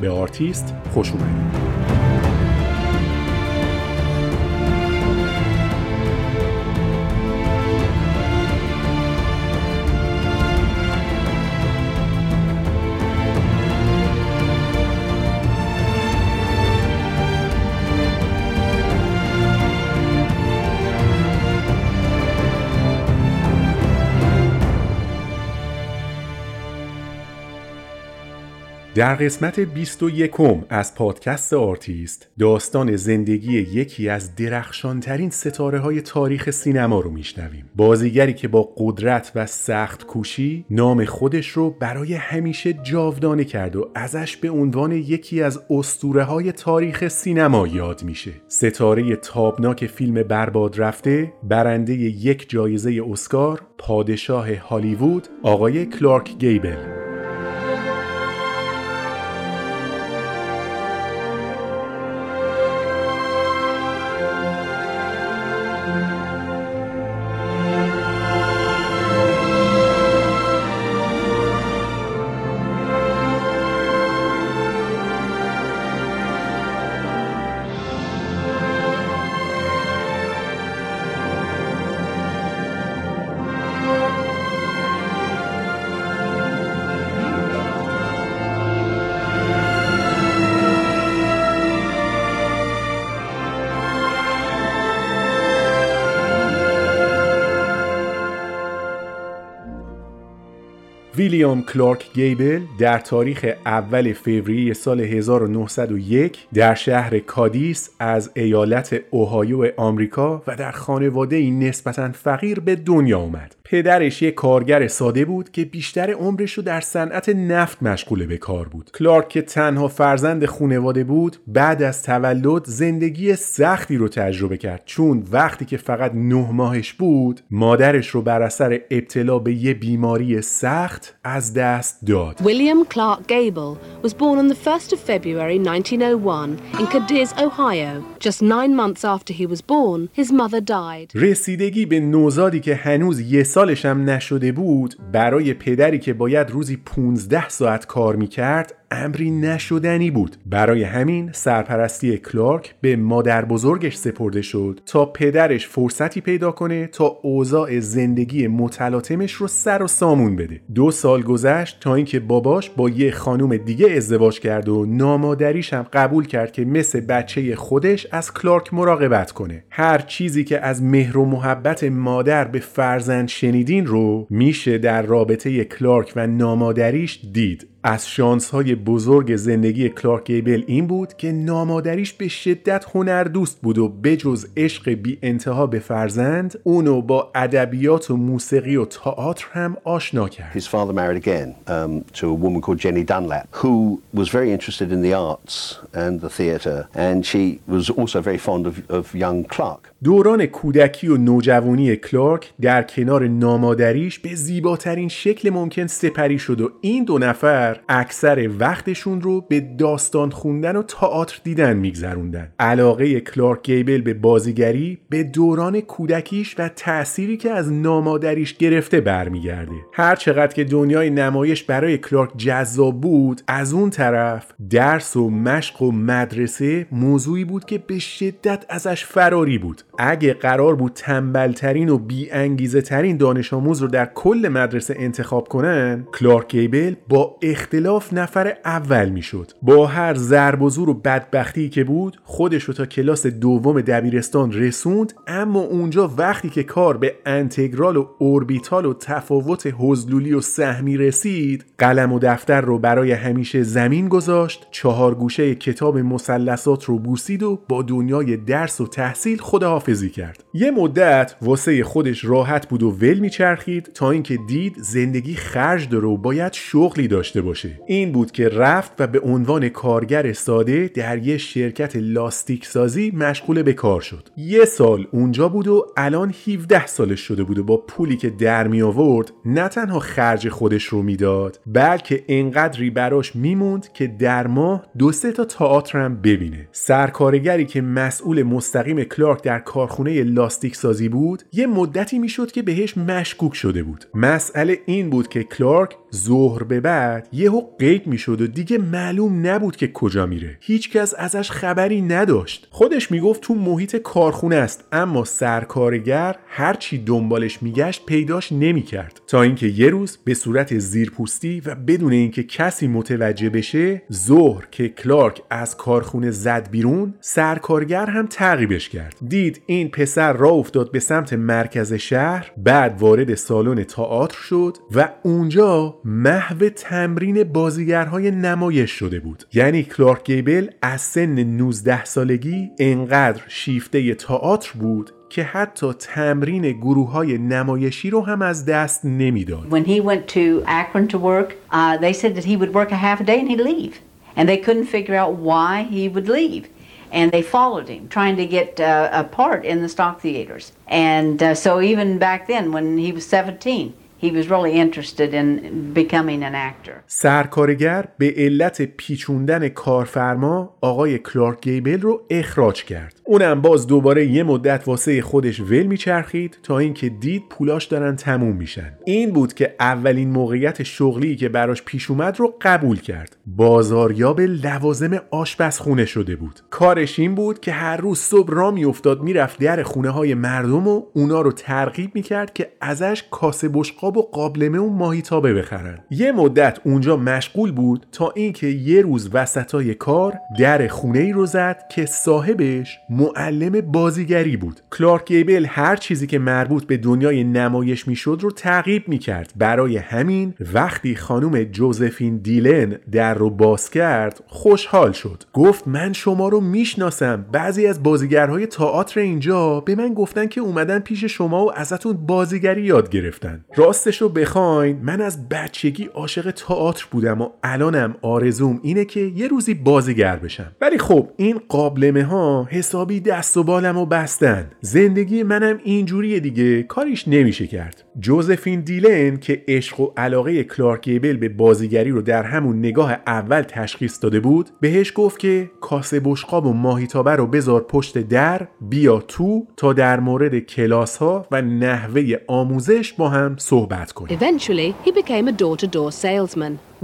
به آرتیست خوش اومدید. در قسمت 21 از پادکست آرتیست داستان زندگی یکی از درخشانترین ستاره های تاریخ سینما رو میشنویم. بازیگری که با قدرت و سخت کوشی نام خودش رو برای همیشه جاودانه کرد و ازش به عنوان یکی از اسطوره های تاریخ سینما یاد میشه. ستاره تابناک فیلم برباد رفته برنده یک جایزه اسکار پادشاه هالیوود آقای کلارک گیبل. ویلیام کلارک گیبل در تاریخ اول فوریه سال 1901 در شهر کادیس از ایالت اوهایو آمریکا و در خانواده نسبتا فقیر به دنیا آمد. پدرش یک کارگر ساده بود که بیشتر عمرش رو در صنعت نفت مشغول به کار بود. کلارک که تنها فرزند خانواده بود، بعد از تولد زندگی سختی رو تجربه کرد چون وقتی که فقط نه ماهش بود، مادرش رو بر اثر ابتلا به یه بیماری سخت از دست داد. William Clark Gable was born on the 1st of February 1901 in Cadiz, Ohio. Just nine months after he was born, his mother died. رسیدگی به نوزادی که هنوز یه سالش هم نشده بود برای پدری که باید روزی 15 ساعت کار می‌کرد امری نشدنی بود. برای همین سرپرستی کلارک به مادر بزرگش سپرده شد تا پدرش فرصتی پیدا کنه تا اوضاع زندگی متلاطمش رو سر و سامون بده. دو سال گذشت تا اینکه باباش با یه خانوم دیگه ازدواج کرد و نامادریش هم قبول کرد که مثل بچه خودش از کلارک مراقبت کنه. هر چیزی که از مهر و محبت مادر به فرزند شنیدین رو میشه در رابطه کلارک و نامادریش دید. از شانس های بزرگ زندگی کلارک گیبل این بود که نامادریش به شدت هنر دوست بود و بجز عشق بی انتها به فرزند اونو با ادبیات و موسیقی و تئاتر هم آشنا کرد. His father married again um, to a woman called Jenny Dunlap who was very interested in the arts and the theatre and she was also very fond of, of young Clark. دوران کودکی و نوجوانی کلارک در کنار نامادریش به زیباترین شکل ممکن سپری شد و این دو نفر اکثر وقتشون رو به داستان خوندن و تئاتر دیدن میگذروندن. علاقه کلارک گیبل به بازیگری به دوران کودکیش و تأثیری که از نامادریش گرفته برمیگرده. هر چقدر که دنیای نمایش برای کلارک جذاب بود از اون طرف درس و مشق و مدرسه موضوعی بود که به شدت ازش فراری بود. اگه قرار بود تنبلترین و بی انگیزه ترین دانش آموز رو در کل مدرسه انتخاب کنن کلارک گیبل با اختلاف نفر اول می‌شد. با هر ضرب و زور و بدبختی که بود خودش رو تا کلاس دوم دبیرستان رسوند اما اونجا وقتی که کار به انتگرال و اوربیتال و تفاوت حضلولی و سهمی رسید قلم و دفتر رو برای همیشه زمین گذاشت چهار گوشه کتاب مثلثات رو بوسید و با دنیای درس و تحصیل خداحافظی کرد. یه مدت واسه خودش راحت بود و ول میچرخید تا اینکه دید زندگی خرج داره و باید شغلی داشته باشه. این بود که رفت و به عنوان کارگر ساده در یه شرکت لاستیک سازی مشغول به کار شد. یه سال اونجا بود و الان 17 سالش شده بود و با پولی که در می آورد نه تنها خرج خودش رو می‌داد بلکه انقدری براش میموند که در ماه دو سه تا تئاتر هم ببینه. سرکارگری که مسئول مستقیم کلارک در کارخونه لاستیک سازی بود یه مدتی می‌شد که بهش مشکوک شده بود. مسئله این بود که کلارک ظهر به بعد یهو قید می‌شد و دیگه معلوم نبود که کجا میره. هیچکس ازش خبری نداشت. خودش می‌گفت تو محیط کارخونه است اما سرکارگر هرچی دنبالش میگشت پیداش نمی‌کرد. تا اینکه یه روز به صورت زیرپوستی و بدون اینکه کسی متوجه بشه ظهر که کلارک از کارخونه زد بیرون سرکارگر هم تعقیبش کرد. دید این پسر را افتاد به سمت مرکز شهر بعد وارد سالن تئاتر شد و اونجا محو تمرین بازیگرهای نمایش شده بود یعنی کلارک گیبل از سن 19 سالگی انقدر شیفته تئاتر بود که حتی تمرین گروه های نمایشی رو هم از دست نمی‌داد. When he went to Akron to work, uh, they said that he would work a half a day and he'd leave. And they couldn't figure out why he would leave. And they followed him, trying to get uh, a part in the stock theaters. And uh, so even back then, when he was 17, he was really interested in becoming an actor. سرکارگر به علت پیچوندن کارفرما آقای کلارک گیبل رو اخراج کرد. اونم باز دوباره یه مدت واسه خودش ول میچرخید تا اینکه دید پولاش دارن تموم میشن. این بود که اولین موقعیت شغلی که براش پیش اومد رو قبول کرد. بازاریاب لوازم آشپزخونه شده بود. کارش این بود که هر روز صبح را میافتاد می‌رفت در خونه های مردم و اونا رو ترغیب می‌کرد که ازش کاسه بشقاب و قابلمه و ماهیتابه بخرن. یه مدت اونجا مشغول بود تا اینکه یه روز وسطای کار در خونه ای رو زد که صاحبش معلم بازیگری بود. کلارک گیبل هر چیزی که مربوط به دنیای نمایش می‌شد رو تعقیب می‌کرد. برای همین وقتی خانم جوزفین دیلن در رو باز کرد خوشحال شد. گفت من شما رو می‌شناسم. بعضی از بازیگرهای تئاتر اینجا به من گفتن که اومدن پیش شما و ازتون بازیگری یاد گرفتن. راستش رو بخواین من از بچگی عاشق تئاتر بودم و الانم آرزوم اینه که یه روزی بازیگر بشم. ولی خب این قابلمه ها حسابی دست و بالم و بستن. زندگی منم اینجوریه دیگه. کاریش نمیشه کرد. جوزفین دیلن که عشق و علاقه کلارک گیبل به بازیگری رو در همون نگاه اول تشخیص داده بود بهش گفت که کاسه بشقاب و ماهیتابه رو بذار پشت در بیا تو تا در مورد کلاس ها و نحوه آموزش با هم صحبت کنیم.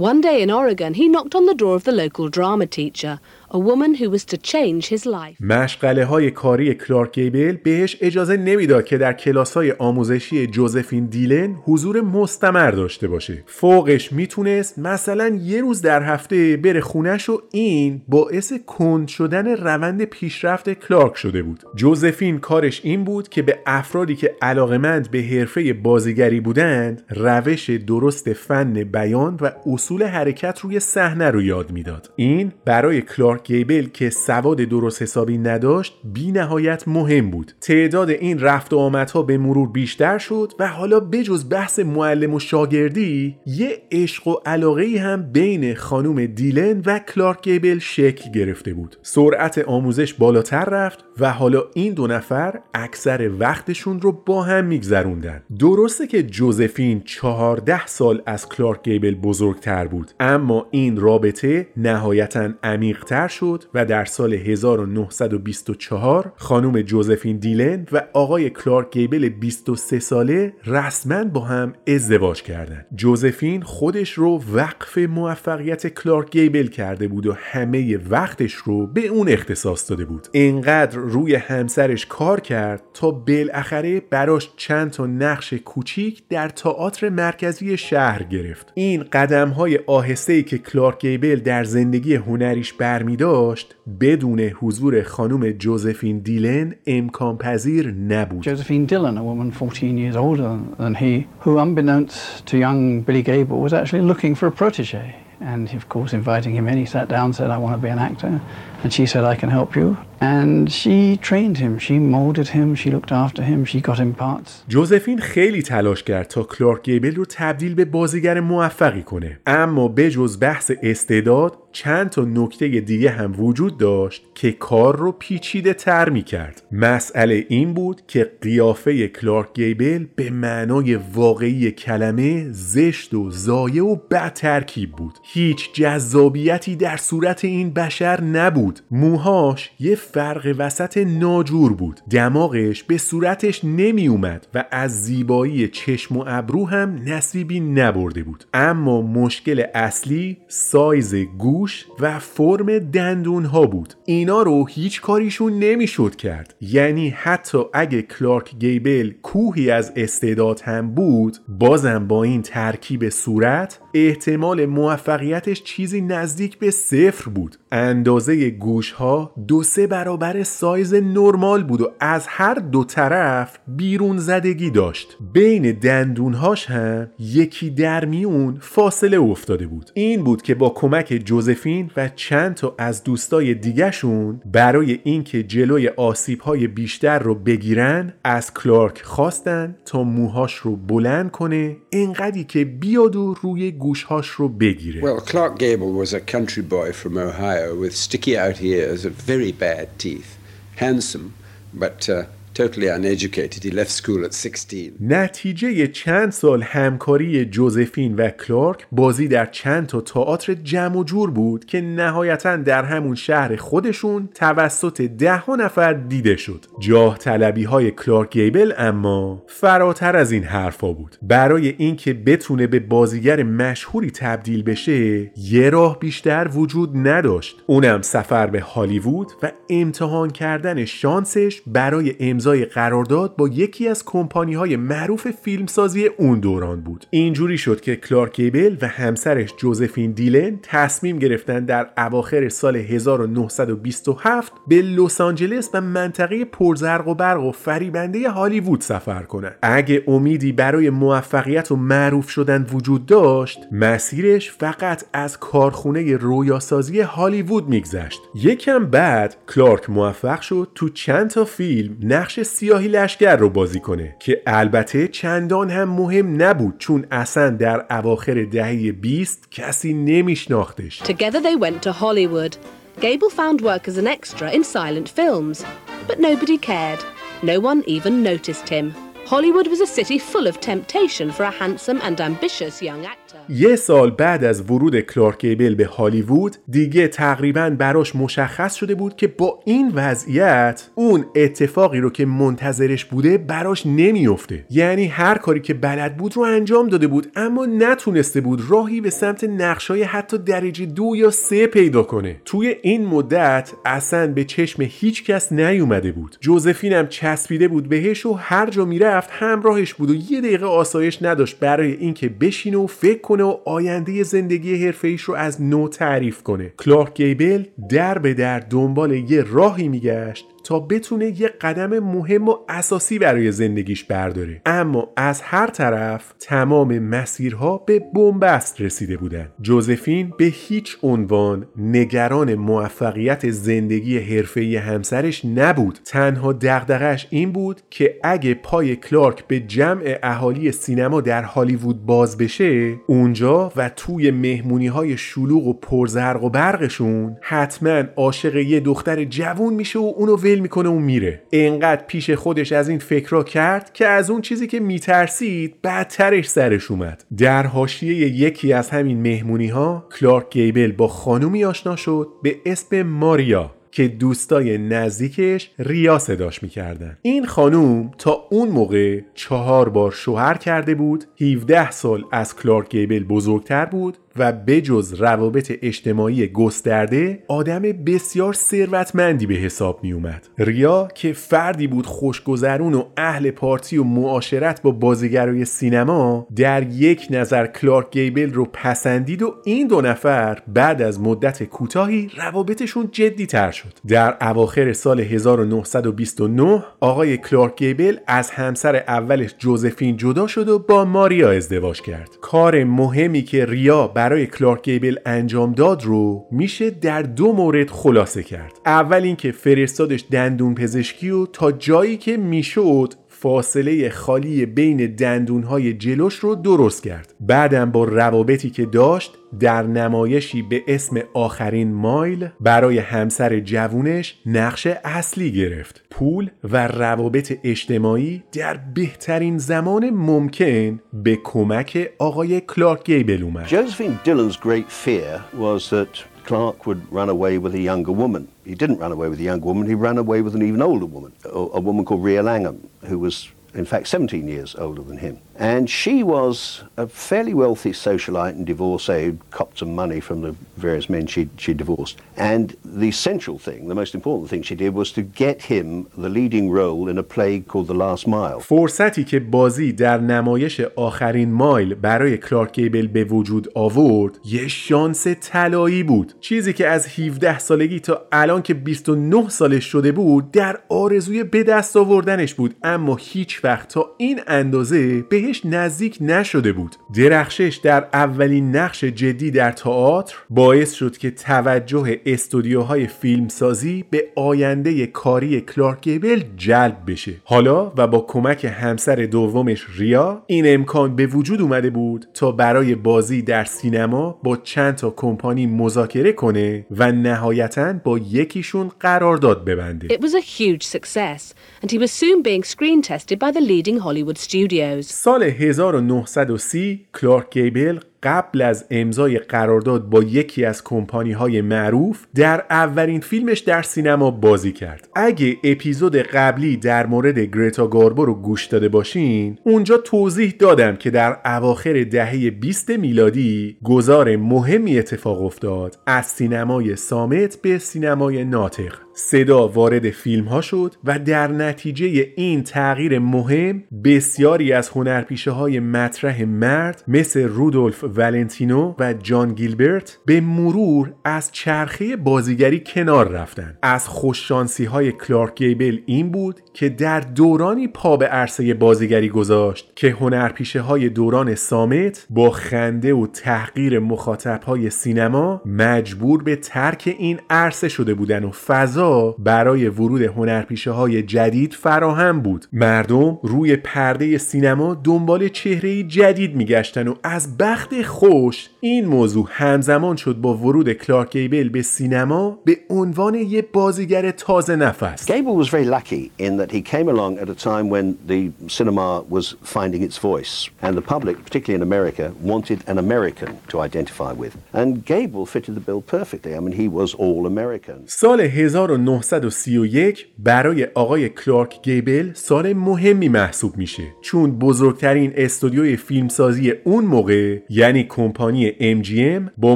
One day in Oregon, he knocked on the door of the local drama teacher, a woman who was to change his life. مشغله های کاری کلارک گیبل بهش اجازه نمی‌داد که در کلاس های آموزشی جوزفین دیلن حضور مستمر داشته باشه. فوقش می‌تونست مثلا یه روز در هفته بره خونش و این باعث کند شدن روند پیشرفت کلارک شده بود. جوزفین کارش این بود که به افرادی که علاقمند به حرفه بازیگری بودند روش درست فن بیان و اصول حرکت روی صحنه رو یاد می‌داد. این برای کلارک گیبل که سواد درست حسابی نداشت بی نهایت مهم بود. تعداد این رفت و آمدها به مرور بیشتر شد و حالا بجز بحث معلم و شاگردی یه عشق و علاقه هم بین خانم دیلن و کلارک گیبل شکل گرفته بود. سرعت آموزش بالاتر رفت و حالا این دو نفر اکثر وقتشون رو با هم میگذروندن درسته که جوزفین 14 سال از کلارک گیبل بزرگتر بود اما این رابطه نهایتا عمیقتر شد و در سال 1924 خانم جوزفین دیلن و آقای کلارک گیبل 23 ساله رسما با هم ازدواج کردند. جوزفین خودش رو وقف موفقیت کلارک گیبل کرده بود و همه وقتش رو به اون اختصاص داده بود. انقدر روی همسرش کار کرد تا بالاخره براش چند تا نقش کوچیک در تئاتر مرکزی شهر گرفت. این قدم های آهسته ای که کلارک گیبل در زندگی هنریش برمی داشت بدون حضور خانم جوزفین دیلن امکان پذیر نبود. جوزفین دیلن a woman 14 years older than he who unbeknownst to young Billy Gable was actually looking for a protégé and of course inviting him in he sat down said I want to be an actor. And she said, I can help you. And she trained him, she molded him, she looked after him, she got him parts. جوزفین خیلی تلاش کرد تا کلارک گیبل رو تبدیل به بازیگر موفقی کنه. اما بجز بحث استعداد چند تا نکته دیگه هم وجود داشت که کار رو پیچیده تر می کرد مسئله این بود که قیافه کلارک گیبل به معنای واقعی کلمه زشت و زایه و بد ترکیب بود. هیچ جذابیتی در صورت این بشر نبود. موهاش یه فرق وسط ناجور بود. دماغش به صورتش نمی اومد و از زیبایی چشم و ابرو هم نصیبی نبرده بود. اما مشکل اصلی سایز گوش و فرم دندون ها بود. اینا رو هیچ کاریشون نمی‌شد کرد. یعنی حتی اگه کلارک گیبل کوهی از استعداد هم بود بازم با این ترکیب صورت احتمال موفقیتش چیزی نزدیک به صفر بود. اندازه گوش ها دو سه برابر سایز نرمال بود و از هر دو طرف بیرون زدگی داشت. بین دندونهاش هم یکی در میون فاصله افتاده بود. این بود که با کمک جوزفین و چند تا از دوستای دیگهشون برای اینکه جلوی آسیب های بیشتر رو بگیرن از کلارک خواستن تا موهاش رو بلند کنه اینقدری که بیاد و روی گوشهاش رو بگیره Well, Clark Gable was a country boy from Ohio with sticky out ears and very bad teeth. Handsome, but uh, totally uneducated. He left school at 16. نتیجه چند سال همکاری جوزفین و کلارک بازی در چند تا تئاتر جمع و جور بود که نهایتا در همون شهر خودشون توسط ده ها نفر دیده شد جاه طلبی های کلارک گیبل اما فراتر از این حرفا بود برای اینکه بتونه به بازیگر مشهوری تبدیل بشه یه راه بیشتر وجود نداشت اونم سفر به هالیوود و امتحان کردن شانسش برای امضای قرارداد با یکی از کمپانی های معروف فیلمسازی اون دوران بود. اینجوری شد که کلارک گیبل و همسرش جوزفین دیلن تصمیم گرفتن در اواخر سال 1927 به لس آنجلس و منطقه پرزرق و برق و فریبنده هالیوود سفر کنند. اگه امیدی برای موفقیت و معروف شدن وجود داشت مسیرش فقط از کارخونه رویاسازی هالیوود میگذشت. یکم بعد کلارک موفق شد تو چند تا فیلم نقش سیاهی لشگر رو بازی کنه که البته چندان هم مهم نبود چون اصلا در اواخر دهه 20 کسی نمیشناختش Together they went to Hollywood. Gable found work as an extra in silent films, but nobody cared. No one even noticed him. Hollywood was a city full of temptation for a handsome and ambitious young actor. یه سال بعد از ورود کلارک گیبل به هالیوود دیگه تقریبا براش مشخص شده بود که با این وضعیت اون اتفاقی رو که منتظرش بوده براش نمیفته یعنی هر کاری که بلد بود رو انجام داده بود اما نتونسته بود راهی به سمت نقشای حتی درجه دو یا سه پیدا کنه. توی این مدت اصلا به چشم هیچ کس نیومده بود. جوزفین هم چسبیده بود بهش و هر جا می‌رفت همراهش بود و یه دقیقه آسایش نداشت برای اینکه بشینه و فکر کنه و آینده زندگی حرفه‌ایش رو از نو تعریف کنه. کلارک گیبل در به در دنبال یه راهی میگشت تا بتونه یه قدم مهم و اساسی برای زندگیش برداره. اما از هر طرف تمام مسیرها به بنبست رسیده بودن. جوزفین به هیچ عنوان نگران موفقیت زندگی حرفه‌ای همسرش نبود. تنها دغدغش این بود که اگه پای کلارک به جمع اهالی سینما در هالیوود باز بشه اونجا و توی مهمونی های شلوغ و پرزرق و برقشون حتما عاشق یه دختر جوون میشه و اونو ول می‌کنه و میره. انقدر پیش خودش از این فکرها کرد که از اون چیزی که میترسید بدترش سرش اومد. در حاشیه یکی از همین مهمونی ها کلارک گیبل با خانومی آشنا شد به اسم ماریا که دوستای نزدیکش ریا صداش می‌کردن. این خانوم تا اون موقع چهار بار شوهر کرده بود 17 سال از کلارک گیبل بزرگتر بود و بجز روابط اجتماعی گسترده آدم بسیار ثروتمندی به حساب می اومد. ریا که فردی بود خوشگذرون و اهل پارتی و معاشرت با بازیگرای سینما در یک نظر کلارک گیبل رو پسندید و این دو نفر بعد از مدت کوتاهی روابطشون جدی تر شد. در اواخر سال 1929 آقای کلارک گیبل از همسر اولش جوزفین جدا شد و با ماریا ازدواج کرد. کار مهمی که ریا برای کلارک گیبل انجام داد رو میشه در دو مورد خلاصه کرد. اول اینکه فرستادش دندون پزشکی و تا جایی که می‌شد فاصله خالی بین دندونهای جلوش رو درست کرد. بعدم با روابطی که داشت در نمایشی به اسم آخرین مایل برای همسر جوونش نقش اصلی گرفت. پول و روابط اجتماعی در بهترین زمان ممکن به کمک آقای کلارک گیبل اومد. Josephine Dillon's great fear was that Clark would run away with a younger woman. He didn't run away with a younger woman, he ran away with an even older woman, a, a woman called Rhea Langham, who was in fact 17 years older than him. And she was a fairly wealthy socialite and divorcee copped some money from the various men she she divorced. And the central thing, the most important thing she did was to get him the leading role in a play called The Last Mile. فرصتی که بازی در نمایش آخرین مایل برای کلارک گیبل به وجود آورد یه شانس طلایی بود چیزی که از 17 سالگی تا الان که 29 سالش شده بود در آرزوی به دست آوردنش بود اما هیچ وقت تا این اندازه بهش نزدیک نشده بود. درخشش در اولین نقش جدی در تئاتر باعث شد که توجه استودیوهای فیلمسازی به آینده کاری کلارک گیبل جلب بشه. حالا و با کمک همسر دومش ریا این امکان به وجود اومده بود تا برای بازی در سینما با چند تا کمپانی مذاکره کنه و نهایتا با یکیشون قرارداد ببنده. It was a huge success, and he was soon being screen tested by the leading Hollywood studios. سال 1930 کلارک گیبل قبل از امضای قرارداد با یکی از کمپانی های معروف در اولین فیلمش در سینما بازی کرد اگه اپیزود قبلی در مورد گریتا گاربو رو گوش داده باشین اونجا توضیح دادم که در اواخر دهه 20 میلادی گذار مهمی اتفاق افتاد از سینمای سامت به سینمای ناطق صدا وارد فیلم ها شد و در نتیجه این تغییر مهم بسیاری از هنرپیشه های مطرح مرد مثل رودولف ولنتینو و جان گیلبرت به مرور از چرخه بازیگری کنار رفتن از خوششانسی های کلارک گیبل این بود که در دورانی پا به عرصه بازیگری گذاشت که هنرپیشه های دوران سامت با خنده و تحقیر مخاطب های سینما مجبور به ترک این عرصه شده بودن و فضا برای ورود هنرپیشه های جدید فراهم بود. مردم روی پرده سینما دنبال چهره جدید میگشتن و از بخت خوش این موضوع همزمان شد با ورود کلارک گیبل به سینما به عنوان یه بازیگر تازه نفس Gable was very lucky in that he came along at a time when the cinema was finding its voice, and the public, particularly in America, wanted an American to identify with. And Gable fitted the bill perfectly. I mean, he was all American. سال 1931 برای آقای کلارک گیبل سال مهمی محسوب میشه چون بزرگترین استودیوی فیلمسازی اون موقع یعنی کمپانی MGM با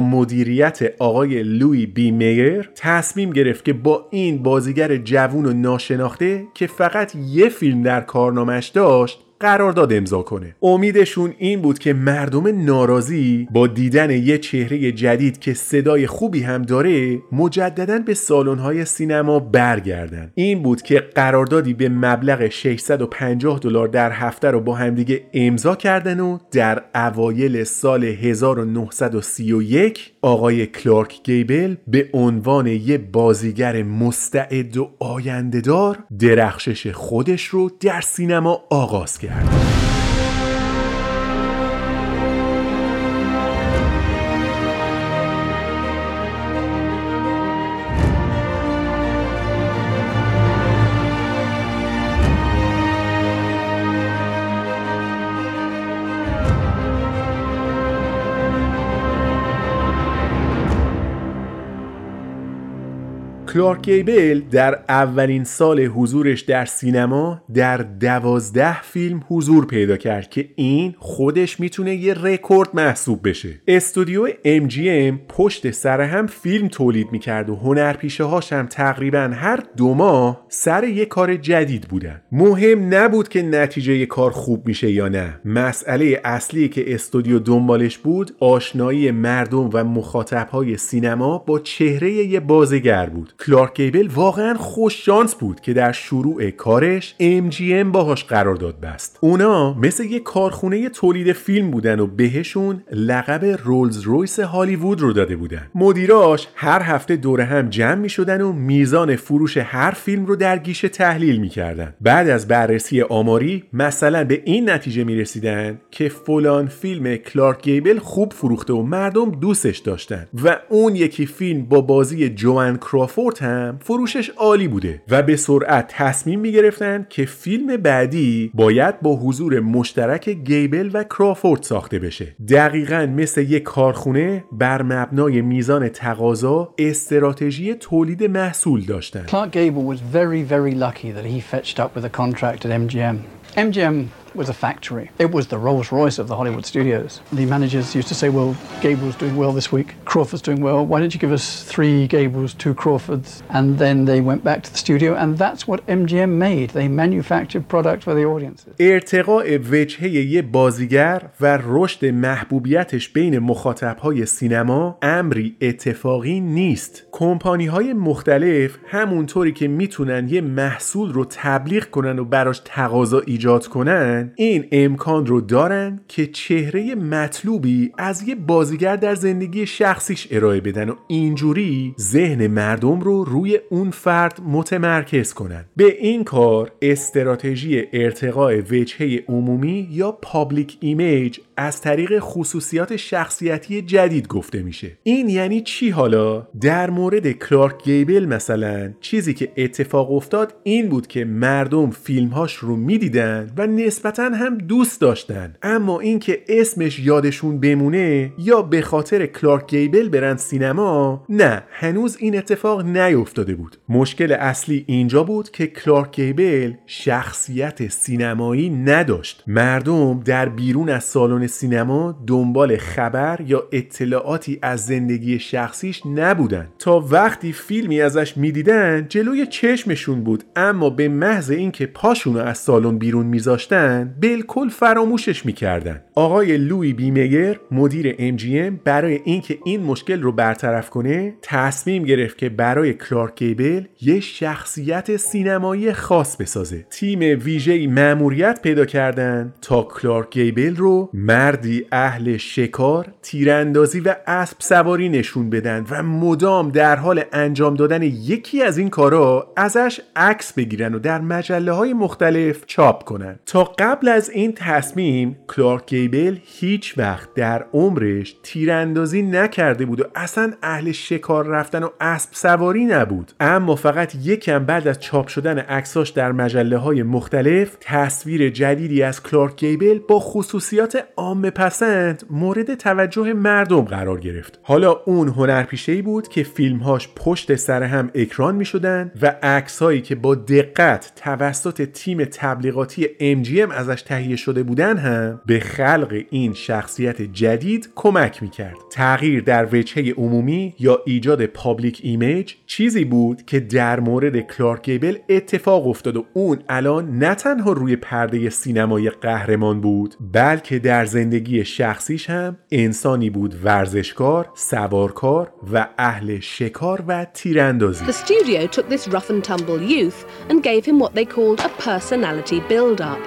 مدیریت آقای لوی بی میر تصمیم گرفت که با این بازیگر جوون و ناشناخته که فقط یه فیلم در کارنامش داشت قرارداد امضا کنه. امیدشون این بود که مردم ناراضی با دیدن یه چهره جدید که صدای خوبی هم داره مجددا به سالن‌های سینما برگردن. این بود که قراردادی به مبلغ 650 دلار در هفته رو با همدیگه امضا کردن و در اوایل سال 1931 آقای کلارک گیبل به عنوان یه بازیگر مستعد و آیندهدار درخشش خودش رو در سینما آغاز کرد. کلارک گیبل در اولین سال حضورش در سینما در دوازده فیلم حضور پیدا کرد که این خودش می‌تونه یه رکورد محسوب بشه. استودیو MGM پشت سر هم فیلم تولید می‌کرد و هنرپیشه هاش هم تقریبا هر دو ماه سر یه کار جدید بودن. مهم نبود که نتیجه کار خوب میشه یا نه. مسئله اصلی که استودیو دنبالش بود آشنایی مردم و مخاطبهای سینما با چهره یه بازیگر بود. کلارک گیبل واقعا خوش شانس بود که در شروع کارش MGM باهاش قرارداد بست. اونا مثل یه کارخونه تولید فیلم بودن و بهشون لقب رولز رویس هالیوود رو داده بودن. مدیراش هر هفته دور هم جمع می شدن و میزان فروش هر فیلم رو در گیشه تحلیل می‌کردن بعد از بررسی آماری مثلا به این نتیجه می رسیدن که فلان فیلم کلارک گیبل خوب فروخته و مردم دوستش داشتن و اون یکی فیلم با بازی جوان کرافورد هم فروشش عالی بوده و به سرعت تصمیم می گرفتن که فیلم بعدی باید با حضور مشترک گیبل و کرافورد ساخته بشه دقیقا مثل یک کارخونه بر مبنای میزان تقاضا استراتژی تولید محصول داشتن Clark Gable was very, very lucky that he fetched up with a contract at MGM. MGM was a factory. It was the Rolls Royce of the Hollywood studios. The managers used to say, Well, Gable's doing well this week, Crawford's doing well. Why don't you give us three Gables, two Crawfords? And then they went back to the studio, and that's what MGM made. They manufactured product for the audiences. ارتقاء وجهه یه بازیگر و رشد محبوبیتش بین مخاطبهای سینما امری اتفاقی نیست کمپانی های مختلف همونطوری که می‌تونن یه محصول رو تبلیغ کنن و براش تقاضا ایجاد کنن این امکان رو دارن که چهره مطلوبی از یه بازیگر در زندگی شخصیش ارائه بدن و اینجوری ذهن مردم رو روی اون فرد متمرکز کنن. به این کار استراتژی ارتقاء وجهه عمومی یا public image از طریق خصوصیات شخصیتی جدید گفته میشه. این یعنی چی حالا؟ در مورد کلارک گیبل مثلا چیزی که اتفاق افتاد این بود که مردم فیلمهاش رو می‌دیدن و نسبتا هم دوست داشتن. اما اینکه اسمش یادشون بمونه یا به خاطر کلارک گیبل برن سینما نه هنوز این اتفاق نیفتاده بود. مشکل اصلی اینجا بود که کلارک گیبل شخصیت سینمایی نداشت. مردم در بیرون از سالن سینما دنبال خبر یا اطلاعاتی از زندگی شخصیش نبودن. تا وقتی فیلمی ازش می‌دیدن جلوی چشمشون بود. اما به محض اینکه پاشونو از سالن بیرون میذاشتن بالکل فراموشش می‌کردن. آقای لوی بیمیر مدیر MGM برای اینکه این مشکل رو برطرف کنه تصمیم گرفت که برای کلارک گیبل یه شخصیت سینمایی خاص بسازه. تیم ویژه‌ای مأموریت پیدا کردن تا کلارک گیبل رو مردی اهل شکار، تیراندازی و اسب سواری نشون بدن و مدام در حال انجام دادن یکی از این کارا ازش عکس بگیرن و در مجله های مختلف چاپ کنن. تا قبل از این تصمیم کلارک گیبل هیچ وقت در عمرش تیراندازی نکرده بود و اصلا اهل شکار رفتن و اسب سواری نبود. اما فقط یکم بعد از چاپ شدن عکساش در مجله های مختلف تصویر جدیدی از کلارک گیبل با خصوصیات عام پسند مورد توجه مردم قرار گرفت. حالا اون هنرپیشه ای بود که فیلمهاش پشت سر هم اکران می شدن و عکسهایی که با دقت توسط تیم تبلیغاتی MGM ازش تهیه شده بودن هم به خلق این شخصیت جدید کمک می کرد تغییر در وجهه عمومی یا ایجاد public image چیزی بود که در مورد کلارک گیبل اتفاق افتاد و اون الان نه تنها روی پرده سینما یه قهرمان بود بلکه در زندگی شخصیش هم انسانی بود ورزشکار، سوارکار و اهل شکار و تیراندازی. The studio took this rough and tumble youth and gave him what they called a personality build-up.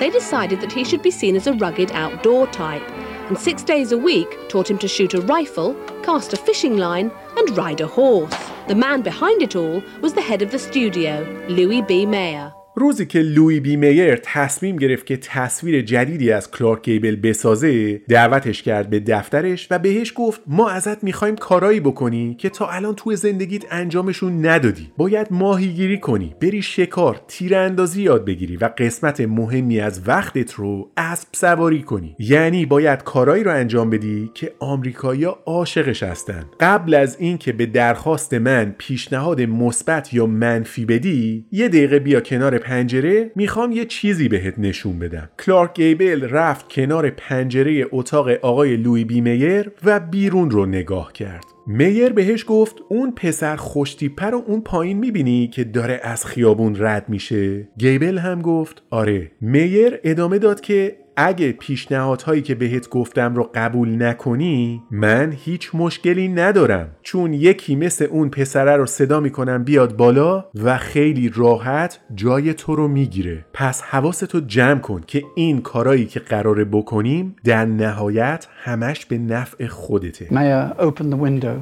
They decided that he should be seen as a rugged outdoor type, and six days a week taught him to shoot a rifle, cast a fishing line, and ride a horse. The man behind it all was the head of the studio, Louis B. Mayer. روزی که لوی بی میر تصمیم گرفت که تصویر جدیدی از کلارک گیبل بسازه دعوتش کرد به دفترش و بهش گفت ما ازت می‌خوایم کارایی بکنی که تا الان توی زندگیت انجامشون ندادی. باید ماهیگیری کنی بری شکار تیراندازی یاد بگیری و قسمت مهمی از وقتت رو اسب سواری کنی. یعنی باید کارایی رو انجام بدی که آمریکایی‌ها عاشقش هستن. قبل از اینکه به درخواست من پیشنهاد مثبت یا منفی بدی یه دقیقه بیا کنار پنجره می‌خوام یه چیزی بهت نشون بدم. کلارک گیبل رفت کنار پنجره اتاق آقای لوی بی میر و بیرون رو نگاه کرد. میر بهش گفت اون پسر خوشتیپه رو اون پایین می‌بینی که داره از خیابون رد میشه؟ گیبل هم گفت آره. میر ادامه داد که اگه پیشنهادهایی که بهت گفتم رو قبول نکنی من هیچ مشکلی ندارم. چون یکی مثل اون پسره رو صدا می‌کنم بیاد بالا و خیلی راحت جای تو رو می‌گیره. پس حواستو جمع کن که این کارایی که قراره بکنیم در نهایت همش به نفع خودته. Mayor opened the window,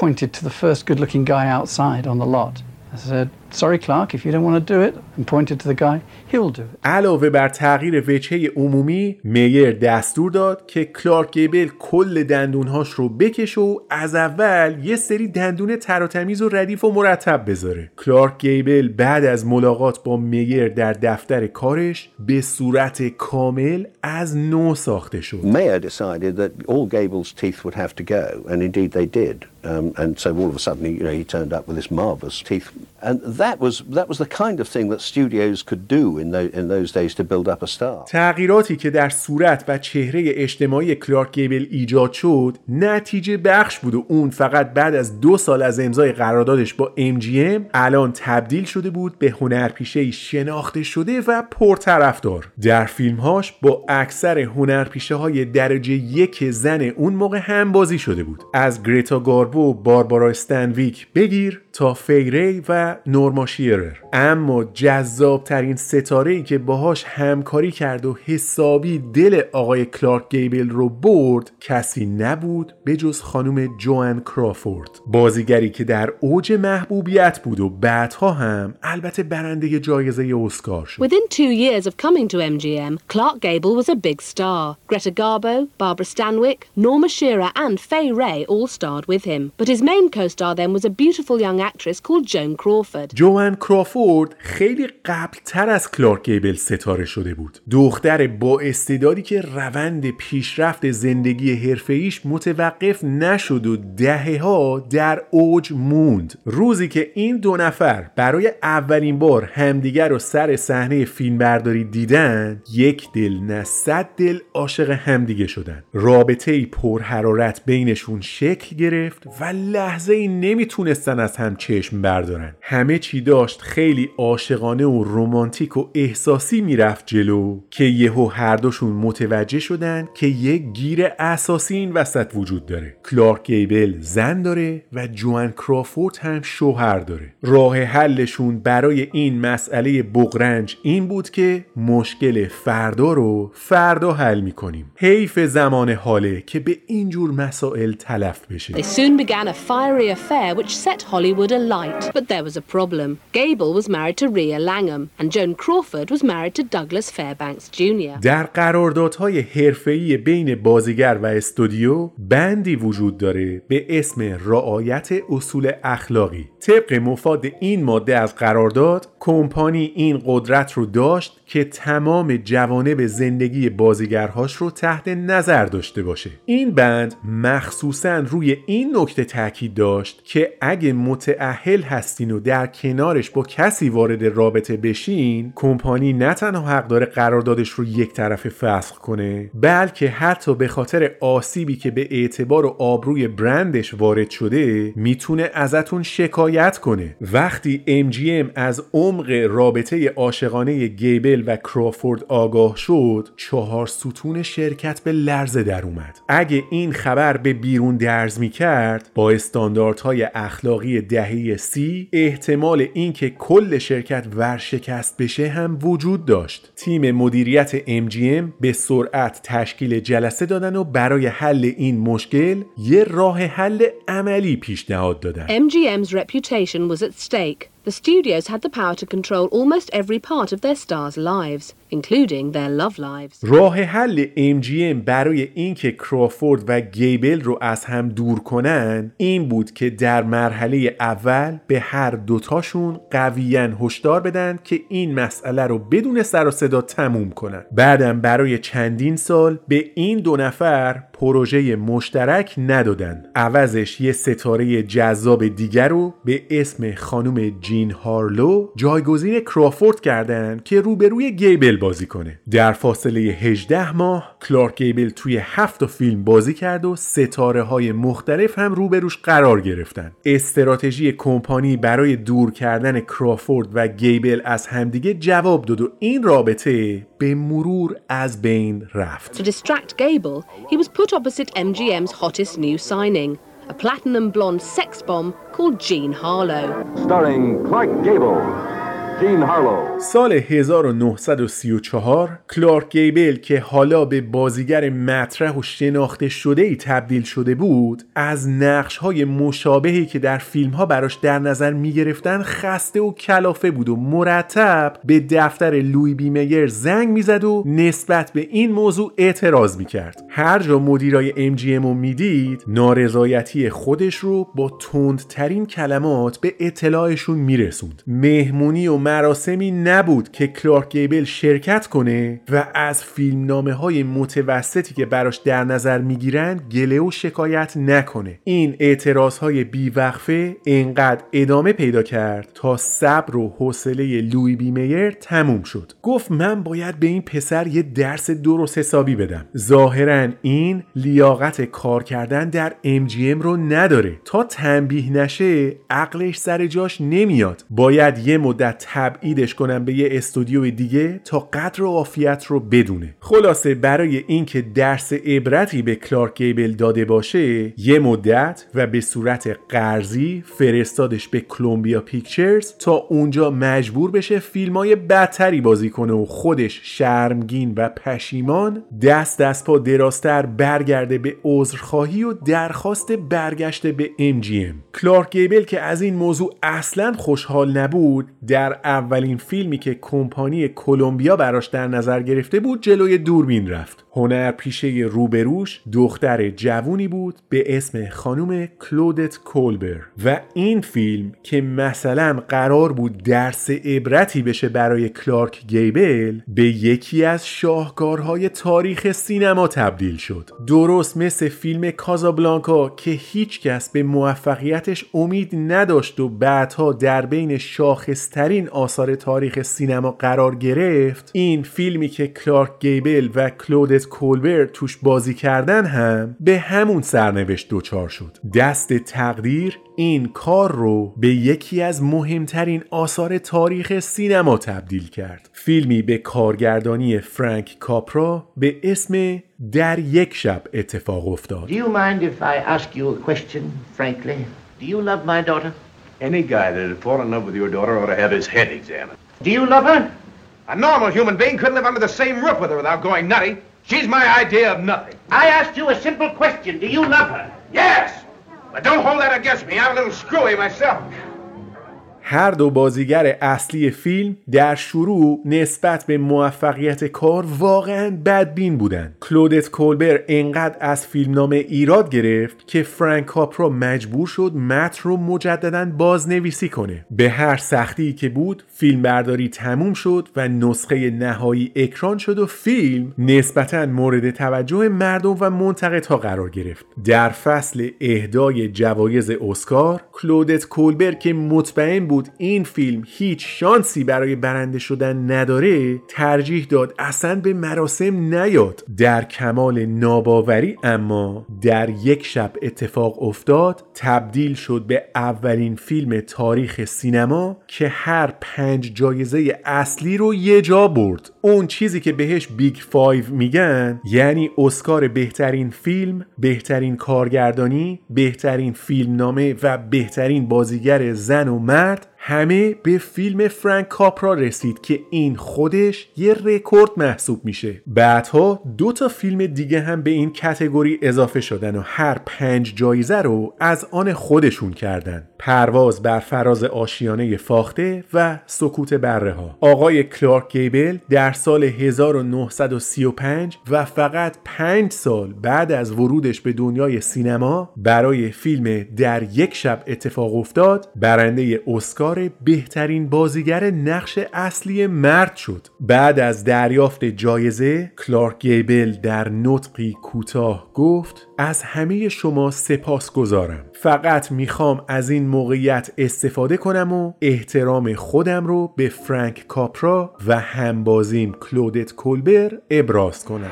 pointed to the first good looking guy outside on the lot. Said, Sorry, Clark, if you don't want to do it, and pointed to the guy, he'll do it. علاوه بر تغییر وجهه عمومی میر دستور داد که کلارک گیبل کل دندونهاش رو بکشه و از اول یه سری دندون تراتمیز و ردیف و مرتب بذاره کلارک گیبل بعد از ملاقات با میر در دفتر کارش به صورت کامل از نو ساخته شد Mayer decided that all Gable's teeth would have to go, and indeed they did. Um, and so all of a sudden, he, you know, he turned up with this marvelous teeth, and that was that was the kind of thing that studios could do in those in those days to build up a star. تغییراتی که در صورت و چهره اجتماعی کلارک گیبل ایجاد شد نتیجه بخش بود و اون فقط بعد از دو سال از امضای قراردادش با MGM الان تبدیل شده بود به هنرپیشه شناخته شده و پرطرفدار. در فیلمهاش با اکثر هنرپیشه های درجه یک زن اون موقع هم بازی شده بود. از گریتا گاربو باربارا استنویک بگیر تا فیری و نورما شیرر اما جذاب ترین ستاره ای که باهاش همکاری کرد و حسابی دل آقای کلارک گیبل رو برد کسی نبود به جز خانم جوان کرافورد بازیگری که در اوج محبوبیت بود و بعدها هم البته برنده جایزه اسکار شد Within two years of coming to MGM, Clark Gable was a big star. Greta Garbo, Barbara Stanwyck, Norma Shearer, and Fay Ray all starred with him. But his main co star then was a beautiful young actress called Joan Crawford. جوان کرافورد خیلی قبلتر از کلارک گیبل ستاره شده بود. دختر با استعدادی که روند پیشرفت زندگی حرفه‌ایش متوقف نشد و دهه ها در اوج موند. روزی که این دو نفر برای اولین بار همدیگر رو سر صحنه فیلمبرداری دیدن یک دل نه صد دل عاشق همدیگه شدن. رابطه پرحرارت بینشون شکل گرفت و لحظه ای نمی‌تونستن از هم چشم بردارن. همه چی داشت خیلی عاشقانه و رمانتیک و احساسی می‌رفت جلو که یهو هر دوشون متوجه شدن که یک گیر اساسی این وسط وجود داره. کلارک گیبل زن داره و جوان کرافورد هم شوهر داره. راه حلشون برای این مسئله بغرنج این بود که مشکل فردا رو فردا حل می‌کنیم. حیف زمان حاله که به اینجور مسائل تلف بشه. Began a fiery affair which set Hollywood alight. But there was a problem. Gable was married to Rhea Langham, and Joan Crawford was married to Douglas Fairbanks Jr. در قراردادهای حرفه‌ای بین بازیگر و استودیو بندی وجود داره به اسم رعایت اصول اخلاقی طبق مفاد این ماده از قرارداد کمپانی این قدرت رو داشت که تمام جوانب زندگی بازیگرهاش رو تحت نظر داشته باشه. این بند مخصوصا روی این نکته تاکید داشت که اگه متعهل هستین و در کنارش با کسی وارد رابطه بشین کمپانی نه تنها حق داره قراردادش رو یک طرفه فسخ کنه بلکه حتی به خاطر آسیبی که به اعتبار و آبروی برندش وارد شده می‌تونه ازتون شکایت کنه. وقتی MGM از عمق رابطه عاشقانه گیبل و کرافورد آگاه شد چهار ستون شرکت به لرزه در اومد. اگه این خبر به بیرون درز می کرد با استانداردهای اخلاقی دهه سی احتمال اینکه کل شرکت ورشکست بشه هم وجود داشت. تیم مدیریت MGM به سرعت تشکیل جلسه دادن و برای حل این مشکل یه راه حل عملی پیشنهاد دادن MGM's reputation was at stake. The studios had the power to control almost every part of their stars' lives, including their love lives. راه حل MGM برای اینکه کرافورد و گیبل رو از هم دور کنن این بود که در مرحله اول به هر دوتاشون قویا هشدار بدن که این مسئله رو بدون سر و صدا تموم کنن بعدم برای چندین سال به این دو نفر پروژه مشترک ندادن عوضش یه ستاره جذاب دیگر رو به اسم خانم جین هارلو جایگزین کرافورد کردن که روبروی گیبل بازی کنه در فاصله 18 ماه کلارک گیبل توی هفت فیلم بازی کرد و ستاره های مختلف هم روبروش قرار گرفتن استراتژی کمپانی برای دور کردن کرافورد و گیبل از همدیگه جواب داد و این رابطه به مرور از بین رفت To distract Gable, he was put opposite MGM's hottest new signing, a platinum blonde sex bomb called Jean Harlow. starring Clark Gable, Jean Harlow. سال 1934 کلارک گیبل که حالا به بازیگر مطرح و شناخته شده ای تبدیل شده بود از نقش های مشابهی که در فیلم ها براش در نظر می گرفتن خسته و کلافه بود و مرتب به دفتر لوی بی میر زنگ می‌زد و نسبت به این موضوع اعتراض می کرد هر جا مدیرای MGM رو می‌دید نارضایتی خودش رو با تندترین کلمات به اطلاعشون میرسوند. مهمونی و مراسمی نبود که کلارک گیبل شرکت کنه و از فیلمنامه های متوسطی که براش در نظر می‌گیرن گله و شکایت نکنه. این اعتراض های بیوقفه انقدر ادامه پیدا کرد تا صبر و حوصله لوی بی میر تموم شد. گفت من باید به این پسر یه درس درست حسابی بدم. ظاهرا این لیاقت کار کردن در MGM رو نداره. تا تنبیه نشه عقلش سر جاش نمیاد. باید یه مدت تبعیدش کنم به یه استودیو دیگه تا قدر و عافیت رو بدونه. خلاصه برای اینکه درس عبرتی به کلارک گیبل داده باشه یه مدت و به صورت قرضی فرستادش به کلمبیا پیکچرز تا اونجا مجبور بشه فیلم های بدتری بازی کنه و خودش شرمگین و پشیمان دست دست پا دراستر برگرده به عذرخواهی و درخواست برگشت به MGM کلارک گیبل که از این موضوع اصلا خوشحال نبود در اولین فیلمی که کمپانی کلمبیا براش در نظر گرفته بود جلوی دوربین رفت. هنر پیشه روبروش دختر جوونی بود به اسم خانم کلودت کولبر. و این فیلم که مثلا قرار بود درس عبرتی بشه برای کلارک گیبل به یکی از شاهکارهای تاریخ سینما تبدیل شد. درست مثل فیلم کازابلانکا که هیچکس به موفقیتش امید نداشت و بعدها در بین شاخصترین آثار تاریخ سینما قرار گرفت این فیلمی که کلارک گیبل و کلودت کولبر توش بازی کردن هم به همون سرنوشت دوچار شد دست تقدیر این کار رو به یکی از مهمترین آثار تاریخ سینما تبدیل کرد فیلمی به کارگردانی فرانک کاپرا به اسم در یک شب اتفاق افتاد Do you mind if I ask you a question, frankly? Do you love my daughter? Any guy that had fallen in love with your daughter ought to have his head examined. Do you love her? A normal human being couldn't live under the same roof with her without going nutty. She's my idea of nothing. I asked you a simple question. Do you love her? Yes! But don't hold that against me. I'm a little screwy myself. هر دو بازیگر اصلی فیلم در شروع نسبت به موفقیت کار واقعا بدبین بودن کلودت کولبر انقدر از فیلمنامه ایراد گرفت که فرانک کاپرا مجبور شد متن رو مجددا بازنویسی کنه. به هر سختی که بود فیلم برداری تموم شد و نسخه نهایی اکران شد و فیلم نسبتا مورد توجه مردم و منتقدها قرار گرفت. در فصل اهدای جوایز اسکار کلودت کولبر که مطمئن بود این فیلم هیچ شانسی برای برنده شدن نداره ترجیح داد اصلا به مراسم نیاد. در کمال ناباوری اما در یک شب اتفاق افتاد تبدیل شد به اولین فیلم تاریخ سینما که هر پنج جایزه اصلی رو یه جا برد. اون چیزی که بهش Big Five میگن یعنی اسکار بهترین فیلم بهترین کارگردانی بهترین فیلمنامه و بهترین بازیگر زن و مرد همه به فیلم فرانک کاپرا رسید که این خودش یه رکورد محسوب میشه. بعدها دو تا فیلم دیگه هم به این کتگوری اضافه شدن و هر پنج جایزه رو از آن خودشون کردن. پرواز بر فراز آشیانه فاخته و سکوت بره ها. آقای کلارک گیبل در سال 1935 و فقط پنج سال بعد از ورودش به دنیای سینما برای فیلم در یک شب اتفاق افتاد برنده اسکار بهترین بازیگر نقش اصلی مرد شد بعد از دریافت جایزه کلارک گیبل در نطقی کوتاه گفت از همه شما سپاس گذارم فقط می‌خوام از این موقعیت استفاده کنم و احترام خودم رو به فرانک کاپرا و همبازیم کلودت کولبر ابراز کنم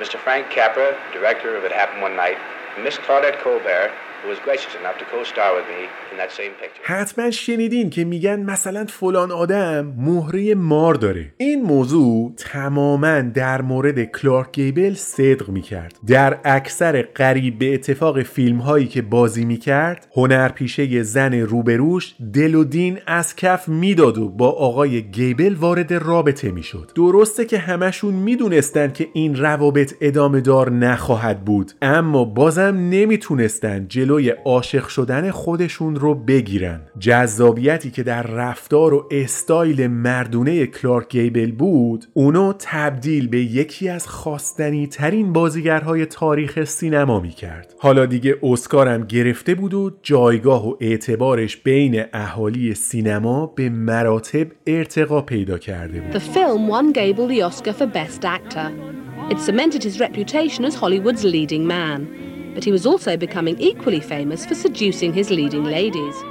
Mr. Frank Capra, director of It Happened One Night, Miss Claudette Colbert, حتما شنیدین که میگن مثلا فلان آدم مهره مار داره. این موضوع تماما در مورد کلارک گیبل صدق می‌کرد. در اکثر قریب به اتفاق فیلم هایی که بازی می‌کرد هنرپیشه زن روبروش دل و دین از کف می‌داد و با آقای گیبل وارد رابطه می‌شد. درسته که همشون می‌دونستن که این روابط ادامه دار نخواهد بود اما بازم نمی‌تونستن جلوی عاشق شدن خودشون رو بگیرن. جذابیتی که در رفتار و استایل مردونه کلارک گیبل بود اونو تبدیل به یکی از خواستنی ترین بازیگرهای تاریخ سینما می کرد حالا دیگه اسکارم گرفته بود و جایگاه و اعتبارش بین اهالی سینما به مراتب ارتقا پیدا کرده بود. It cemented his reputation as Hollywood's leading man, but he was also becoming equally famous for seducing his leading ladies.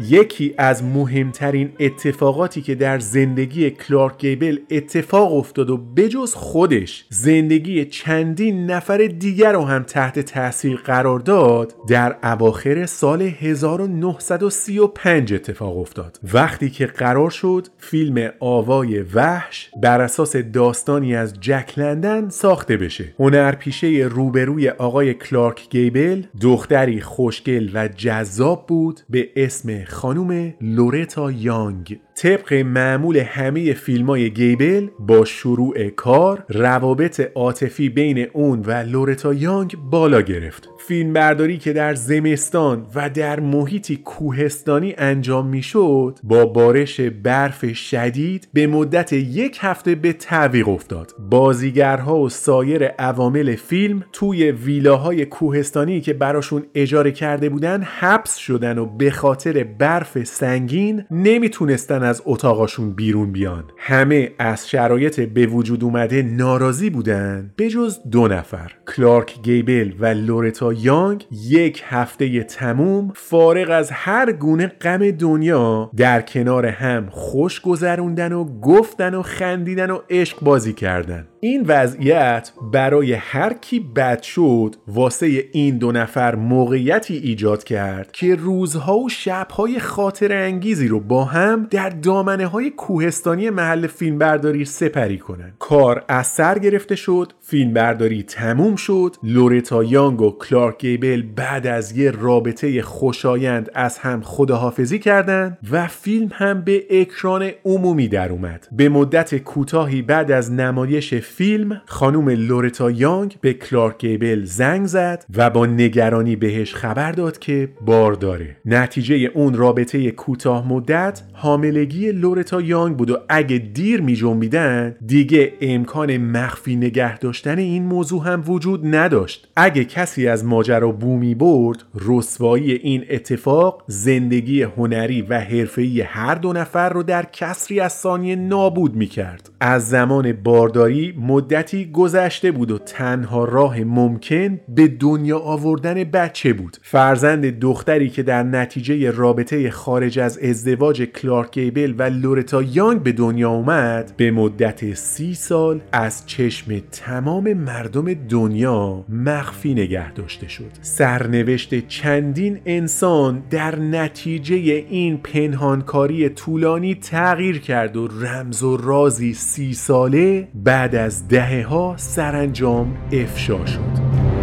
یکی از مهمترین اتفاقاتی که در زندگی کلارک گیبل اتفاق افتاد و بجز خودش زندگی چندین نفر دیگر رو هم تحت تاثیر قرار داد در اواخر سال 1935 اتفاق افتاد. وقتی که قرار شد فیلم آوای وحش بر اساس داستانی از جک لندن ساخته بشه. هنرپیشه روبروی آقای کلارک گیبل دختری خوشگل و جذاب بود به اسم خانم لورتا یانگ. طبق معمول همه فیلم های گیبل با شروع کار روابط عاطفی بین اون و لورتا یانگ بالا گرفت. فیلم برداری که در زمستان و در محیطی کوهستانی انجام می‌شد با بارش برف شدید به مدت یک هفته به تعویق افتاد. بازیگرها و سایر عوامل فیلم توی ویلاهای کوهستانی که براشون اجاره کرده بودن حبس شدن و به خاطر برف سنگین نمی‌تونستن از اتاقاشون بیرون بیان. همه از شرایط به وجود اومده ناراضی بودن به جز دو نفر کلارک گیبل و لورتا یانگ. یک هفته تموم فارغ از هر گونه غم دنیا در کنار هم خوش گذروندن و گفتن و خندیدن و عشق بازی کردن. این وضعیت برای هر کی بد شد واسه این دو نفر موقعیتی ایجاد کرد که روزها و شبهای خاطر انگیزی رو با هم در دامنه های کوهستانی محل فیلمبرداری سپری کنن. کار از سر گرفته شد فیلمبرداری تموم شد. لورتا یانگ و کلارک گیبل بعد از یه رابطه خوشایند از هم خداحافظی کردند و فیلم هم به اکران عمومی در اومد. یه مدت کوتاهی بعد از نمایش فیلم خانم لورتا یانگ به کلارک گیبل زنگ زد و با نگرانی بهش خبر داد که بار داره. نتیجه اون رابطه کوتاه مدت حاملگی لورتا یانگ بود و اگه دیر می جنبیدن دیگه امکان مخفی نگه داشتن این موضوع هم وجود نداشت. اگه کسی از ماجرا بومی برد رسوایی این اتفاق زندگی هنری و حرفه‌ای هر دو نفر رو در کسری از ثانیه نابود می کرد از زمان بارداری مدتی گذشته بود و تنها راه ممکن به دنیا آوردن بچه بود. فرزند دختری که در نتیجه رابطه خارج از ازدواج کلارک گیبل و لورتا یانگ به دنیا اومد به مدت سی سال از چشم تمام مردم دنیا مخفی نگه داشته شد. سرنوشت چندین انسان در نتیجه این پنهانکاری طولانی تغییر کرد و رمز و رازی سی ساله بعد از دهه ها سرانجام افشا شد.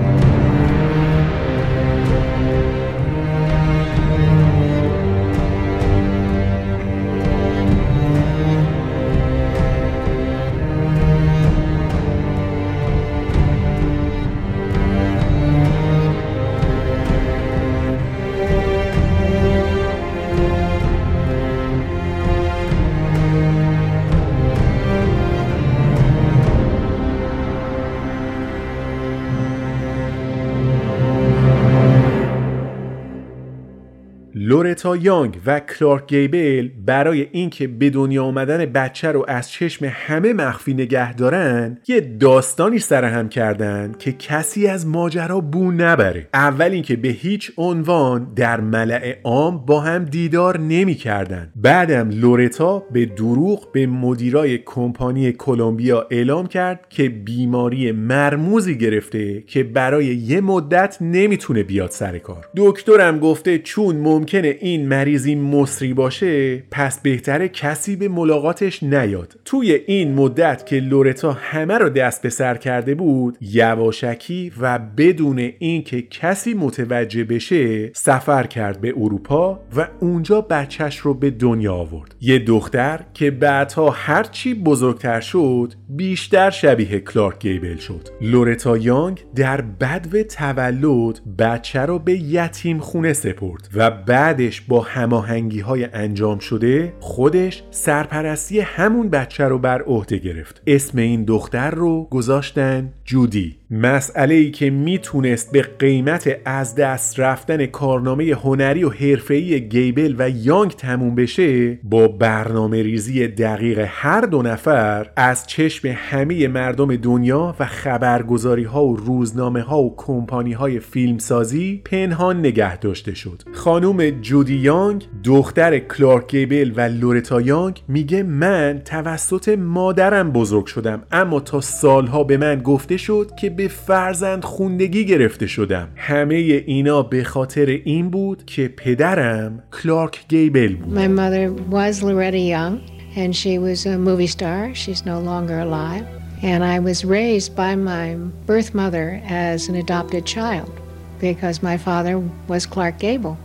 لورتا یانگ و کلارک گیبل برای اینکه به دنیا آمدن بچه رو از چشم همه مخفی نگه دارن یه داستانی سرهم کردن که کسی از ماجرا بو نبره اول اینکه به هیچ عنوان در ملاء عام با هم دیدار نمی کردن. بعدم لورتا به دروغ به مدیرای کمپانی کلمبیا اعلام کرد که بیماری مرموزی گرفته که برای یه مدت نمی‌تونه بیاد سر کار دکترم گفته چون ممکنه این مریضی مسری باشه پس بهتره کسی به ملاقاتش نیاد. توی این مدت که لورتا همه رو دست به سر کرده بود یواشکی و بدون اینکه کسی متوجه بشه سفر کرد به اروپا و اونجا بچهش رو به دنیا آورد. یه دختر که بعدها هرچی بزرگتر شد بیشتر شبیه کلارک گیبل شد. لورتا یانگ در بدو تولد بچه رو به یتیم خونه سپرد و بعدش با هماهنگی های انجام شده خودش سرپرستی همون بچه رو بر عهده گرفت. اسم این دختر رو گذاشتن جودی. مسئله ای که می‌تونست به قیمت از دست رفتن کارنامه هنری و حرفه‌ای گیبل و یانگ تموم بشه با برنامه ریزی دقیق هر دو نفر از چشم همه مردم دنیا و خبرگزاری ها و روزنامه ها و کمپانی های فیلمسازی پنهان نگه داشته شد. خانم جودی یانگ دختر کلارک گیبل و لورتا یانگ میگه من توسط مادرم بزرگ شدم اما تا سالها به من گفته شد که به فرزند خوندگی گرفته شدم همه اینا به خاطر این بود که پدرم کلارک گیبل بود My mother was Loretta Young and she was a movie star. She's no longer alive. And I was raised by my birth mother as an adopted child because my father was Clark Gable.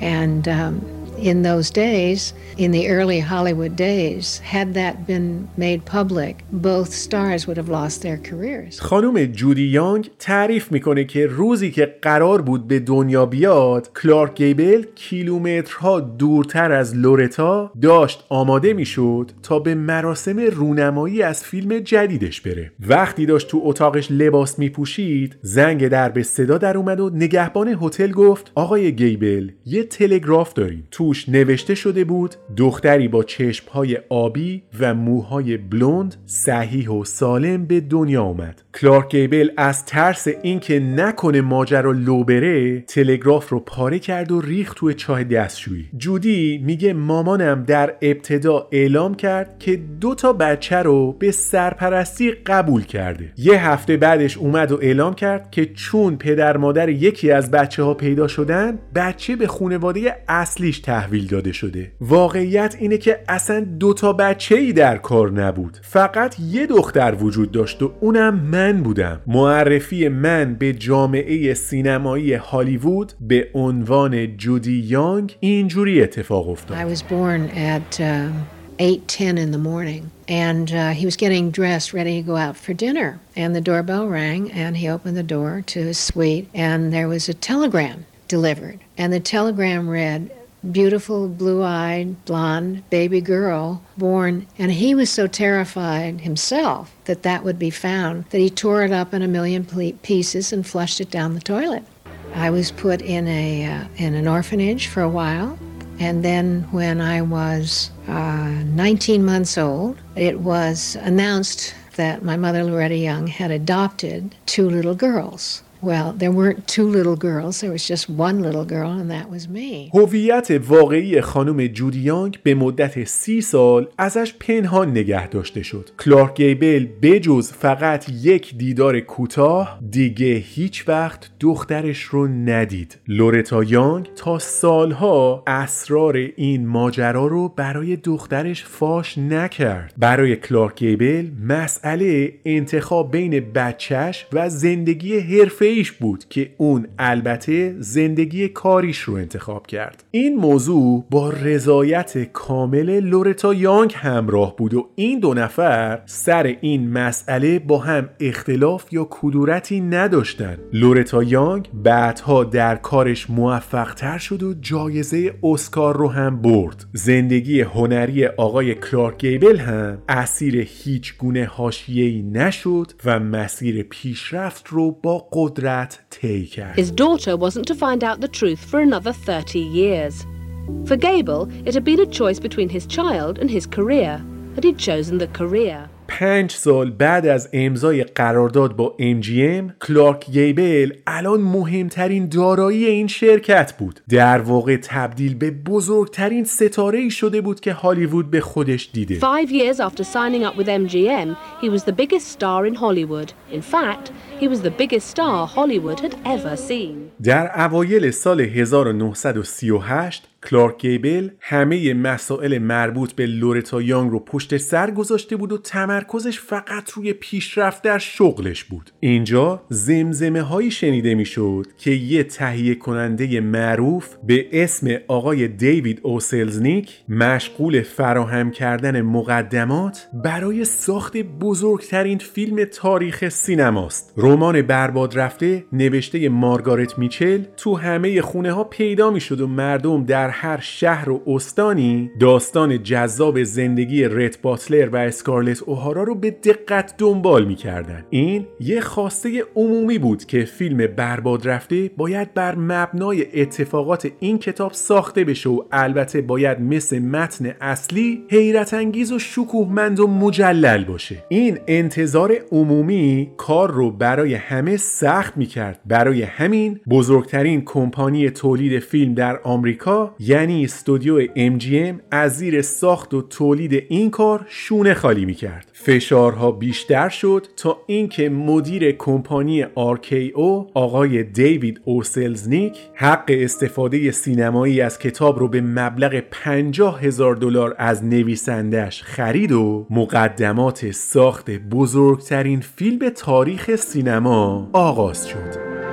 And um, in those days, in the early Hollywood days, had that been made public, both stars would have lost their careers. خانم جودی یانگ تعریف می‌کنه که روزی که قرار بود به دنیا بیاد کلارک گیبل کیلومترها دورتر از لورتا داشت آماده می‌شد تا به مراسم رونمایی از فیلم جدیدش بره وقتی داشت تو اتاقش لباس میپوشید زنگ در به صدا در اومد و نگهبان هتل گفت آقای گیبل یه تلگراف داریم توش نوشته شده بود دختری با چشمهای آبی و موهای بلوند صحیح و سالم به دنیا آمد. کلارک گیبل از ترس اینکه نکنه ماجرا لو بره تلگراف رو پاره کرد و ریخت توی چاه دستشویی. جودی میگه مامانم در ابتدا اعلام کرد که دو تا بچه رو به سرپرستی قبول کرده. یه هفته بعدش اومد و اعلام کرد که چون پدر مادر یکی از بچه ها پیدا شدن بچه به خانواده اصلیش تحویل داده شده واقعیت اینه که اصلا دو تا بچه ای در کار نبود فقط یه دختر وجود داشت و اونم من بودم معرفی من به جامعه سینمایی هالیوود به عنوان جودی یانگ اینجوری اتفاق افتاد I was born at um, 8:10 in the morning and uh, he was getting dressed ready to go out for dinner and the doorbell rang and he opened the door to his suite and there was a telegram delivered and the telegram read beautiful blue-eyed blonde baby girl born. And he was so terrified himself that that would be found that he tore it up in a million pieces and flushed it down the toilet. I was put in a uh, in an orphanage for a while, and then when I was uh, 19 months old, it was announced that my mother Loretta Young had adopted two little girls. Well, there weren't two little girls, there was just one little girl, and that was me. هویت واقعی خانم جودی یانگ به مدت سی سال ازش پنهان نگه داشته شد. کلارک گیبل بجز فقط یک دیدار کوتاه دیگه هیچ وقت دخترش رو ندید. لورتا یانگ تا سالها اسرار این ماجرا رو برای دخترش فاش نکرد. برای کلارک گیبل مسئله انتخاب بین بچهش و زندگی حرفه ایش بود که اون البته زندگی کاریش رو انتخاب کرد. این موضوع با رضایت کامل لورتا یانگ همراه بود و این دو نفر سر این مسئله با هم اختلاف یا کدورتی نداشتن. لورتا یانگ بعدها در کارش موفق تر شد و جایزه اسکار رو هم برد. زندگی هنری آقای کلارک گیبل هم اسیر هیچ گونه حاشیه‌ای نشد و مسیر پیشرفت رو با قدرت طی کرد His daughter wasn't to find out the truth for another 30 years. For Gable, it had been a choice between his child and his career, and he'd chosen the career. پنج سال بعد از امضای قرارداد با MGM کلارک گیبل الان مهمترین دارایی این شرکت بود در واقع تبدیل به بزرگترین ستاره ای شده بود که هالیوود به خودش دیده Five years after signing up with MGM, he was the biggest star in Hollywood. In fact, he was the biggest star Hollywood had ever seen. در اوایل سال 1938 کلارک گیبل همه مسائل مربوط به لورتا یانگ رو پشت سر گذاشته بود و تمرکزش فقط روی پیشرفت در شغلش بود. اینجا زمزمه هایی شنیده می‌شد که یه تهیه کننده معروف به اسم آقای دیوید او سلزنیک مشغول فراهم کردن مقدمات برای ساخت بزرگترین فیلم تاریخ سینماست. رمان برباد رفته نوشته مارگارت میچل تو همه خونه ها پیدا می‌شد و مردم در هر شهر و استانی داستان جذاب زندگی رت باتلر و اسکارلت اوهارا رو به دقت دنبال می‌کردن. این یه خواسته عمومی بود که فیلم برباد رفته باید بر مبنای اتفاقات این کتاب ساخته بشه و البته باید مثل متن اصلی حیرت انگیز و شکوهمند و مجلل باشه. این انتظار عمومی کار رو برای همه سخت می‌کرد. برای همین بزرگترین کمپانی تولید فیلم در آمریکا یعنی استودیو MGM از زیر ساخت و تولید این کار شونه خالی می‌کرد. فشارها بیشتر شد تا اینکه مدیر کمپانی RKO آقای دیوید اوسلزنیک حق استفاده سینمایی از کتاب رو به مبلغ 50 هزار دلار از نویسندش خرید و مقدمات ساخت بزرگترین فیلم تاریخ سینما آغاز شد.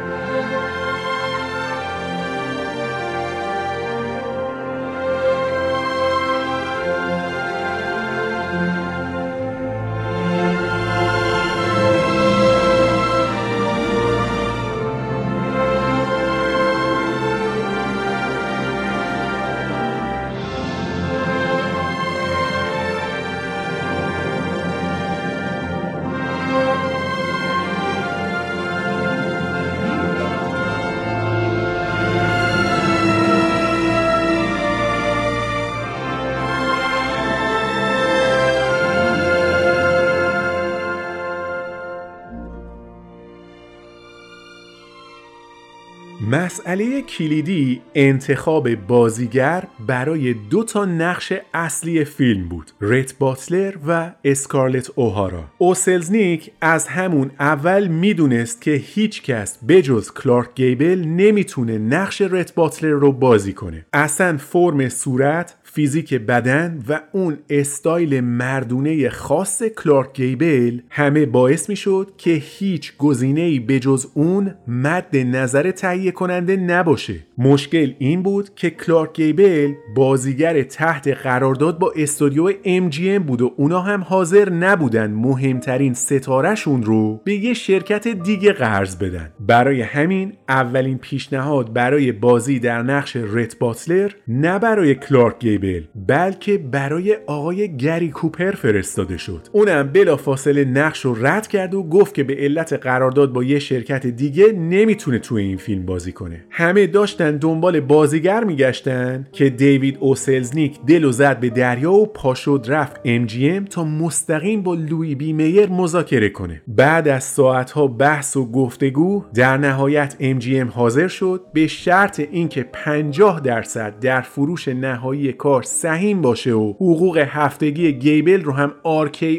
کلیدی انتخاب بازیگر برای دو تا نقش اصلی فیلم بود رت باتلر و اسکارلت اوهارا. او سلزنیک از همون اول می‌دونست که هیچ کس بجز کلارک گیبل نمی‌تونه نقش رت باتلر رو بازی کنه. اصلا فرم صورت فیزیک بدن و اون استایل مردونه خاص کلارک گیبل همه باعث می شد که هیچ گزینه ای بجز اون مد نظر تهیه کننده نباشه. مشکل این بود که کلارک گیبل بازیگر تحت قرارداد با استودیو MGM بود و اونا هم حاضر نبودن مهمترین ستارهشون رو به یه شرکت دیگه قرض بدن. برای همین اولین پیشنهاد برای بازی در نقش رت باتلر نه برای کلارک گیبل بلکه برای آقای گری کوپر فرستاده شد. اونم بلا فاصله نقش رو رد کرد و گفت که به علت قرارداد با یه شرکت دیگه نمی‌تونه توی این فیلم بازی کنه. همه داشتن دنبال بازیگر میگشتن که دیوید او سلزنیک دل و زد به دریا و پاشد رفت MGM تا مستقیم با لویی بی میر مذاکره کنه. بعد از ساعتها بحث و گفتگو در نهایت MGM حاضر شد به شرط اینکه 50 درصد در فروش نهایی کار سهیم باشه و حقوق هفتگی گیبل رو هم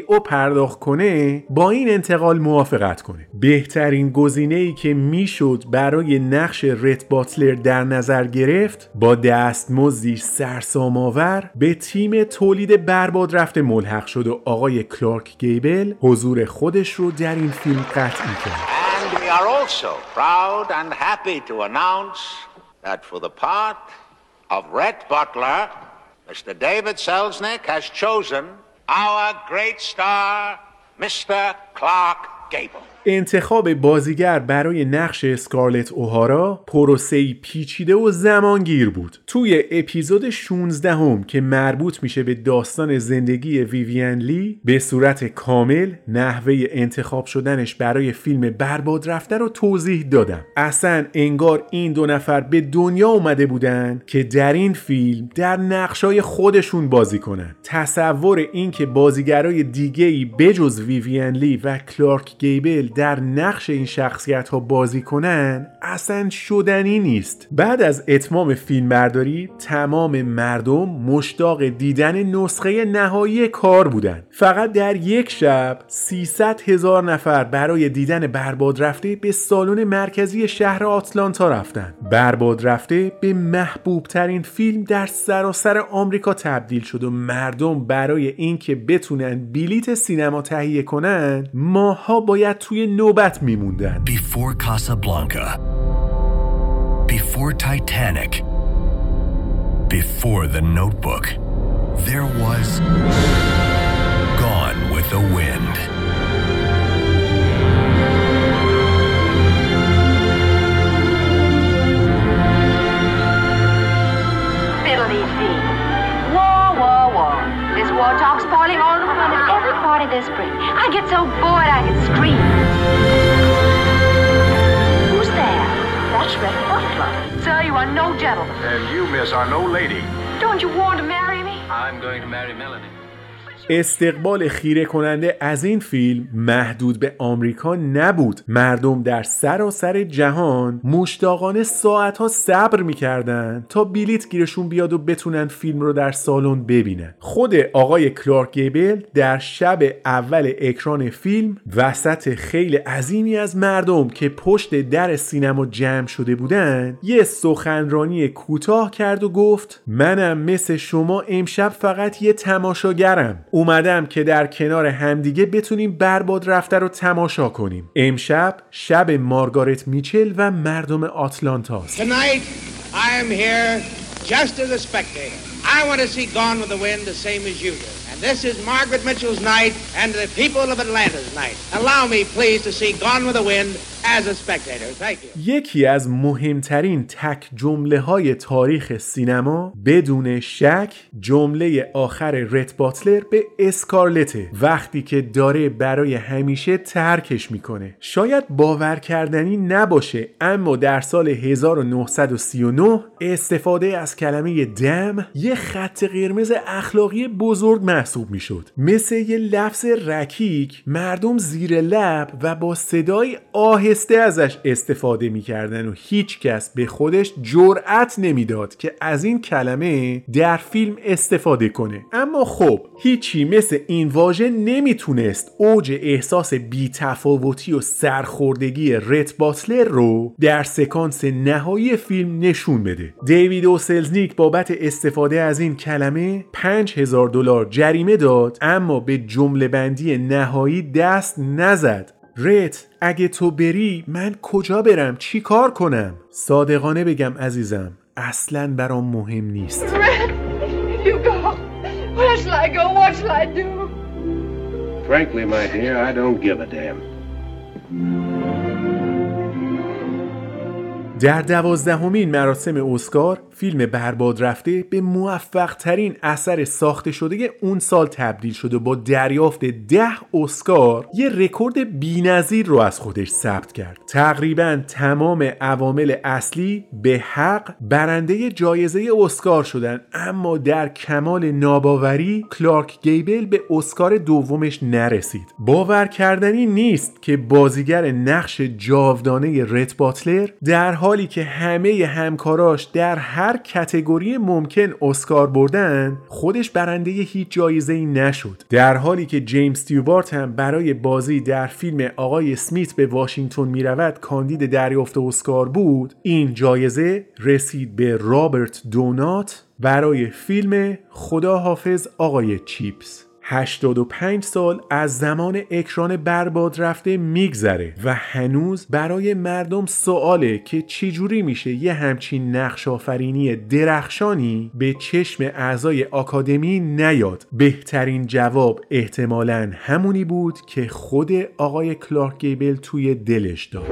او پرداخت کنه با این انتقال موافقت کنه. بهترین گزینه ای که می‌شد برای نقش رت باتلر در نظر گرفت با دستمزدی سرسام آور به تیم تولید برباد رفته ملحق شد و آقای کلارک گیبل حضور خودش رو در این فیلم قطعی کرد And we are also proud and happy to announce that for the part of Rhett Butler, Mr. David Selznick has chosen our great star, Mr. Clark Gable. انتخاب بازیگر برای نقش اسکارلت اوهارا پروسه پیچیده و زمانگیر بود. توی اپیزود 16 هم که مربوط میشه به داستان زندگی ویویان لی به صورت کامل نحوه انتخاب شدنش برای فیلم برباد رفته رو توضیح دادم. اصلا انگار این دو نفر به دنیا اومده بودن که در این فیلم در نقشای خودشون بازی کنن. تصور اینکه بازیگرای دیگه ای بجز ویویان لی و کلارک گیبل در نقش این شخصیت ها بازی کنن اصلا شدنی نیست. بعد از اتمام فیلم برداری تمام مردم مشتاق دیدن نسخه نهایی کار بودن. فقط در یک شب 300 هزار نفر برای دیدن برباد رفته به سالن مرکزی شهر آتلانتا رفتن. برباد رفته به محبوب ترین فیلم در سراسر آمریکا تبدیل شد و مردم برای اینکه بتونن بلیت سینما تهیه کنن ماها باید توی نوبت میموندن Before Casablanca, before Titanic, before The Notebook, there was Gone with the Wind. Fiddle easy. War, war, war. This war talk's spoiling all the fun at every party this spring. I get so bored I could scream. Who's there? That's Red Butler. Sir, you are no gentleman. And you, miss, are no lady. Don't you want to marry me? I'm going to marry Melanie. استقبال خیره کننده از این فیلم محدود به آمریکا نبود. مردم در سراسر جهان مشتاقانه ساعتها صبر می‌کردن تا بلیت گیرشون بیاد و بتونن فیلم رو در سالن ببینن. خود آقای کلارک گیبل در شب اول اکران فیلم وسط خیلی عظیمی از مردم که پشت در سینما جمع شده بودن یه سخنرانی کوتاه کرد و گفت منم مثل شما امشب فقط یه تماشاگرم. اومدم که در کنار همدیگه بتونیم برباد رفته رو تماشا کنیم امشب شب مارگارت میچل و مردم آتلانتاست Tonight, I am here just as a spectator. I want to see Gone with the Wind the same as you do. And this is Margaret Mitchell's night and the people of Atlanta's night. Allow me, please, to see Gone with the Wind یکی از مهمترین تک جمله های تاریخ سینما بدون شک جمله آخر رت باتلر به اسکارلته وقتی که داره برای همیشه ترکش می‌کنه. شاید باور کردنی نباشه اما در سال 1939 استفاده از کلمه دم یه خط قرمز اخلاقی بزرگ محسوب می‌شد. مثل یه لفظ رکیک مردم زیر لب و با صدای آهسته ازش استفاده می‌کردن و هیچ کس به خودش جرأت نمی‌داد که از این کلمه در فیلم استفاده کنه. اما خب هیچی مثل این واژه نمی‌تونست اوج احساس بیتفاوتی و سرخوردگی رت باتلر رو در سکانس نهایی فیلم نشون بده. دیوید اوسلزنیک بابت استفاده از این کلمه 5000 دلار جریمه داد اما به جمله بندی نهایی دست نزد. رت اگه تو بری من کجا برم چی کار کنم صادقانه بگم عزیزم اصلا برام مهم نیست You go. Where shall I go? What shall I do? Frankly, my dear, I don't give a damn. در دوازدهمین مراسم اسکار فیلم برباد رفته به موفق ترین اثر ساخته شده اون سال تبدیل شده با دریافت ده اسکار یه رکورد بینظیر رو از خودش ثبت کرد. تقریبا تمام عوامل اصلی به حق برنده جایزه اسکار شدن. اما در کمال ناباوری کلارک گیبل به اسکار دومش نرسید. باور کردنی نیست که بازیگر نقش جاودانه رت باتلر در حالی که همه همکاراش در هر کتگوری ممکن اسکار بردن خودش برنده هیچ جایزه ای نشد. در حالی که جیمز تیوبارت هم برای بازی در فیلم آقای سمیت به واشنگتن می‌رود کاندید دریافت اسکار بود این جایزه رسید به رابرت دونات برای فیلم خدا حافظ آقای چیپس. 85 سال از زمان اکران برباد رفته میگذره و هنوز برای مردم سواله که چجوری میشه یه همچین نقش آفرینی درخشانی به چشم اعضای آکادمی نیاد بهترین جواب احتمالا همونی بود که خود آقای کلارک گیبل توی دلش داد.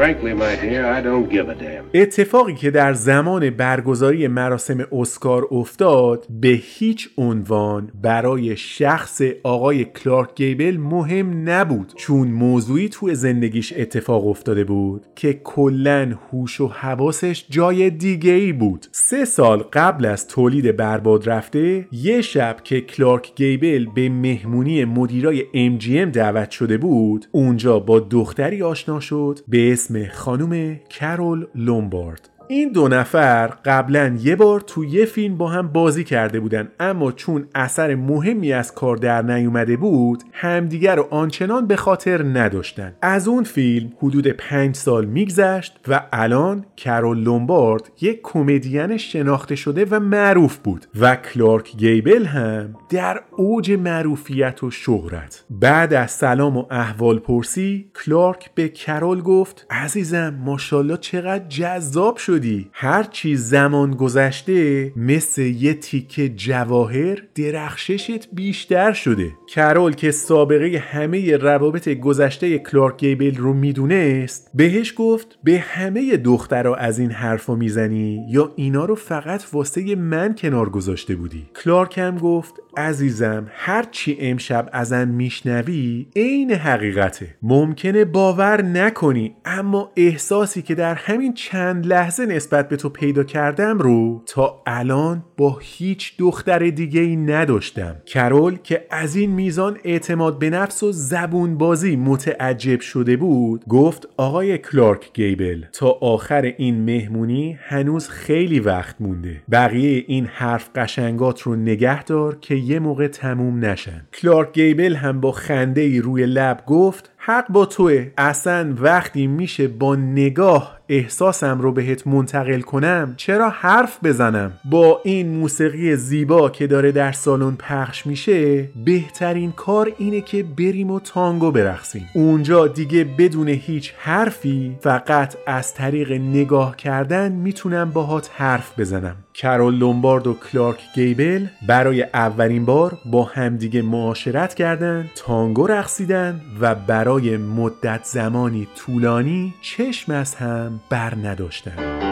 اتفاقی که در زمان برگزاری مراسم اسکار افتاد به هیچ عنوان برای شخص آقای کلارک گیبل مهم نبود چون موضوعی تو زندگیش اتفاق افتاده بود که کلا هوش و حواسش جای دیگه ای بود. سه سال قبل از تولید برباد رفته یه شب که کلارک گیبل به مهمونی مدیرای MGM دعوت شده بود اونجا با دختری آشنا شد به اسم خانم کرول لومبارد. این دو نفر قبلا یه بار تو یه فیلم با هم بازی کرده بودن اما چون اثر مهمی از کار در نیومده بود همدیگر رو آنچنان به خاطر نداشتن. از اون فیلم حدود پنج سال میگذشت و الان کرول لومبارد یک کمدین شناخته شده و معروف بود و کلارک گیبل هم در اوج معروفیت و شهرت. بعد از سلام و احوال پرسی کلارک به کرول گفت عزیزم ماشاءالله چقدر جذاب شد شدی. هر چی زمان گذشته مثل یه تیکه جواهر درخششت بیشتر شده. کرول که سابقه همه روابط گذشته کلارک گیبل رو می‌دونست بهش گفت به همه دخترها از این حرفا می‌زنی یا اینا رو فقط واسه من کنار گذاشته بودی؟ کلارک هم گفت عزیزم هر چی امشب ازم میشنوی عین حقیقته. ممکنه باور نکنی اما احساسی که در همین چند لحظه نسبت به تو پیدا کردم رو تا الان با هیچ دختر دیگه ای نداشتم. کرول که از این میزان اعتماد به نفس و زبون بازی متعجب شده بود گفت آقای کلارک گیبل تا آخر این مهمونی هنوز خیلی وقت مونده. بقیه این حرف قشنگات رو نگه دار که یه موقع تموم نشن. کلارک گیبل هم با خنده ای روی لب گفت حق با توه. اصلا وقتی میشه با نگاه احساسم رو بهت منتقل کنم چرا حرف بزنم؟ با این موسیقی زیبا که داره در سالن پخش میشه بهترین کار اینه که بریم و تانگو برقصیم. اونجا دیگه بدون هیچ حرفی فقط از طریق نگاه کردن می‌تونم باهات حرف بزنم. کرول لومبارد و کلارک گیبل برای اولین بار با همدیگه معاشرت کردند تانگو رقصیدن و برای مدت زمانی طولانی چشم از هم بر نداشتند.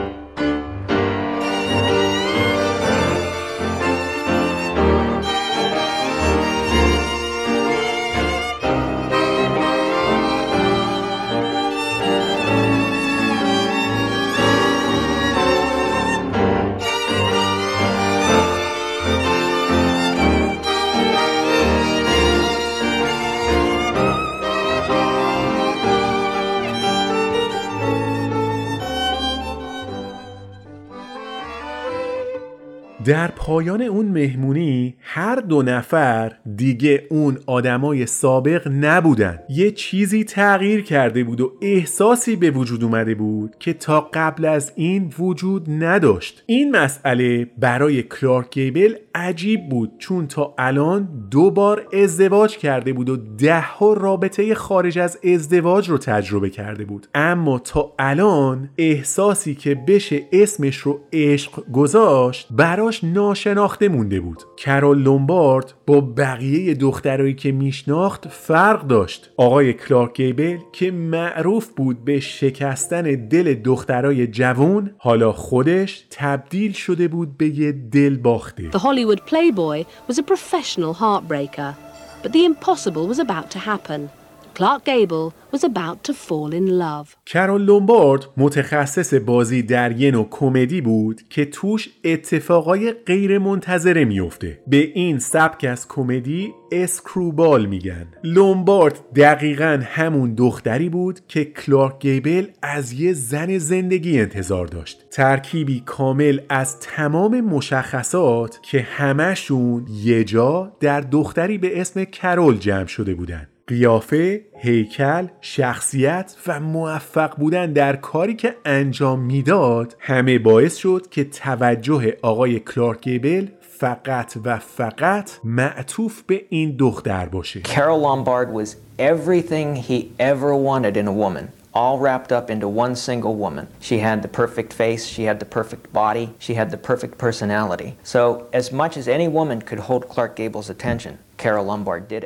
در پایان اون مهمونی هر دو نفر دیگه اون آدمای سابق نبودن. یه چیزی تغییر کرده بود و احساسی به وجود اومده بود که تا قبل از این وجود نداشت. این مسئله برای کلارک گیبل عجیب بود چون تا الان دو بار ازدواج کرده بود و ده ها رابطه خارج از ازدواج رو تجربه کرده بود. اما تا الان احساسی که بشه اسمش رو عشق گذاشت براش ناشناخته مونده بود. کرول لومبارد با بقیه دخترایی که میشناخت فرق داشت. آقای کلارک گیبل که معروف بود به شکستن دل دخترای جوان حالا خودش تبدیل شده بود به یه دل باخته. The Hollywood Playboy was a professional heartbreaker, but the impossible was about to happen. Clark Gable was about to fall in love. کرول لومبارد متخصص بازی یه نوع کمدی بود که توش اتفاقای غیر منتظره میفته به این سبک از کمدی اسکروبال میگن. لومبارد دقیقا همون دختری بود که کلارک گیبل از یه زن زندگی انتظار داشت. ترکیبی کامل از تمام مشخصات که همشون یه جا در دختری به اسم کرول جمع شده بودن. قیافه، هیکل، شخصیت و موفق بودن در کاری که انجام می‌داد همه باعث شد که توجه آقای کلارک گیبل فقط و فقط معطوف به این دختر باشه Carol Lombard was everything he ever wanted in a woman. All wrapped up into one single woman. She had the perfect face, she had the perfect body, she had the perfect personality. So, as much as any woman could hold Clark Gable's attention,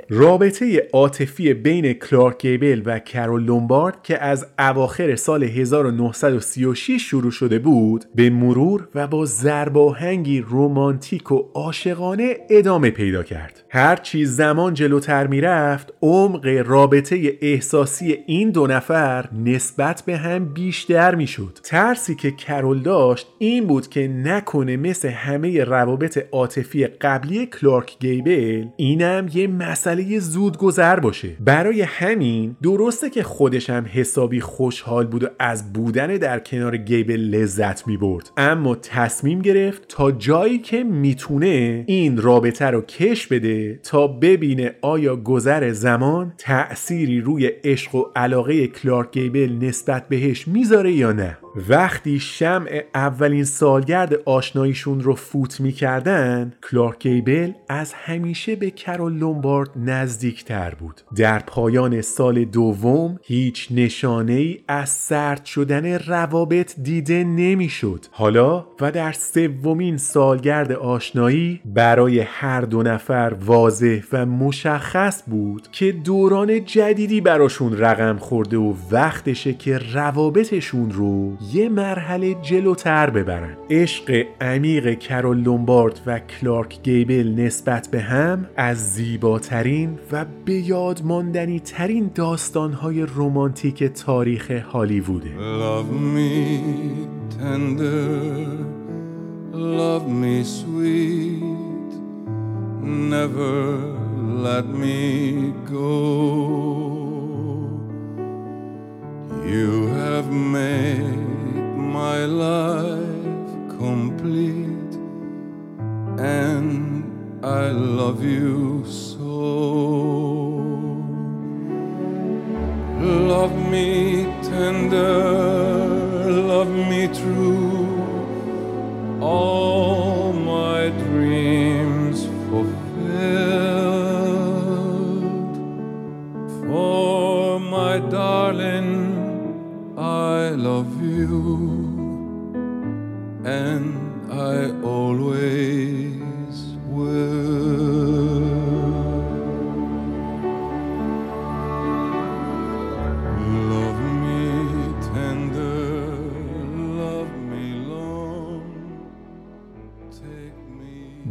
رابطه عاطفی بین کلارک گیبل و کرول لومبارد که از اواخر سال 1936 شروع شده بود به مرور و با زرباهنگی رومانتیک و عاشقانه ادامه پیدا کرد. هر چیز زمان جلوتر می‌رفت عمق رابطه احساسی این دو نفر نسبت به هم بیشتر می‌شد. ترسی که کرول داشت این بود که نکنه مثل همه روابط عاطفی قبلی کلارک گیبل اینم یه مسئله زود گذر باشه. برای همین درسته که خودش هم حسابی خوشحال بود و از بودن در کنار گیبل لذت می برد اما تصمیم گرفت تا جایی که می‌تونه این رابطه رو کش بده تا ببینه آیا گذر زمان تأثیری روی عشق و علاقه کلارک گیبل نسبت بهش می‌ذاره یا نه. وقتی شمع اولین سالگرد آشناییشون رو فوت می‌کردن کلارک گیبل از همیشه به کرول لومبارد نزدیکتر بود. در پایان سال دوم هیچ نشانه ای از سرد شدن روابط دیده نمی‌شد. حالا و در سومین سالگرد آشنایی برای هر دو نفر واضح و مشخص بود که دوران جدیدی براشون رقم خورده و وقتشه که روابطشون رو یه مرحله جلوتر ببرن. عشق عمیق کرول لومبارد و کلارک گیبل نسبت به هم از زیباترین و به یاد ماندنی ترین داستانهای رمانتیک تاریخ هالیووده. Never let me go. You have made my life complete, and I love you so. Love me tender, love me true, all my dreams fulfilled. For my darling, love you, and I always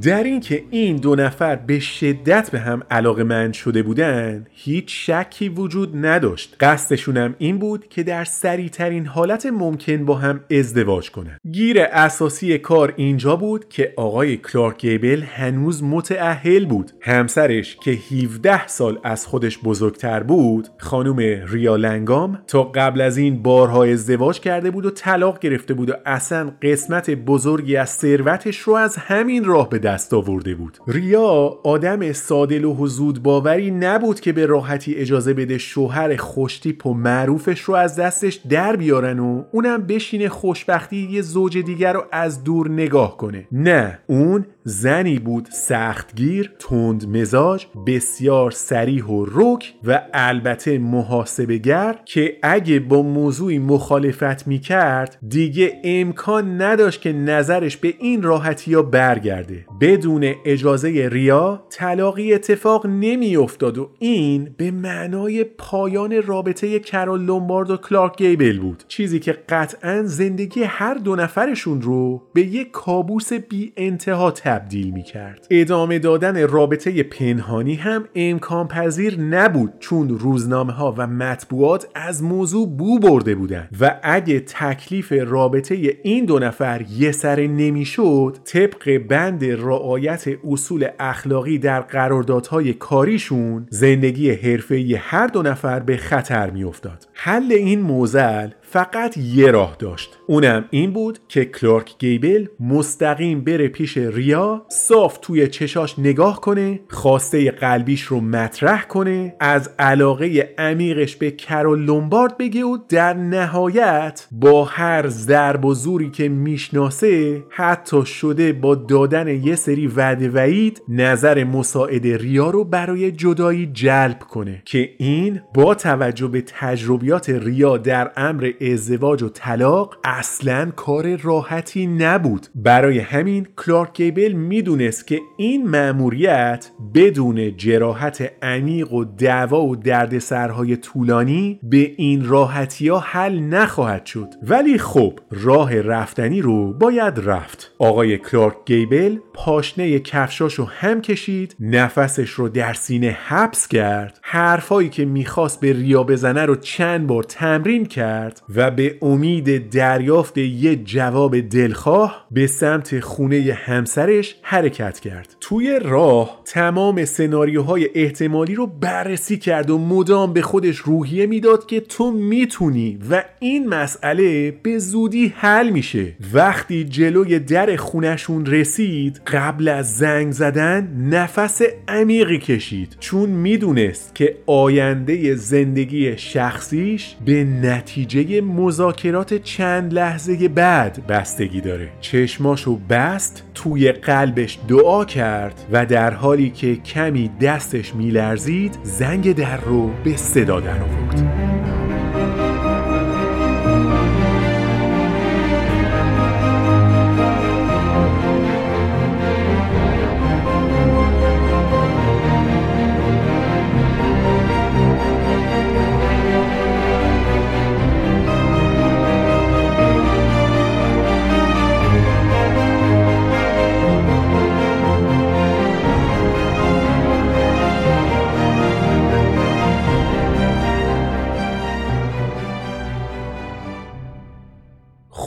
در اینکه این دو نفر به شدت به هم علاقه مند شده بودن هیچ شکی وجود نداشت. قصدشون هم این بود که در سریعترین حالت ممکن با هم ازدواج کنن. گیر اساسی کار اینجا بود که آقای کلارک گیبل هنوز متعهل بود. همسرش که 17 سال از خودش بزرگتر بود خانم ریا لنگام تا قبل از این بارها ازدواج کرده بود و طلاق گرفته بود و اصلا قسمت بزرگی از ثروتش رو از همین راه به دست آورده بود. ریا آدم سادل و زود باوری نبود که به راحتی اجازه بده شوهر خوشتیپ و معروفش رو از دستش در بیارن و اونم بشینه خوشبختی یه زوج دیگر رو از دور نگاه کنه. نه اون زنی بود سختگیر تند مزاج بسیار سریح و رک و البته محاسبگر که اگه با موضوعی مخالفت می‌کرد دیگه امکان نداشت که نظرش به این راحتی ها برگرده. بدون اجازه ریا طلاقی اتفاق نمیافتاد و این به معنای پایان رابطه کرول لومبارد و کلارک گیبل بود. چیزی که قطعا زندگی هر دو نفرشون رو به یک کابوس بی انتها تبدیل می کرد. ادامه دادن رابطه پنهانی هم امکان پذیر نبود چون روزنامه ها و مطبوعات از موضوع بو برده بودند و اگه تکلیف رابطه این دو نفر یه سره نمی‌شد طبق بند رعایت اصول اخلاقی در قراردادهای کاریشون زندگی حرفه‌ای هر دو نفر به خطر میافتاد. حل این موزل فقط یه راه داشت. اونم این بود که کلارک گیبل مستقیم بره پیش ریا صاف توی چشاش نگاه کنه خواسته قلبیش رو مطرح کنه از علاقه عمیقش به کرول لومبارد بگه و در نهایت با هر ضرب و زوری که می‌شناسه حتی شده با دادن یه سری وعده وعید نظر مساعد ریا رو برای جدایی جلب کنه. که این با توجه به تجربیات ریا در امر ازدواج و طلاق اصلا کار راحتی نبود. برای همین کلارک گیبل می‌دونست که این مأموریت بدون جراحت عمیق و دعوا و دردسرهای طولانی به این راحتی ها حل نخواهد شد. ولی خب راه رفتنی رو باید رفت. آقای کلارک گیبل پاشنه کفشاشو هم کشید نفسش رو در سینه حبس کرد حرفایی که می‌خواست به ریا بزنه رو چند بار تمرین کرد و به امید دریافت یه جواب دلخواه به سمت خونه همسرش حرکت کرد. توی راه تمام سناریوهای احتمالی رو بررسی کرد و مدام به خودش روحیه می‌داد که تو می‌تونی و این مسئله به زودی حل میشه. وقتی جلوی در خونشون رسید قبل از زنگ زدن نفس عمیقی کشید. چون می‌دونست که آینده زندگی شخصیش به نتیجه مذاکرات چند لحظه بعد بستگی داره. چشماشو بست توی قلبش دعا کرد و در حالی که کمی دستش میلرزید زنگ در رو به صدا در آورد.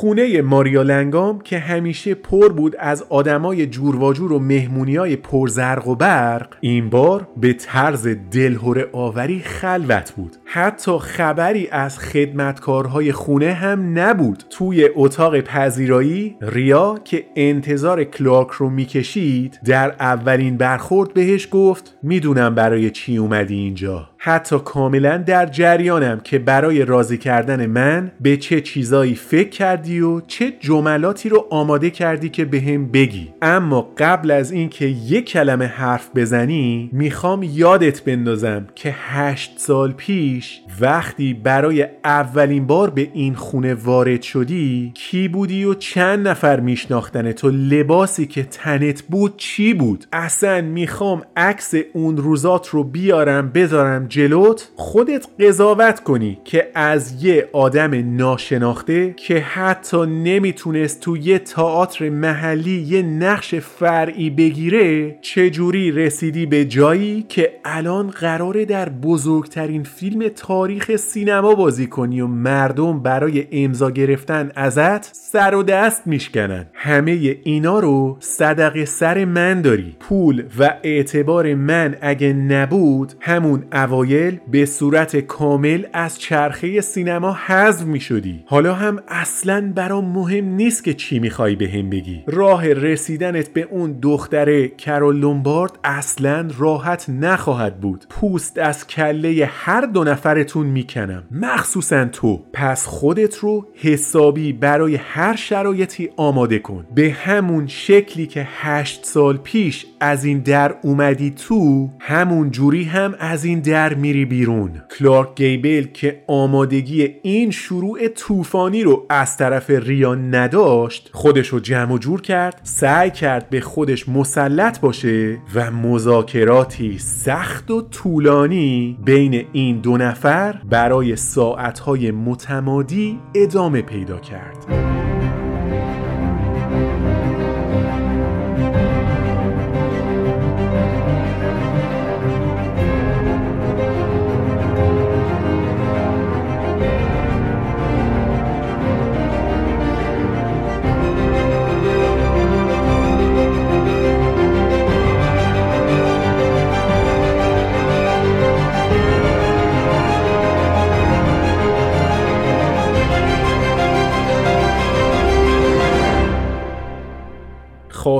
خونه ماریا لنگام که همیشه پر بود از آدمای جورواجور و مهمونیای پرزرق و برق این بار به طرز دلهوره آوری خلوت بود. حتی خبری از خدمتکارهای خونه هم نبود. توی اتاق پذیرایی ریا که انتظار کلارک رو می‌کشید در اولین برخورد بهش گفت می‌دونم برای چی اومدی اینجا. حتی کاملا در جریانم که برای راضی کردن من به چه چیزایی فکر کردی و چه جملاتی رو آماده کردی که به بگی. اما قبل از اینکه یک کلمه حرف بزنی می‌خوام یادت بندازم که هشت سال پیش وقتی برای اولین بار به این خونه وارد شدی کی بودی و چند نفر میشناختن تو؟ لباسی که تنت بود چی بود؟ اصلا می‌خوام عکس اون روزات رو بیارم بذارم جلوت خودت قضاوت کنی که از یه آدم ناشناخته که حتی نمی‌تونست تو یه تئاتر محلی یه نقش فرعی بگیره چجوری رسیدی به جایی که الان قراره در بزرگترین فیلم تاریخ سینما بازی کنی و مردم برای امضا گرفتن ازت سر و دست میشکنن؟ همه اینا رو صدقه سر من داری. پول و اعتبار من اگه نبود همون اوایل به صورت کامل از چرخه سینما حذف می شدی. حالا هم اصلا برام مهم نیست که چی می‌خوای به هم بگی. راه رسیدنت به اون دختره کرول لومبارد اصلا راحت نخواهد بود. پوست از کله هر دو نفرتون می‌کنم. مخصوصا تو. پس خودت رو حسابی برای هر شرایطی آماده کن. به همون شکلی که هشت سال پیش از این در اومدی تو همون جوری هم از این در میری بیرون. کلارک گیبل که آمادگی این شروع طوفانی رو از طرف ریا نداشت خودش رو جمع و جور کرد سعی کرد به خودش مسلط باشه و مذاکراتی سخت و طولانی بین این دو نفر برای ساعتهای متمادی ادامه پیدا کرد.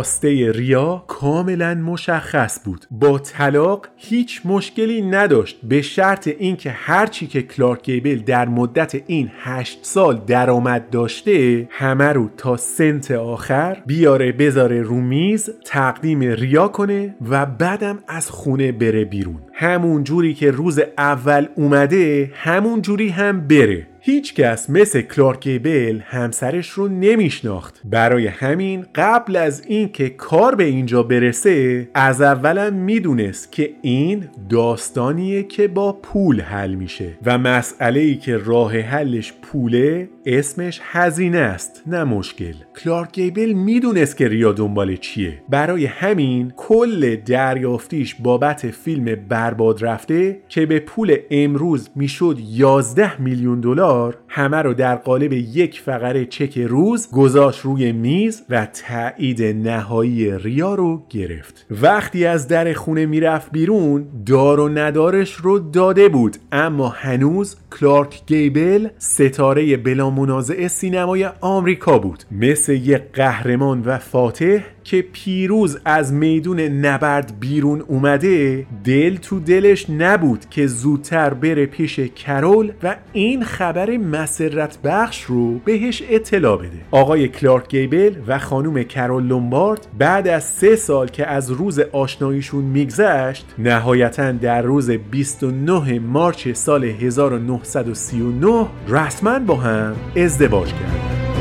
خواسته ریا کاملا مشخص بود. با طلاق هیچ مشکلی نداشت. به شرط اینکه هرچی که کلارک گیبل در مدت این هشت سال درآمد داشته همه رو تا سنت آخر بیاره بذاره رو میز تقدیم ریا کنه و بعدم از خونه بره بیرون. همون جوری که روز اول اومده همون جوری هم بره. هیچ کس مثل کلارک گیبل همسرش رو نمیشناخت. برای همین قبل از اینکه کار به اینجا برسه از اولم می‌دونست که این داستانیه که با پول حل میشه و مسئله ای که راه حلش پوله اسمش هزینه است نه مشکل. کلارک گیبل می‌دونست که ریا دنبال چیه. برای همین کل دریافتیش بابت فیلم برباد رفته که به پول امروز می‌شد 11 میلیون دلار همه رو در قالب یک فقره چک روز گذاشت روی میز و تایید نهایی ریا رو گرفت. وقتی از در خونه می‌رفت بیرون دار و ندارش رو داده بود. اما هنوز کلارک گیبل ستاره بلا منازعه سینمای آمریکا بود. مثل یک قهرمان و فاتح که پیروز از میدون نبرد بیرون اومده دل تو دلش نبود که زودتر بره پیش کرول و این خبر مسرت بخش رو بهش اطلاع بده. آقای کلارک گیبل و خانم کرول لومبارد بعد از سه سال که از روز آشناییشون میگذشت نهایتا در روز 29 مارچ سال 1939 رسما با هم ازدواج کردند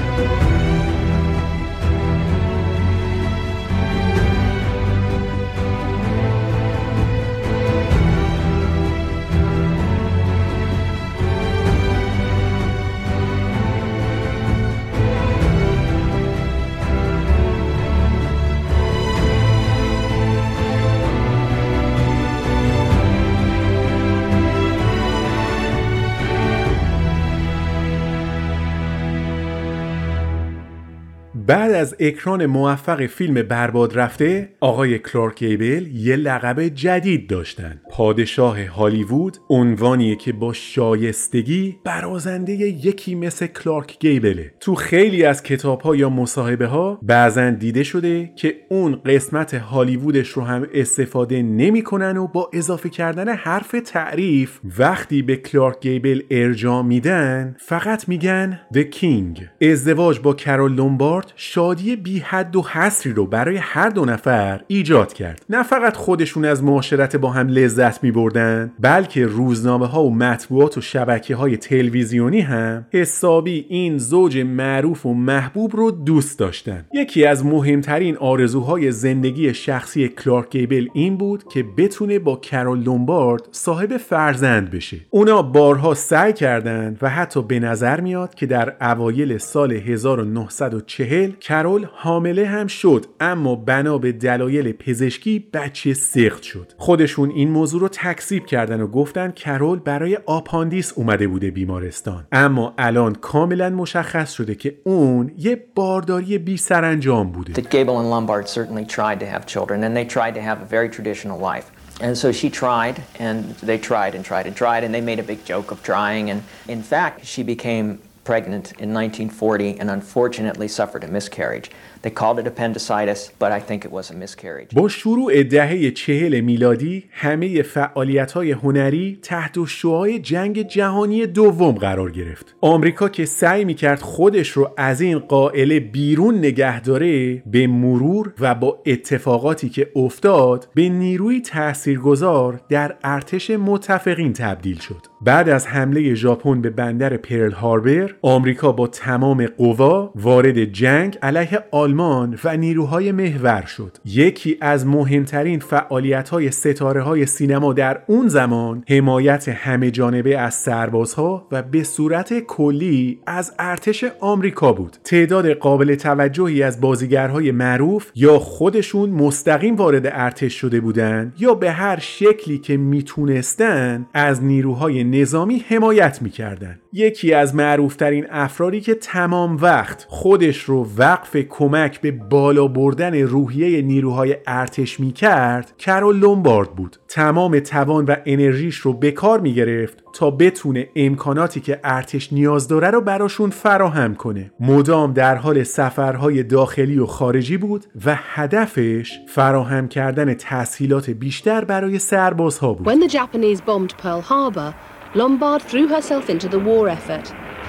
از اکران موفق فیلم برباد رفته آقای کلارک گیبل یه لقب جدید داشتن. پادشاه هالیوود عنوانیه که با شایستگی برازنده یکی مثل کلارک گیبله تو خیلی از کتاب ها یا مصاحبه ها بعضا دیده شده که اون قسمت هالیوودش رو هم استفاده نمی‌کنن و با اضافه کردن حرف تعریف وقتی به کلارک گیبل ارجاع میدن فقط میگن The King ازدواج با کرول لومبارد شادی بی حد و حصری رو برای هر دو نفر ایجاد کرد. نه فقط خودشون از معاشرت با هم لذت می بردن بلکه روزنامه ها و مطبوعات و شبکه های تلویزیونی هم حسابی این زوج معروف و محبوب رو دوست داشتن. یکی از مهمترین آرزوهای زندگی شخصی کلارک گیبل این بود که بتونه با کرول لومبارد صاحب فرزند بشه. اونا بارها سعی کردند و حتی به نظر میاد که در اوایل سال 1940 کرول حامله هم شد اما بنا به دلایل پزشکی بچه سخت شد خودشون این موضوع رو تکذیب کردن و گفتن کرول برای آپاندیس اومده بوده بیمارستان اما الان کاملا مشخص شده که اون یه بارداری بی سرانجام بوده Gable and Lombard certainly tried to have children, and they tried to have a very traditional life. And so she tried, and they tried and tried and tried, and they made a big joke of trying. And in fact, she became pregnant in 1940 and unfortunately suffered a miscarriage. They called it appendicitis, but I think it was a miscarriage. با شروع دهه چهل میلادی همه فعالیت های هنری تحت شعای جنگ جهانی دوم قرار گرفت. آمریکا که سعی می‌کرد خودش رو از این قائله بیرون نگه داره به مرور و با اتفاقاتی که افتاد به نیروی تاثیرگذار در ارتش متفقین تبدیل شد. بعد از حمله ژاپن به بندر پرل هاربر آمریکا با تمام قوا وارد جنگ علیه آلمان و نیروهای محور شد. یکی از مهمترین فعالیت های ستاره های سینما در اون زمان حمایت همه جانبه از سربازها و به صورت کلی از ارتش آمریکا بود. تعداد قابل توجهی از بازیگرهای معروف یا خودشون مستقیم وارد ارتش شده بودند یا به هر شکلی که می‌تونستن از نیروهای نظامی حمایت می‌کردن. یکی از معروفترین افرادی که تمام وقت خودش رو وقف کمک کمک به بالا بردن روحیه نیروهای ارتش می کرد کرول لومبارد بود تمام توان و انرژیش رو به کار می گرفت تا بتونه امکاناتی که ارتش نیاز داره رو براشون فراهم کنه مدام در حال سفرهای داخلی و خارجی بود و هدفش فراهم کردن تسهیلات بیشتر برای سربازها بود When the Japanese bombed Pearl Harbor, Lombard threw herself into the war effort.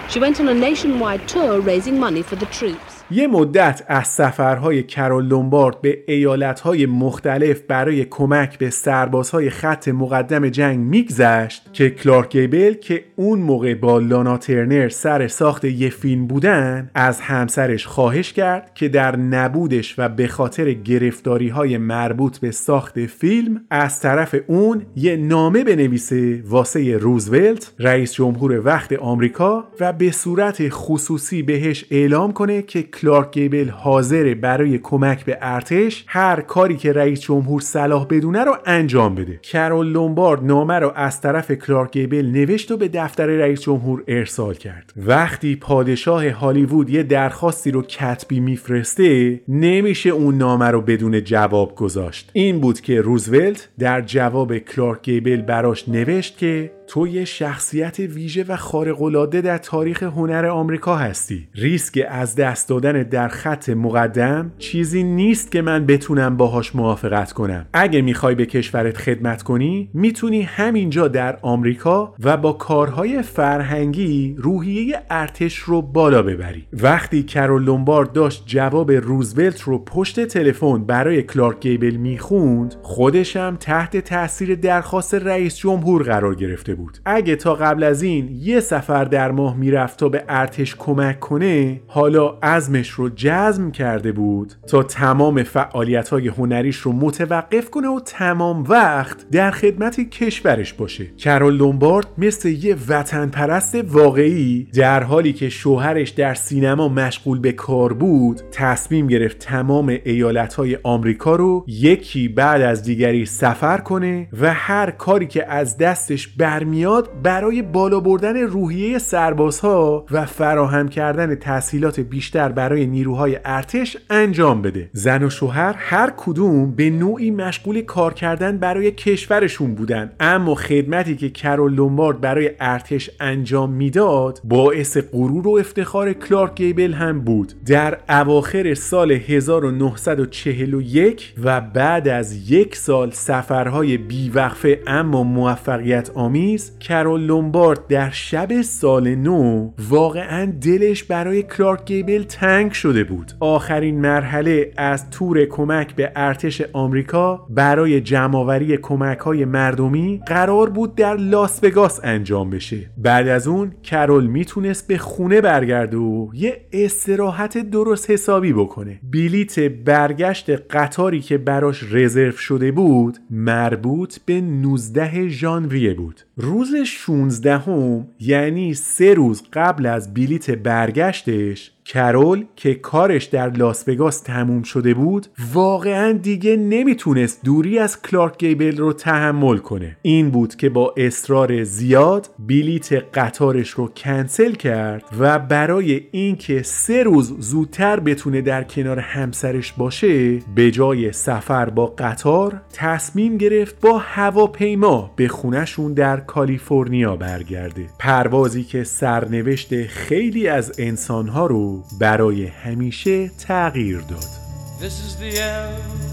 She went on a nationwide tour raising money for the troops. یه مدت از سفرهای کرول لومبارد به ایالتهای مختلف برای کمک به سربازهای خط مقدم جنگ میگذشت که کلارک گیبل که اون موقع با لانا ترنر سر ساخت یه فیلم بودن از همسرش خواهش کرد که در نبودش و به خاطر گرفتاری های مربوط به ساخت فیلم از طرف اون یه نامه بنویسه واسه روزولت رئیس جمهور وقت آمریکا و به صورت خصوصی بهش اعلام کنه که کلارک گیبل حاضره برای کمک به ارتش هر کاری که رئیس جمهور صلاح بدونه رو انجام بده. کرول لومبارد نامه رو از طرف کلارک گیبل نوشت و به دفتر رئیس جمهور ارسال کرد. وقتی پادشاه هالیوود یه درخواستی رو کتبی میفرسته نمیشه اون نامه رو بدون جواب گذاشت. این بود که روزولت در جواب کلارک گیبل براش نوشت که تو یه شخصیت ویژه و خارق‌العاده در تاریخ هنر آمریکا هستی. ریسک از دست دادن در خط مقدم چیزی نیست که من بتونم باهاش موافقت کنم. اگه می‌خوای به کشورت خدمت کنی می‌تونی همینجا در آمریکا و با کارهای فرهنگی روحیه ارتش رو بالا ببری. وقتی کرول لومبارد داشت جواب روزولت رو پشت تلفن برای کلارک گیبل می‌خوند خودشم تحت تاثیر درخواست رئیس جمهور قرار گرفته بود. اگه تا قبل از این یه سفر در ماه می‌رفت تا به ارتش کمک کنه حالا عزمش رو جزم کرده بود تا تمام فعالیت های هنریش رو متوقف کنه و تمام وقت در خدمت کشورش باشه. کرول لومبارد مثل یه وطن پرست واقعی در حالی که شوهرش در سینما مشغول به کار بود تصمیم گرفت تمام ایالت های آمریکا رو یکی بعد از دیگری سفر کنه و هر کاری که از دستش برمیاد برای بالا بردن روحیه سربازها و فراهم کردن تسهیلات بیشتر برای نیروهای ارتش انجام بده. زن و شوهر هر کدوم به نوعی مشغول کار کردن برای کشورشون بودن. اما خدمتی که کرول لومبارد برای ارتش انجام می‌داد باعث غرور و افتخار کلارک گیبل هم بود. در اواخر سال 1941 و بعد از یک سال سفرهای بیوقفه اما موفقیت آمیز کرول لومبارد در شب سال نو واقعا دلش برای کلارک گیبل تنگ شده بود. آخرین مرحله از تور کمک به ارتش آمریکا برای جمعآوری کمک های مردمی قرار بود در لاس وگاس انجام بشه. بعد از اون کرول می‌تونست به خونه برگرده و یه استراحت درست حسابی بکنه. بلیت برگشت قطاری که براش رزرو شده بود مربوط به 19 ژانویه بود. روز 16 هم یعنی سه روز قبل از بلیت برگشتش کرول که کارش در لاس وگاس تموم شده بود واقعا دیگه نمی‌تونست دوری از کلارک گیبل رو تحمل کنه. این بود که با اصرار زیاد بلیت قطارش رو کنسل کرد و برای اینکه سه روز زودتر بتونه در کنار همسرش باشه به جای سفر با قطار تصمیم گرفت با هواپیما به خونشون در کالیفرنیا برگرده. پروازی که سرنوشت خیلی از انسانها رو برای همیشه تغییر داد This is the end,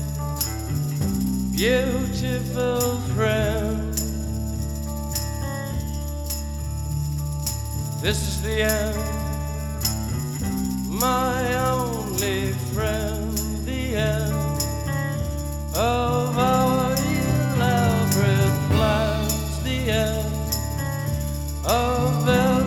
beautiful friend. This is the end, my only friend. The end of our elaborate plans. The end of everything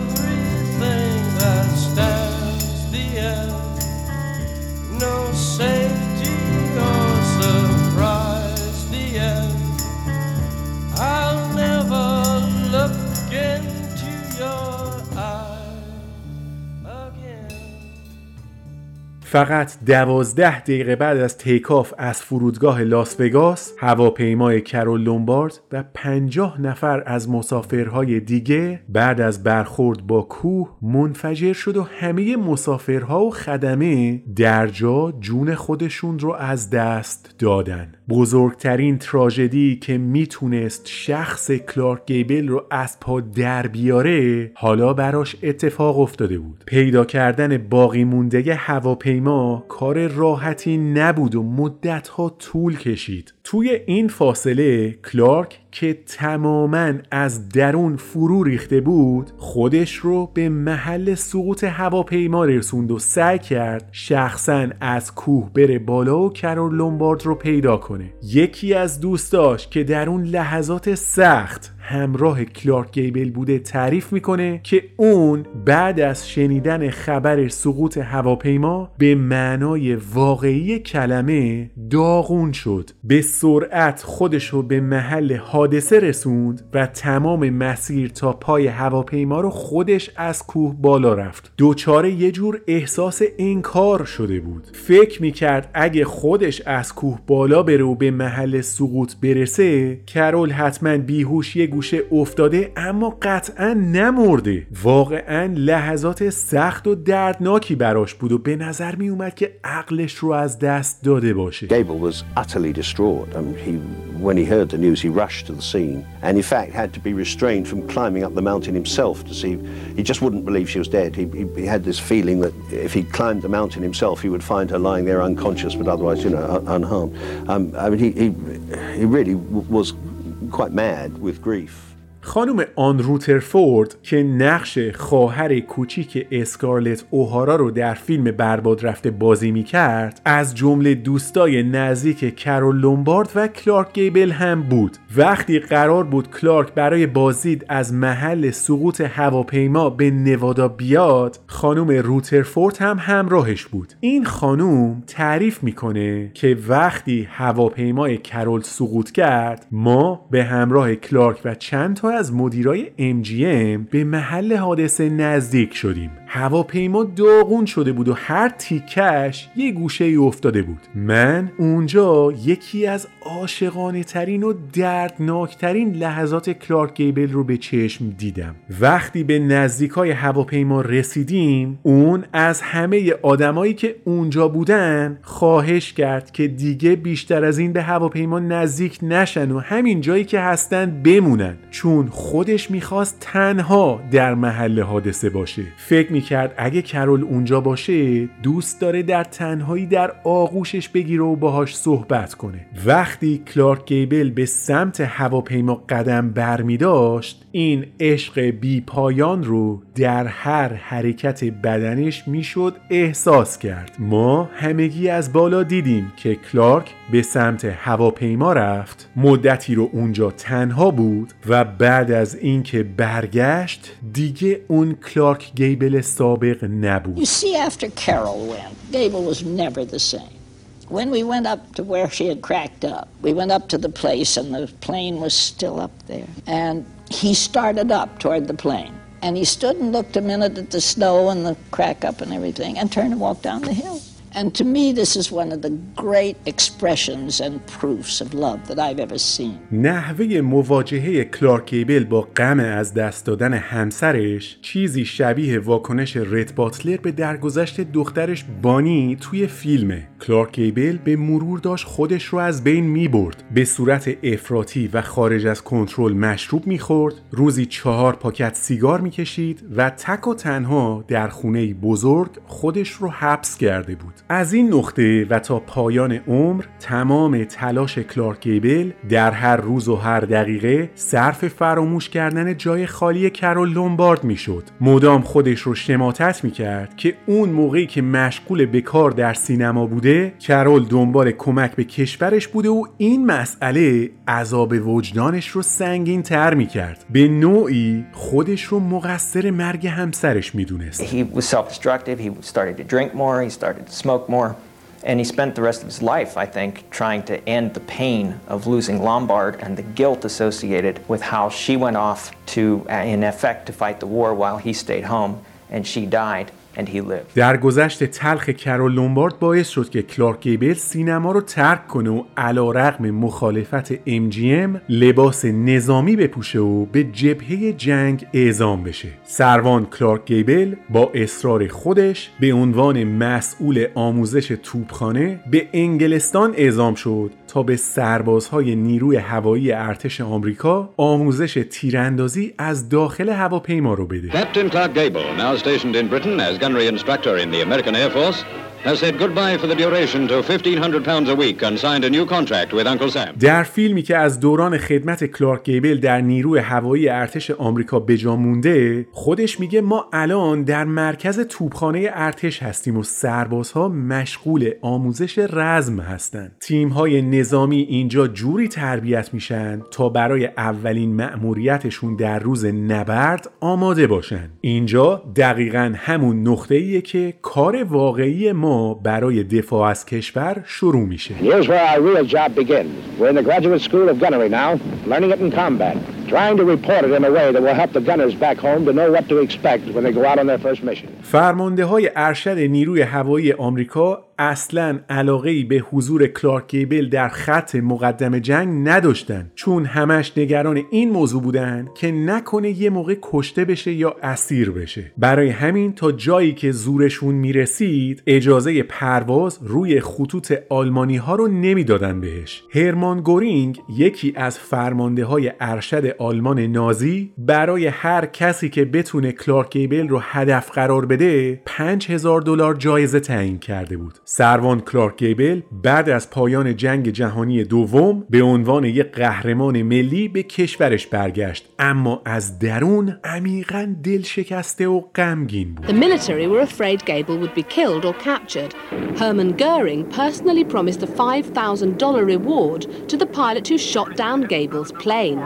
فقط دوازده دقیقه بعد از تیکاف از فرودگاه لاس وگاس هواپیمای کرول لومبارد و پنجاه نفر از مسافرهای دیگه بعد از برخورد با کوه منفجر شد و همه مسافرها و خدمه در جا جون خودشون رو از دست دادن. بزرگترین تراژدی که می‌تونست شخص کلارک گیبل رو از پا در بیاره حالا براش اتفاق افتاده بود. پیدا کردن باقی مونده هواپیما کار راحتی نبود و مدتها طول کشید. توی این فاصله کلارک که تماما از درون فرو ریخته بود خودش رو به محل سقوط هواپیما رسوند و سعی کرد شخصا از کوه بره بالا و کرول لومبارد رو پیدا کنه. یکی از دوستاش که در اون لحظات سخت همراه کلارک گیبل بوده تعریف می‌کنه که اون بعد از شنیدن خبر سقوط هواپیما به معنای واقعی کلمه داغون شد. به سرعت خودش رو به محل حادثه رسوند و تمام مسیر تا پای هواپیما رو خودش از کوه بالا رفت. دوچاره یه جور احساس انکار شده بود. فکر می‌کرد اگه خودش از کوه بالا بره و به محل سقوط برسه کرول حتما بیهوش یه گوشه افتاده اما قطعا نمرده واقعا لحظات سخت و دردناکی براش بود و به نظر می اومد که عقلش رو از دست داده باشه Gable was utterly distraught. and he, when he heard the news, he rushed to the scene and, in fact, had to be restrained from climbing up the mountain himself to see. He just wouldn't believe she was dead. He, he, he had this feeling that if he climbed the mountain himself, he would find her lying there unconscious, but otherwise, you know, un- unharmed. Um, I mean, he, he, he really was quite mad with grief. خانم آن روترفورد که نقش خواهر کوچیک اسکارلت اوهارا رو در فیلم برباد رفته بازی می کرد از جمله دوستای نزدیک کرول لومبارد و کلارک گیبل هم بود. وقتی قرار بود کلارک برای بازدید از محل سقوط هواپیما به نوادا بیاد خانم روترفورد هم همراهش بود. این خانم تعریف می‌کنه که وقتی هواپیمای کرول سقوط کرد ما به همراه کلارک و چند تا از مدیرای MGM به محل حادثه نزدیک شدیم. هواپیما داغون شده بود و هر تیکش یه گوشه ای افتاده بود. من اونجا یکی از عاشقانه ترین و دردناک ترین لحظات کلارک گیبل رو به چشم دیدم. وقتی به نزدیک های هواپیما رسیدیم اون از همه آدمایی که اونجا بودن خواهش کرد که دیگه بیشتر از این به هواپیما نزدیک نشن و همین جایی که هستن بمونن. چون خودش می‌خواست تنها در محل حادثه باشه. فکر می‌کرد اگه کرول اونجا باشه دوست داره در تنهایی در آغوشش بگیره و باهاش صحبت کنه. وقتی کلارک گیبل به سمت هواپیما قدم برمی داشت این عشق بی پایان رو در هر حرکت بدنش می‌شد احساس کرد. ما همگی از بالا دیدیم که کلارک به سمت هواپیما رفت. مدتی رو اونجا تنها بود و بعد از اینکه برگشت دیگه اون کلارک گیبل سابق نبود You see, after Carol went, Gable was never the same. When we went up to where she had cracked up, we went up to the place and the plane was still up there. And he started up toward the plane. And he stood and looked a minute at the snow and the crack up and everything and turned and walked down the hill. And to me, this is one of the great expressions and proofs of love that I've ever seen. نحوه مواجهه کلارک گیبل با غم از دست دادن همسرش چیزی شبیه واکنش رت باتلر به درگذشت دخترش بانی توی فیلمه کلارک گیبل به مرور داشت خودش رو از بین می برد. به صورت افراطی و خارج از کنترل مشروب می‌خورد روزی چهار پاکت سیگار می‌کشید و تک و تنها در خونه بزرگ خودش رو حبس کرده بود. از این نقطه و تا پایان عمر تمام تلاش کلارک گیبل در هر روز و هر دقیقه صرف فراموش کردن جای خالی کرول لومبارد می‌شد. مدام خودش رو شماتت می‌کرد که اون موقعی که مشغول به در سینما بوده کرول دنبال کمک به کشورش بوده و این مسئله عذاب وجدانش رو سنگین تر می‌کرد. به نوعی خودش رو مقصر مرگ همسرش می‌دونست. Smoke more. And he spent the rest of his life, I think, trying to end the pain of losing Lombard and the guilt associated with how she went off to, uh, in effect, to fight the war while he stayed home and she died. And he lived. در گذشت تلخ کرول لومبارد باعث شد که کلارک گیبل سینما رو ترک کنه و علا رقم مخالفت MGM لباس نظامی بپوشه و به جبهه جنگ اعزام بشه سروان کلارک گیبل با اصرار خودش به عنوان مسئول آموزش توپخانه به انگلستان اعزام شد تا به سربازهای نیروی هوایی ارتش آمریکا آموزش تیراندازی از داخل هواپیما رو بده Captain Clark Gable, now stationed in Britain as gunnery instructor in the American Air Force, has said goodbye for the duration to 1,500 pounds a week and signed a new contract with Uncle Sam. در فیلمی که از دوران خدمت کلارک گیبل در نیروی هوایی ارتش آمریکا به جا مونده خودش میگه ما الان در مرکز توپخانه ارتش هستیم و سربازها مشغول آموزش رزم هستند تیم‌های نظامی اینجا جوری تربیت میشن تا برای اولین مأموریتشون در روز نبرد آماده باشن اینجا دقیقا همون نقطه ایه که کار واقعی ما برای دفاع از کشور شروع میشه Here's where our real job begins. We're in the graduate school of gunnery now, learning it in combat, trying to report it in a way that will help the gunners back home to know what to expect when they go out on their first mission. فرمانده های ارشد نیروی هوایی آمریکا اصلا علاقه ای به حضور کلارک گیبل در خط مقدم جنگ نداشتن چون همش نگران این موضوع بودن که نکنه یه موقع کشته بشه یا اسیر بشه. برای همین تا جایی که زورشون می‌رسید اجازه پرواز روی خطوط آلمانی ها رو نمی‌دادن بهش. هرمان گورینگ یکی از فرمانده های ارشد آلمان نازی برای هر کسی که بتونه کلارک گیبل رو هدف قرار بده 5000 دلار جایزه تعیین کرده بود. سروان کلارک گیبل بعد از پایان جنگ جهانی دوم به عنوان یک قهرمان ملی به کشورش برگشت اما از درون عمیقا دل شکسته و غمگین بود The military were afraid Gable would be killed or captured. Hermann Goering personally promised a $5,000 reward to the pilot who shot down Gable's plane.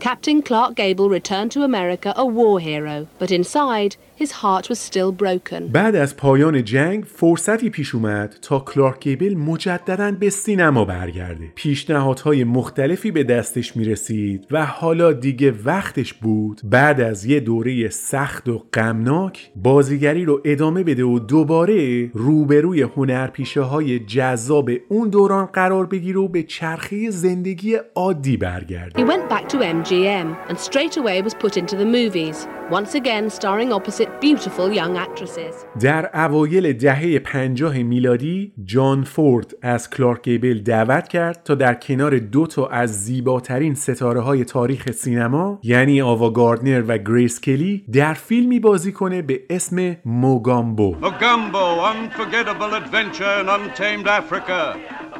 Captain Clark Gable returned to America a war hero, but inside, his heart was still broken. بعد از پایان جنگ فرصتی پیش اومد تا کلارک گیبل مجددا به سینما برگرده. پیشنهادهای مختلفی به دستش می‌رسید و حالا دیگه وقتش بود بعد از یه دوره سخت و غمناک بازیگری رو ادامه بده و دوباره روبروی هنرپیشه های جذاب اون دوران قرار بگیره و به چرخه زندگی عادی برگرده. He went back to MGM and straight away was put into the movies, once again starring opposite beautiful young actresses. در اوایل دهه پنجاه میلادی جان فورد از کلارک گیبل دعوت کرد تا در کنار دو تا از زیباترین ستاره های تاریخ سینما یعنی آوا گاردنر و گریس کلی در فیلمی بازی کنه به اسم موگامبو Mogambo, unforgettable adventure in untamed Africa.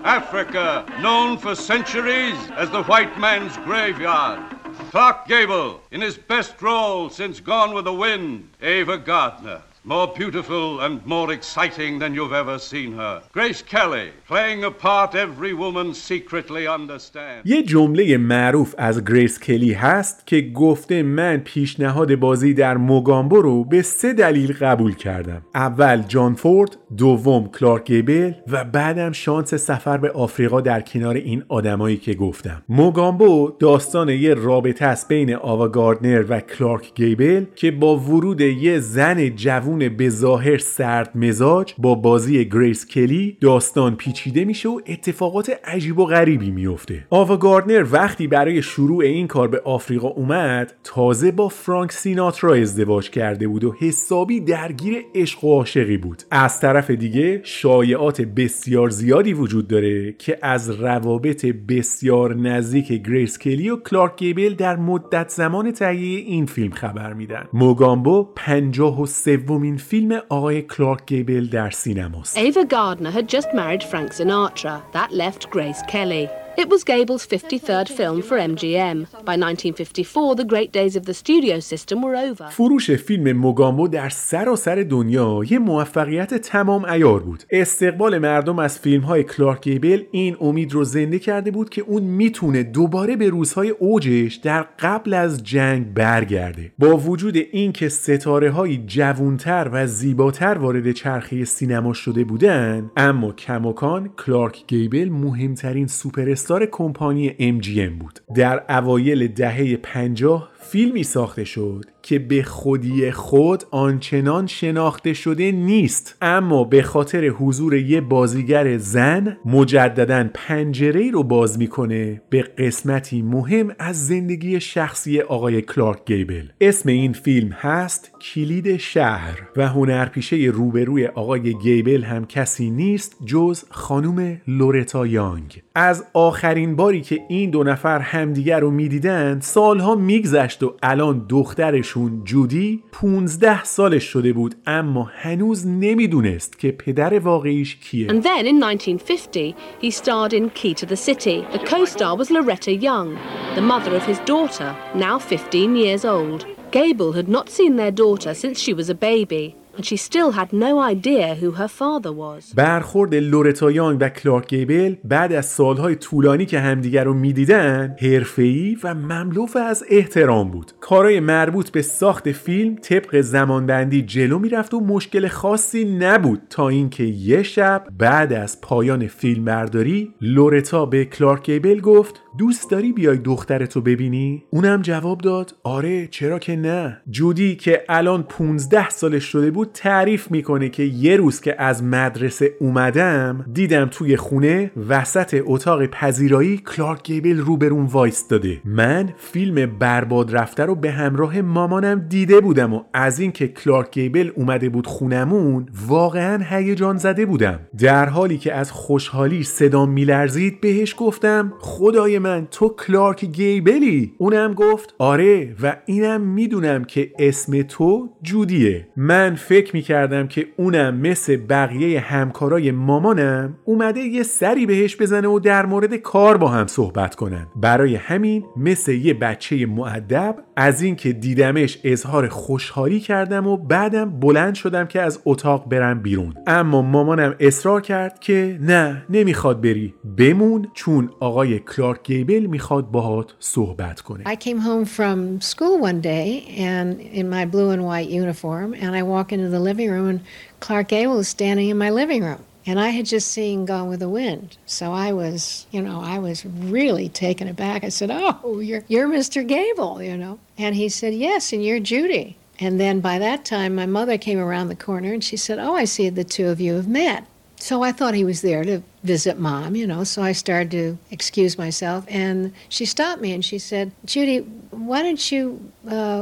Africa, known for centuries as the white man's graveyard. Clark Gable, in his best role since Gone with the Wind, Ava Gardner. More beautiful and more exciting than you've ever seen her. Grace Kelly, playing a part every woman secretly understands. یه جمله معروف از گریس کلی هست که گفته من پیشنهاد بازی در موگامبو رو به سه دلیل قبول کردم اول جان فورد دوم کلارک گیبل و بعدم شانس سفر به آفریقا در کنار این آدمایی که گفتم موگامبو داستان یه رابطه است بین آوا گاردنر و کلارک گیبل که با ورود یه زن جوون به ظاهر سرد مزاج با بازی گریس کلی داستان پیچیده میشه و اتفاقات عجیب و غریبی میفته. آوا گاردنر وقتی برای شروع این کار به آفریقا اومد تازه با فرانک سیناترا ازدواج کرده بود و حسابی درگیر عشق و عاشقی بود. از طرف دیگه شایعات بسیار زیادی وجود داره که از روابط بسیار نزدیک گریس کلی و کلارک گیبل در مدت زمان تهیه این فیلم خبر میدن. موگامبو پنجاه و سومین فیلم آقای کلارک گیبل در سینماست Ava Gardner had just married Frank Sinatra. That left Grace Kelly. It was Gable's 53rd film for MGM. By 1954, the great days of the studio system were over. فروش فیلم موگامبو در سراسر دنیا یه موفقیت تمام عیار بود استقبال مردم از فیلم های کلارک گیبل این امید رو زنده کرده بود که اون می‌تونه دوباره به روزهای اوجش در قبل از جنگ برگرده با وجود این که ستاره های جوونتر و زیباتر وارد چرخه سینما شده بودن اما کماکان کلارک گیبل مهمترین سوپر استار کمپانی MGM بود. در اوایل دهه 50 فیلمی ساخته شد که به خودی خود آنچنان شناخته شده نیست. اما به خاطر حضور یه بازیگر زن مجددا پنجره رو باز می‌کنه به قسمتی مهم از زندگی شخصی آقای کلارک گیبل. اسم این فیلم هست کلید شهر و هنرپیشه روبروی آقای گیبل هم کسی نیست جز خانم لورتا یانگ. از آخرین باری که این دو نفر همدیگر رو می‌دیدن سالها میگذشت و الان دخترشون جودی 15 سالش شده بود اما هنوز نمی‌دونست که پدر واقعیش کیه And then in 1950, he starred in Key to the City. The co star was Loretta Young, the mother of his daughter, now 15 years old. Gable had not seen their daughter since she was a baby, she still had no idea who her father was. برخورد لورتا یانگ و کلارک گیبل بعد از سالهای طولانی که همدیگر رو می‌دیدن حرفه‌ای و مملو از احترام بود کارهای مربوط به ساخت فیلم طبق زمانبندی جلو می‌رفت و مشکل خاصی نبود تا اینکه یه شب بعد از پایان فیلم برداری لورتا به کلارک گیبل گفت دوست داری بیای دخترتو ببینی؟ اونم جواب داد آره چرا که نه. جودی که الان 15 سالش شده بود تعریف می‌کنه که یه روز که از مدرسه اومدم دیدم توی خونه وسط اتاق پذیرایی کلارک گیبل روبروم وایساده. من فیلم برباد رفته رو به همراه مامانم دیده بودم و از اینکه کلارک گیبل اومده بود خونمون واقعا هیجان زده بودم. در حالی که از خوشحالی صدام میلرزید بهش گفتم خدای من تو کلارک گیبلی؟ اونم گفت آره و اینم می‌دونم که اسم تو جودیه. من فکر می‌کردم که اونم مثل بقیه همکارای مامانم اومده یه سری بهش بزنه و در مورد کار با هم صحبت کنن. برای همین مثل یه بچه معدب از اینکه دیدمش اظهار خوشحالی کردم و بعدم بلند شدم که از اتاق برم بیرون. اما مامانم اصرار کرد که نه نمی‌خواد بری. بمون چون آقای کلارک گیبل می‌خواد باهات صحبت کنه. I came home from school one day and in my blue and white uniform, and I walk into the living room, and Clark Gable was standing in my living room. And I had just seen Gone with the Wind. So I was, you know, I was really taken aback. I said, Oh, you're, you're Mr. Gable, you know. And he said, Yes, and you're Judy. And then by that time, my mother came around the corner and she said, Oh, I see the two of you have met. So I thought he was there to visit mom, you know. So I started to excuse myself, and she stopped me and she said, Judy, why don't you uh?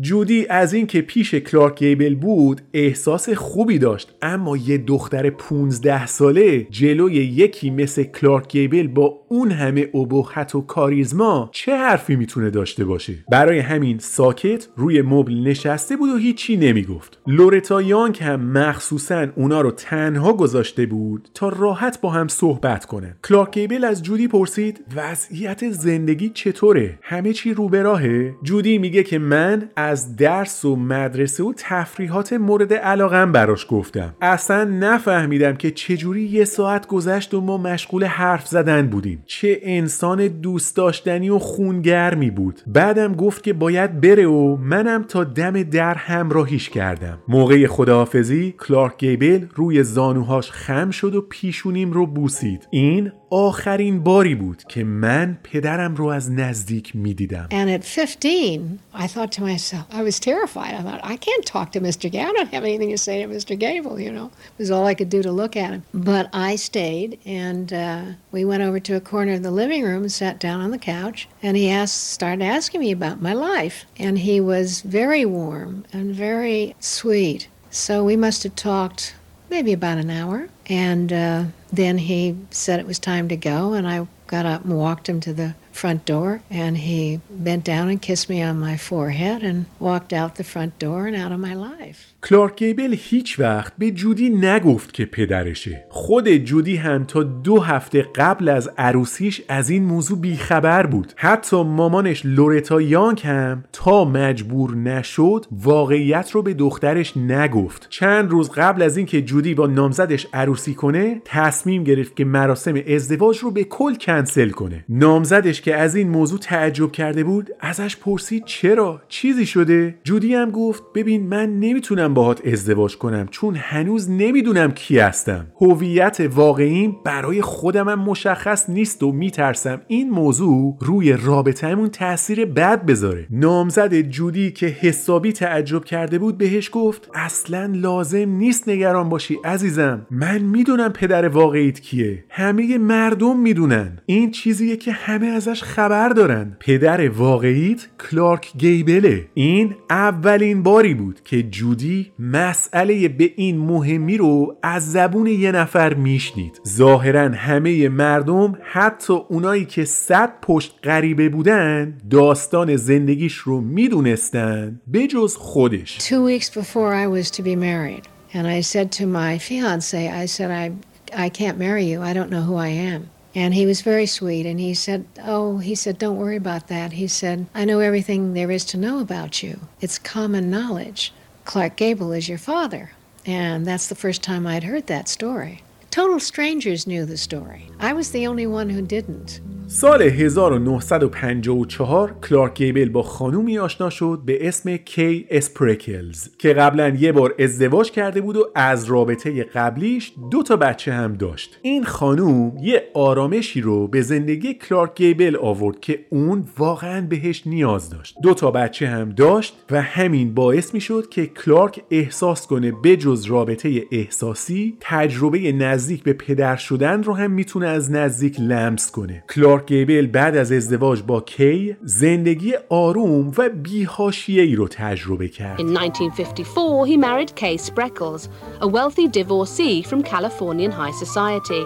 جودی از اینکه پیش کلارک گیبل بود احساس خوبی داشت. اما یه دختر 15 ساله جلوی یکی مثل کلارک گیبل با اون همه ابهت و کاریزما چه حرفی می‌تونه داشته باشه؟ برای همین ساکت روی مبل نشسته بود و هیچی نمی‌گفت. لورتا یانگ هم مخصوصا اونا رو تنها گذاشته بود تا راحت با هم صحبت کنن. کلارک گیبل از جودی پرسید وضعیت زندگی چطوره؟ همه چی رو به راهه. جودی میگه که من از درس و مدرسه و تفریحات مورد علاقم براش گفتم. اصلا نفهمیدم که چجوری یه ساعت گذشت و ما مشغول حرف زدن بودیم. چه انسان دوست داشتنی و خونگرمی بود. بعدم گفت که باید بره و منم تا دم در همراهیش کردم. موقع خداحافظی کلارک گیبل روی زانوهاش خم شد و پیشونیم رو بوسید. این آخرین باری بود که من پدرم رو از نزدیک میدیدم And at 15, I thought to myself, I was terrified. I thought, I can't talk to Mr. Gable. I don't have anything to say to Mr. Gable, you know. It was all I could do to look at him. But I stayed, and uh, we went over to a corner of the living room and sat down on the couch. And he asked, started asking me about my life. And he was very warm and very sweet. So we must have talked maybe about an hour. And uh, then he said it was time to go, and I got up and walked him to the front door, and he bent down and kissed me on my forehead and walked out the front door and out of my life. کلارک گیبل هیچ وقت به جودی نگفت که پدرشه. خود جودی هم تا دو هفته قبل از عروسیش از این موضوع بیخبر بود. حتی مامانش لورتا یانگ هم تا مجبور نشد واقعیت رو به دخترش نگفت. چند روز قبل از اینکه جودی با نامزدش عروسی کنه تصمیم گرفت که مراسم ازدواج رو به کل کنسل کنه. نامزدش که از این موضوع تعجب کرده بود ازش پرسید چرا؟ چیزی شده؟ جودی هم گفت ببین من نمی‌تونم باهات ازدواج کنم چون هنوز نمی‌دونم کی هستم. هویت واقعیم برای خودمم مشخص نیست و میترسم این موضوع روی رابطهمون تاثیر بد بذاره. نامزد جودی که حسابی تعجب کرده بود بهش گفت اصلا لازم نیست نگران باشی عزیزم. من می‌دونم پدر واقعیت کیه. همه مردم می‌دونن. این چیزیه که همه ازش خبر دارن پدر واقعیت کلارک گیبله این اولین باری بود که جودی مسئله به این مهمی رو از زبون یه نفر میشنید ظاهرا همه مردم حتی اونایی که صد پشت غریبه بودن داستان زندگیش رو می‌دونستن بجز خودش Two weeks before I was to be married, and I said to my fiance, I said, I, I can't marry you. I don't know who I am. And he was very sweet, and he said, Oh, he said, don't worry about that. He said, I know everything there is to know about you. It's common knowledge. Clark Gable is your father. And that's the first time I'd heard that story. Total strangers knew the story. I was the only one who didn't. سال 1954 کلارک گیبل با خانومی آشنا شد به اسم کی اسپرکلز که قبلا یه بار ازدواج کرده بود و از رابطه قبلیش دو تا بچه هم داشت. این خانوم یه آرامشی رو به زندگی کلارک گیبل آورد که اون واقعا بهش نیاز داشت. دو تا بچه هم داشت و همین باعث می شد که کلارک احساس کنه بجز رابطه احساسی تجربه نزدیک به پدر شدن رو هم می‌تونه از نزدیک لمس کنه. کلارک گیبل بعد از ازدواج با کی زندگی آروم و بیهاشیه‌ای رو تجربه کرد. In 1954, he married Kay Spreckles, a wealthy divorcee from Californian high society.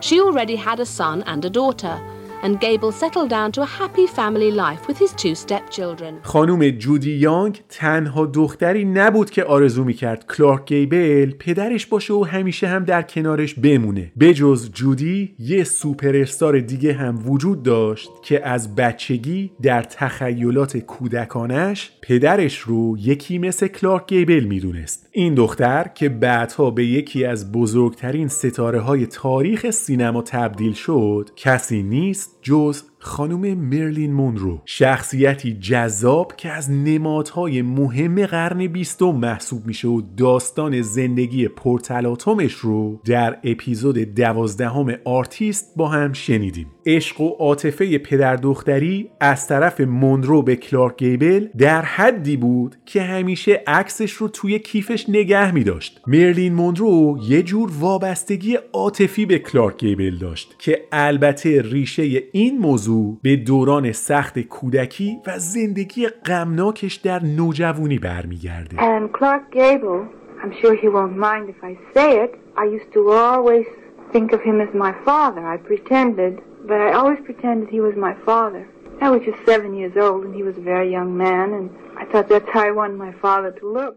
She already had a son and a daughter, and Gable settled down to a happy family life with his two stepchildren. خانم جودی یانگ تنها دختری نبود که آرزو می‌کرد کلارک گیبل پدرش باشه و همیشه هم در کنارش بمونه بجز جودی یه سوپر استار دیگه هم وجود داشت که از بچگی در تخیلات کودکانش پدرش رو یکی مثل کلارک گیبل می‌دونست این دختر که بعدها به یکی از بزرگترین ستاره های تاریخ سینما تبدیل شد کسی نیست جز خانم مرلین مونرو. شخصیتی جذاب که از نمادهای مهم قرن بیستم محسوب میشه و داستان زندگی پرتلاتمش رو در اپیزود دوازدهم آرتیست با هم شنیدیم. عشق و عاطفه پدر دختری از طرف مونرو به کلارک گیبل در حدی بود که همیشه عکسش رو توی کیفش نگه می داشت مرلین مونرو یه جور وابستگی عاطفی به کلارک گیبل داشت که البته ریشه این موضوع به دوران سخت کودکی و زندگی غمناکش در نوجوانی برمیگرده. Clark Gable, I'm sure he won't mind if I say it, I used to always think of him as my father. I pretended, but I always pretended he was my father. I was just seven years old and he was a very young man and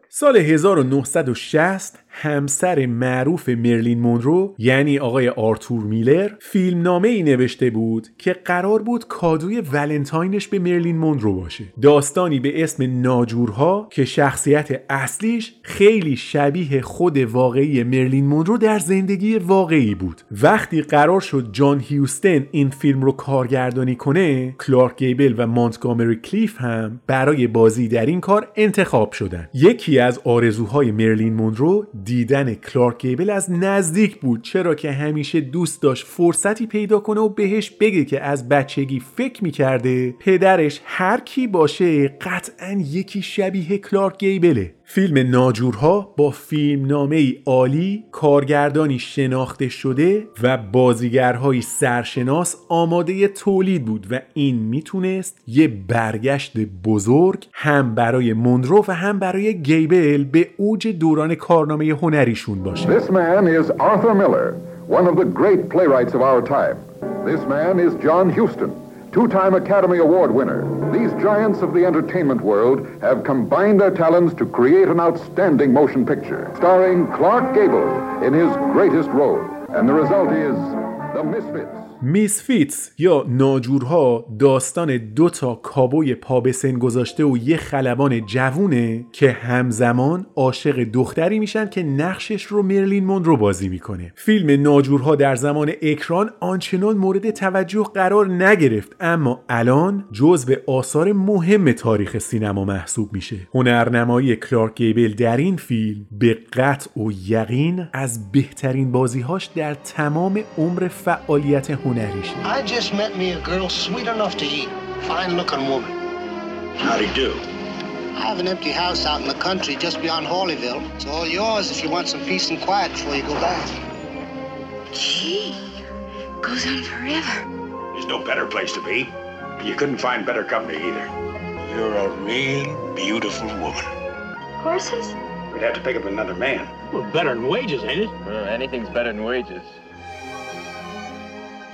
سال 1960 همسر معروف مرلین مونرو یعنی آقای آرتور میلر فیلمنامه ای نوشته بود که قرار بود کادوی ولنتاینش به مرلین مونرو باشه. داستانی به اسم ناجورها که شخصیت اصلیش خیلی شبیه خود واقعی مرلین مونرو در زندگی واقعی بود. وقتی قرار شد جان هیوستن این فیلم رو کارگردانی کنه کلارک گیبل و مونتگامری کلیف هم برای بازی در این کار انتخاب شدن. یکی از آرزوهای مرلین مونرو دیدن کلارک گیبل از نزدیک بود چرا که همیشه دوست داشت فرصتی پیدا کنه و بهش بگه که از بچگی فکر می‌کرده پدرش هر کی باشه قطعا یکی شبیه کلارک گیبله. فیلم ناجورها با فیلمنامه ای عالی کارگردانی شناخته شده و بازیگرهایی سرشناس آماده تولید بود و این می‌تونست یه برگشت بزرگ هم برای مونرو و هم برای گیبل به اوج دوران کارنامه هنریشون باشه This man is Arthur Miller, one of the great playwrights of our time. This man is John Huston, two-time Academy Award winner. These giants of the entertainment world have combined their talents to create an outstanding motion picture, starring Clark Gable in his greatest role. And the result is The Misfits. Misfits یا ناجورها داستان دو تا کابوی پا به سن گذاشته و یه خلبان جوونه که همزمان عاشق دختری میشن که نقشش رو مرلین مونرو بازی می‌کنه. فیلم ناجورها در زمان اکران آنچنان مورد توجه قرار نگرفت اما الان جزو آثار مهم تاریخ سینما محسوب میشه. هنرنمایی کلارک گیبل در این فیلم به قطع و یقین از بهترین بازیهاش در تمام عمر فعالیت I just met me a girl sweet enough to eat. Fine looking woman. How'd he do? I have an empty house out in the country just beyond Hawleyville. It's all yours if you want some peace and quiet before you go back. Gee, goes on forever. There's no better place to be. You couldn't find better company either. You're a real beautiful woman. Horses? We'd have to pick up another man. Well, better than wages, ain't it? Well, anything's better than wages.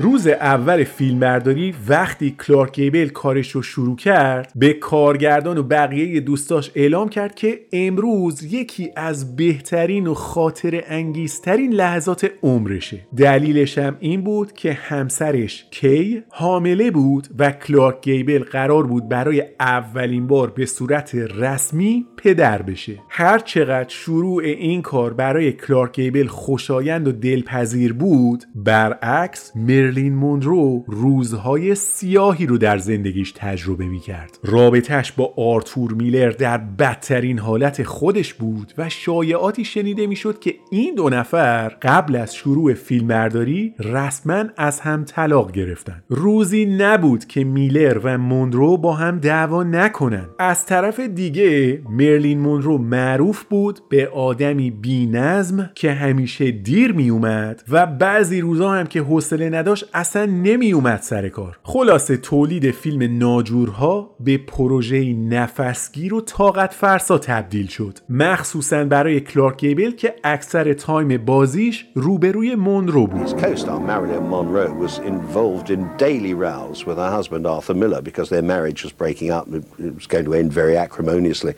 روز اول فیلمبرداری وقتی کلارک گیبل کارش رو شروع کرد به کارگردان و بقیه دوستاش اعلام کرد که امروز یکی از بهترین و خاطر انگیزترین لحظات عمرشه. دلیلش هم این بود که همسرش کی حامله بود و کلارک گیبل قرار بود برای اولین بار به صورت رسمی پدر بشه. هر چقدر شروع این کار برای کلارک گیبل خوشایند و دلپذیر بود برعکس مرلین مونرو روزهای سیاهی رو در زندگیش تجربه می کرد رابطش با آرتور میلر در بدترین حالت خودش بود و شایعاتی شنیده می‌شد که این دو نفر قبل از شروع فیلمبرداری رسما از هم طلاق گرفتن. روزی نبود که میلر و مونرو با هم دعوا نکنن از طرف دیگه مرلین مونرو معروف بود به آدمی بی نظم که همیشه دیر می اومد و بعضی روزا هم که حوصله نداشت اصلا نمی اومد سر کار خلاصه تولید فیلم ناجورها به پروژه نفسگیر و طاقت فرسا تبدیل شد مخصوصا برای کلارک گیبل که اکثر time بازیش روبروی مونرو بود.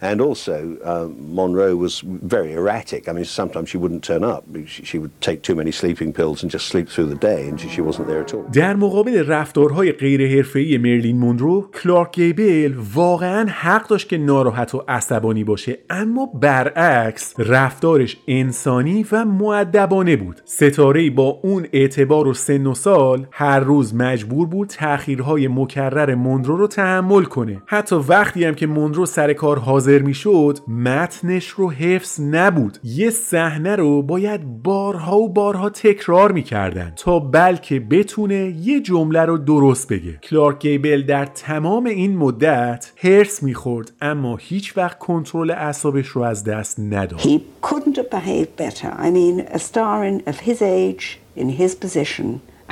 And also, uh, Monroe was very erratic. I mean, sometimes she wouldn't turn up. She, she would take too many sleeping pills and just sleep through the day, and she. در مقابل رفتارهای غیرحرفه‌ای مرلین مونرو کلارک گیبل واقعا حق داشت که ناراحت و عصبانی باشه اما برعکس رفتارش انسانی و مؤدبانه بود. ستاره با اون اعتبار و سن و سال هر روز مجبور بود تأخیرهای مکرر مونرو رو تحمل کنه. حتی وقتی هم که مونرو سر کار حاضر می‌شد متنش رو حفظ نبود. یه صحنه رو باید بارها و بارها تکرار می‌کردن تا بلکه بتونه یه جمله رو درست بگه کلارک گیبل در تمام این مدت هرس می‌خورد اما هیچ وقت کنترل اعصابش رو از دست نداد He couldn't have behaved better. I mean, a star in, of his age, in his position,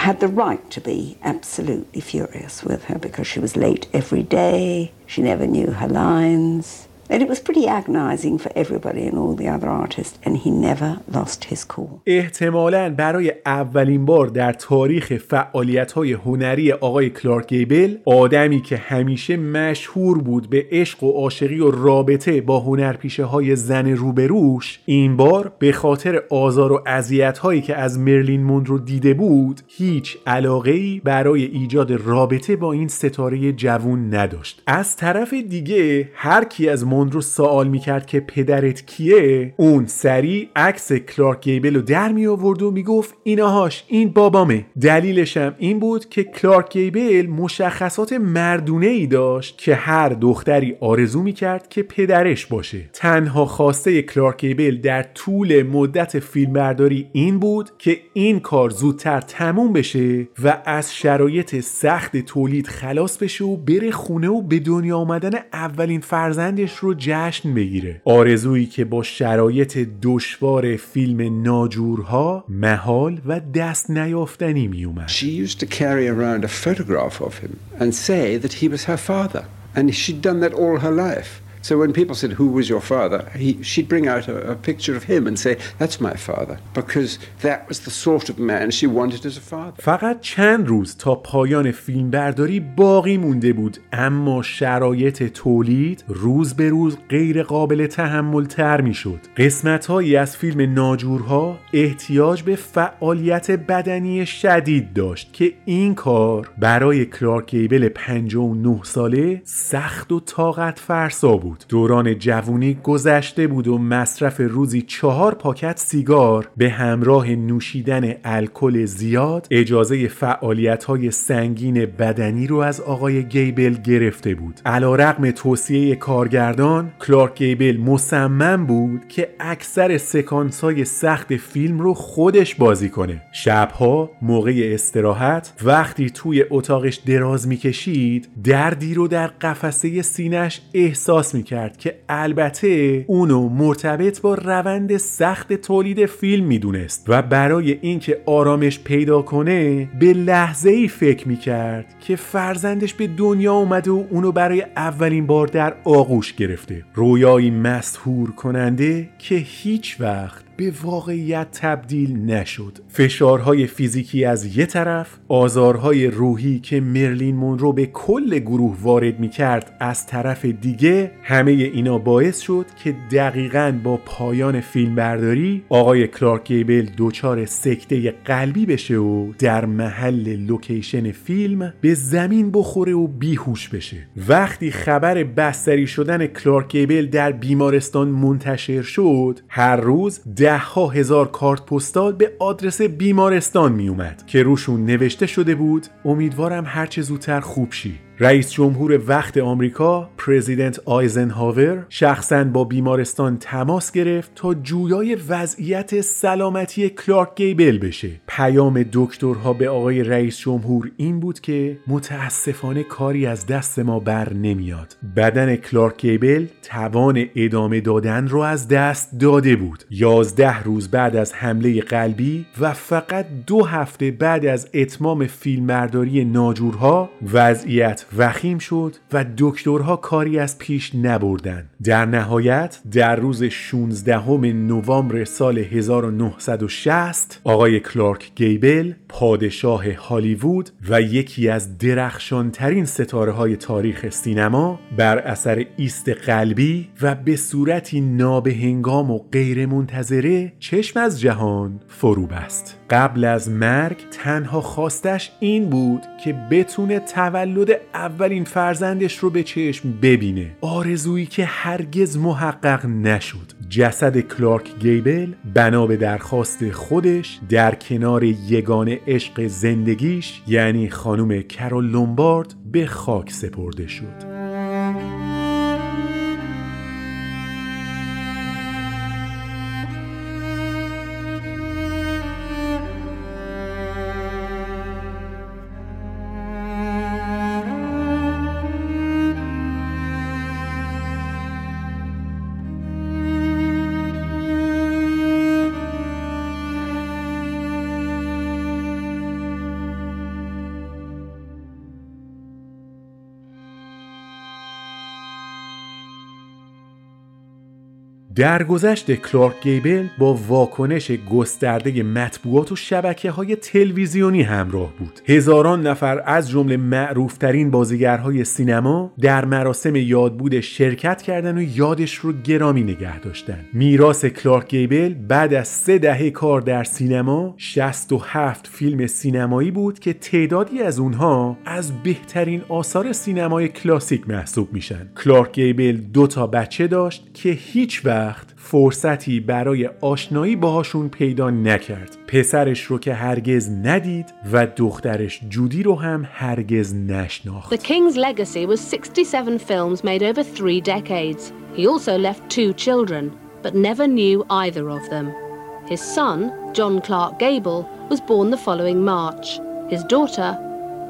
had the right to be absolutely furious with her because she was late every day, she never knew her lines. And it was pretty agonizing for everybody and all the other artists, and he never lost his cool. احتمالا برای اولین بار در تاریخ فعالیت های هنری آقای کلارک گیبل آدمی که همیشه مشهور بود به عشق و عاشقی و رابطه با هنرپیشه های زن روبروش این بار به خاطر آزار و اذیت هایی که از مرلین مونرو دیده بود هیچ علاقه ای برای ایجاد رابطه با این ستاره جوون نداشت از طرف دیگه هر کی از مونرو سوال می‌کرد که پدرت کیه؟ اون سریع عکس کلارک گیبل رو در می آورد و می‌گفت ایناهاش این بابامه. دلیلش هم این بود که کلارک گیبل مشخصات مردونه ای داشت که هر دختری آرزو می‌کرد که پدرش باشه. تنها خواسته کلارک گیبل در طول مدت فیلمبرداری این بود که این کار زودتر تموم بشه و از شرایط سخت تولید خلاص بشه و بره خونه و به دنیا آمدن اولین فرزندش رو جشن بگیره آرزویی که با شرایط دشوار فیلم ناجورها محال و دست نیافتنی می اومد She used to carry around a photograph of him and say that he was her father. And she'd done that all her life. So when people said, Who was your father? He, she'd bring out a, a picture of him and say, That's my father. Because that was the sort of man she wanted as a father. فقط چند روز تا پایان فیلمبرداری باقی مونده بود اما شرایط تولید روز به روز غیر قابل تحمل تر می شد قسمت هایی از فیلم ناجورها احتیاج به فعالیت بدنی شدید داشت که این کار برای کلارک گیبل 59 ساله سخت و طاقت فرسا بود دوران جوونی گذشته بود و مصرف روزی چهار پاکت سیگار به همراه نوشیدن الکل زیاد اجازه فعالیت های سنگین بدنی رو از آقای گیبل گرفته بود. علا رقم توصیه کارگردان کلارک گیبل مصمم بود که اکثر سکانس های سخت فیلم رو خودش بازی کنه. شبها موقع استراحت وقتی توی اتاقش دراز می‌کشید دردی رو در قفسه سینش احساس می‌کرد که البته اونو مرتبط با روند سخت تولید فیلم می‌دونست و برای اینکه آرامش پیدا کنه به لحظه ای فکر می‌کرد که فرزندش به دنیا اومده و اونو برای اولین بار در آغوش گرفته. رویایی مسهور کننده که هیچ وقت به واقعیت تبدیل نشد. فشارهای فیزیکی از یه طرف آزارهای روحی که مرلین مونرو به کل گروه وارد می کرد از طرف دیگه همه اینا باعث شد که دقیقا با پایان فیلم برداری آقای کلارک گیبل دچار سکته قلبی بشه و در محل لوکیشن فیلم به زمین بخوره و بیهوش بشه. وقتی خبر بستری شدن کلارک گیبل در بیمارستان منتشر شد هر روز ها هزار کارت پستال به آدرس بیمارستان می اومد که روشون نوشته شده بود امیدوارم هرچه زودتر خوب شی. رئیس جمهور وقت آمریکا پرزیدنت آیزنهاور شخصا با بیمارستان تماس گرفت تا جویای وضعیت سلامتی کلارک گیبل بشه. پیام دکترها به آقای رئیس جمهور این بود که متاسفانه کاری از دست ما بر نمیاد. بدن کلارک گیبل توان ادامه دادن رو از دست داده بود. یازده روز بعد از حمله قلبی و فقط دو هفته بعد از اتمام فیلمبرداری ناجورها وضعیت وخیم شد و دکترها کاری از پیش نبردن. در نهایت در روز 16 نوامبر سال 1960 آقای کلارک گیبل پادشاه هالیوود و یکی از درخشانترین ستاره های تاریخ سینما بر اثر ایست قلبی و به صورتی نابهنگام و غیرمنتظره چشم از جهان فرو بست. قبل از مرگ تنها خواستش این بود که بتونه تولد اولین فرزندش رو به چشم ببینه. آرزویی که هرگز محقق نشد. جسد کلارک گیبل بنا به درخواست خودش در کنار یگانه عشق زندگیش یعنی خانم کرول لومبارد به خاک سپرده شد. درگذشت کلارک گیبل با واکنش گسترده مطبوعات و شبکه های تلویزیونی همراه بود. هزاران نفر از جمله معروفترین بازیگرهای سینما در مراسم یادبود شرکت کردن و یادش رو گرامی نگه داشتن. میراث کلارک گیبل بعد از سه دهه کار در سینما 67 فیلم سینمایی بود که تعدادی از اونها از بهترین آثار سینمای کلاسیک محسوب میشن. کلارک گیبل دو تا بچه داشت که هیچ وقت فرصتی برای آشنایی باهاشون پیدا نکرد پسرش رو که هرگز ندید و دخترش جودی رو هم هرگز نشناخت The King's legacy was 67 films made over three decades. He also left two children, but never knew either of them. His son, John Clark Gable, was born the following March. His daughter,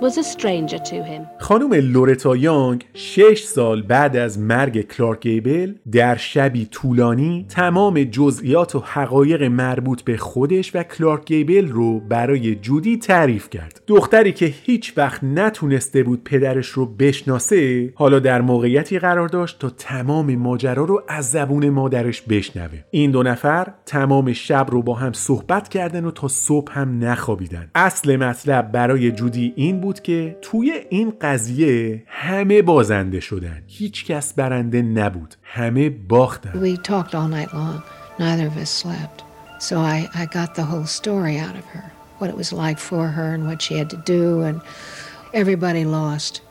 was a stranger to him. خانم لورتا یانگ شش سال بعد از مرگ کلارک گیبل در شبی طولانی تمام جزئیات و حقایق مربوط به خودش و کلارک گیبل رو برای جودی تعریف کرد. دختری که هیچ وقت نتونسته بود پدرش رو بشناسه حالا در موقعیتی قرار داشت تا تمام ماجرا رو از زبون مادرش بشنوه. این دو نفر تمام شب رو با هم صحبت کردن و تا صبح هم نخوابیدن. اصل مطلب برای جودی این بود که توی این قضیه همه بازنده شدن هیچ کس برنده نبود همه باختن We talked all night long. Neither of us slept. So I, I got the whole story out of her what it was like for her and what she had to do, and everybody lost.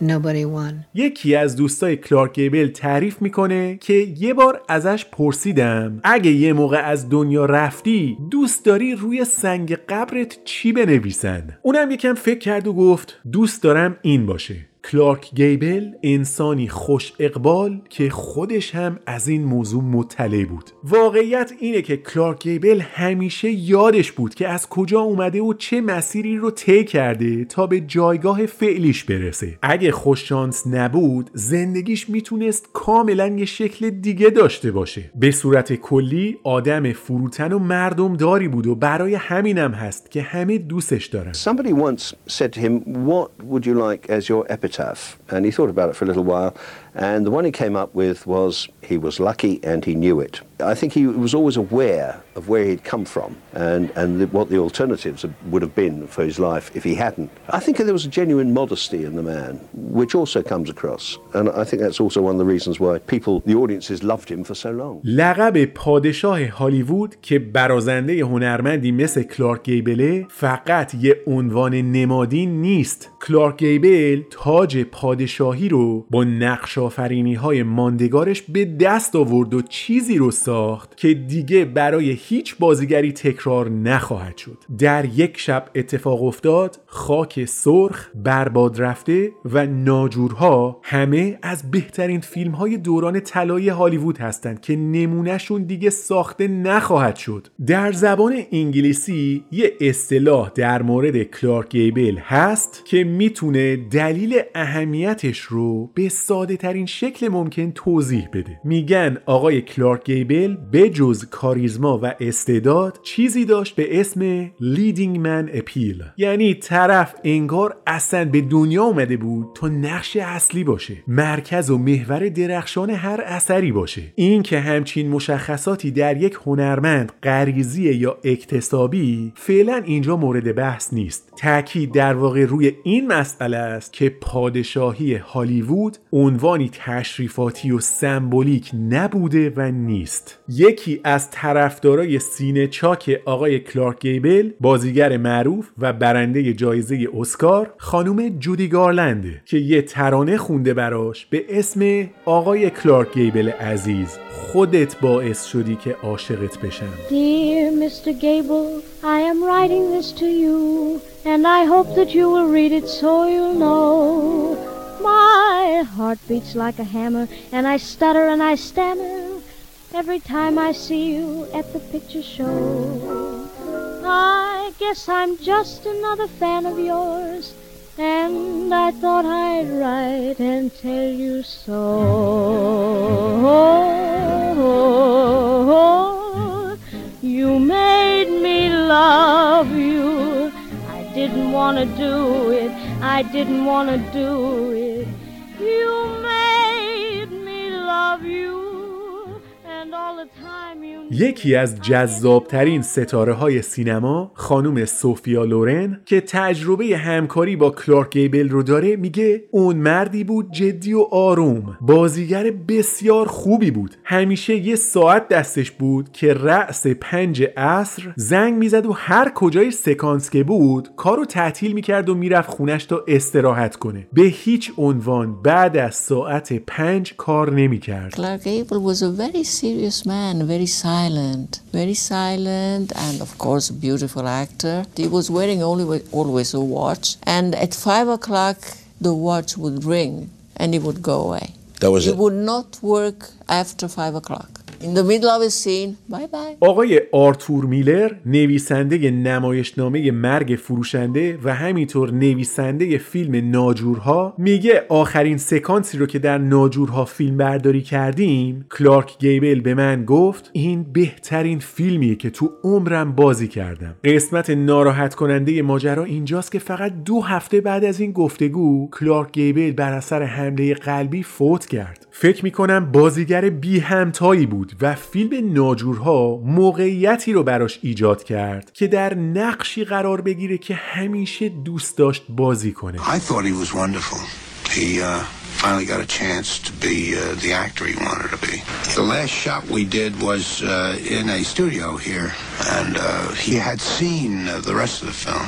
Nobody won. یکی از دوستای کلارک گیبل تعریف می‌کنه که یه بار ازش پرسیدم اگه یه موقع از دنیا رفتی دوست داری روی سنگ قبرت چی بنویسن؟ اونم یکم فکر کرد و گفت دوست دارم این باشه کلارک گیبل انسانی خوش اقبال که خودش هم از این موضوع مطلع بود. واقعیت اینه که کلارک گیبل همیشه یادش بود که از کجا اومده و چه مسیری رو طی کرده تا به جایگاه فعلیش برسه. اگه خوششانس نبود زندگیش می‌تونست کاملا یه شکل دیگه داشته باشه. به صورت کلی آدم فروتن و مردم داری بود و برای همینم هست که همه دوستش دارن? And he thought about it for a little while. And the one he came up with was he was lucky and he knew it. I think he was always aware of where he'd come from and, and what the alternatives would have been for his life if he hadn't. I think there was a genuine modesty in the man, which also comes across. And I think that's also one of the reasons why people, the audiences, loved him for so long. لقب پادشاه هالیوود که برازنده هنرمندی مثل کلارک گیبله فقط یه عنوان نمادین نیست کلارک گیبل تاج پادشاهی رو با نقش آفرینی های ماندگارش به دست آورد و چیزی رو ساخت که دیگه برای هیچ بازیگری تکرار نخواهد شد. در یک شب اتفاق افتاد خاک سرخ برباد رفته و ناجورها همه از بهترین فیلم های دوران طلایی هالیوود هستند که نمونهشون دیگه ساخته نخواهد شد. در زبان انگلیسی یه اصطلاح در مورد کلارک گیبل هست که می‌تونه دلیل اهمیتش رو به ساده ترین شکل ممکن توضیح بده. میگن آقای کلارک گیبل به جز کاریزما و استعداد چیزی داشت به اسم leading man appeal یعنی طرف انگار اصلا به دنیا اومده بود تا نقش اصلی باشه. مرکز و محور درخشان هر اثری باشه. این که همچین مشخصاتی در یک هنرمند غریزی یا اکتسابی فعلا اینجا مورد بحث نیست. تاکید در واقع روی این مسئله است که پادشاهی هالیوود عنوانی تشریفاتی و سمبولیک نبوده و نیست. یکی از طرفدارای سینه چاک آقای کلارک گیبل بازیگر معروف و برنده جایزه اسکار خانم جودی گارلنده که یه ترانه خونده براش به اسم آقای کلارک گیبل عزیز خودت باعث شدی که عاشقت بشم Dear Mr. Gable, I am writing this to you, and I hope that you will read it so you'll know. My heart beats like a hammer, and I stutter and I stammer every time I see you at the picture show. I guess I'm just another fan of yours, and I thought I'd write and tell you so. You made me love you. I didn't want to do it. I didn't want to do it. You made me love you. یکی از جذابترین ستاره های سینما خانم سوفیا لورن که تجربه همکاری با کلارک گیبل رو داره میگه اون مردی بود جدی و آروم. بازیگر بسیار خوبی بود. همیشه یه ساعت دستش بود که رأس پنج عصر زنگ می‌زد و هر کجای سکانس که بود کارو تعطیل می‌کرد و می‌رفت خونش تا استراحت کنه. به هیچ عنوان بعد از ساعت پنج کار نمی‌کرد. Clark Gable serious man, very silent, very silent, and of course a beautiful actor. He was wearing only always a watch, and at five o'clock the watch would ring, and he would go away. That was he it? would not work after five o'clock. In the middle of a scene, bye bye. آقای آرتور میلر نویسنده نمایشنامه مرگ فروشنده و همینطور نویسنده فیلم ناجورها میگه آخرین سکانسی رو که در ناجورها فیلم برداری کردیم کلارک گیبل به من گفت این بهترین فیلمیه که تو عمرم بازی کردم قسمت ناراحت کننده ماجرا اینجاست که فقط دو هفته بعد از این گفتگو کلارک گیبل بر اثر حمله قلبی فوت کرد فکر می‌کنم بازیگر بی همتایی بود و فیلم ناجورها موقعیتی رو براش ایجاد کرد که در نقشی قرار بگیره که همیشه دوست داشت بازی کنه I thought he was wonderful. He uh, finally got a chance to be uh, the actor he wanted to be. The last shot we did was uh, in a studio here, and uh, he had seen uh, the rest of the film,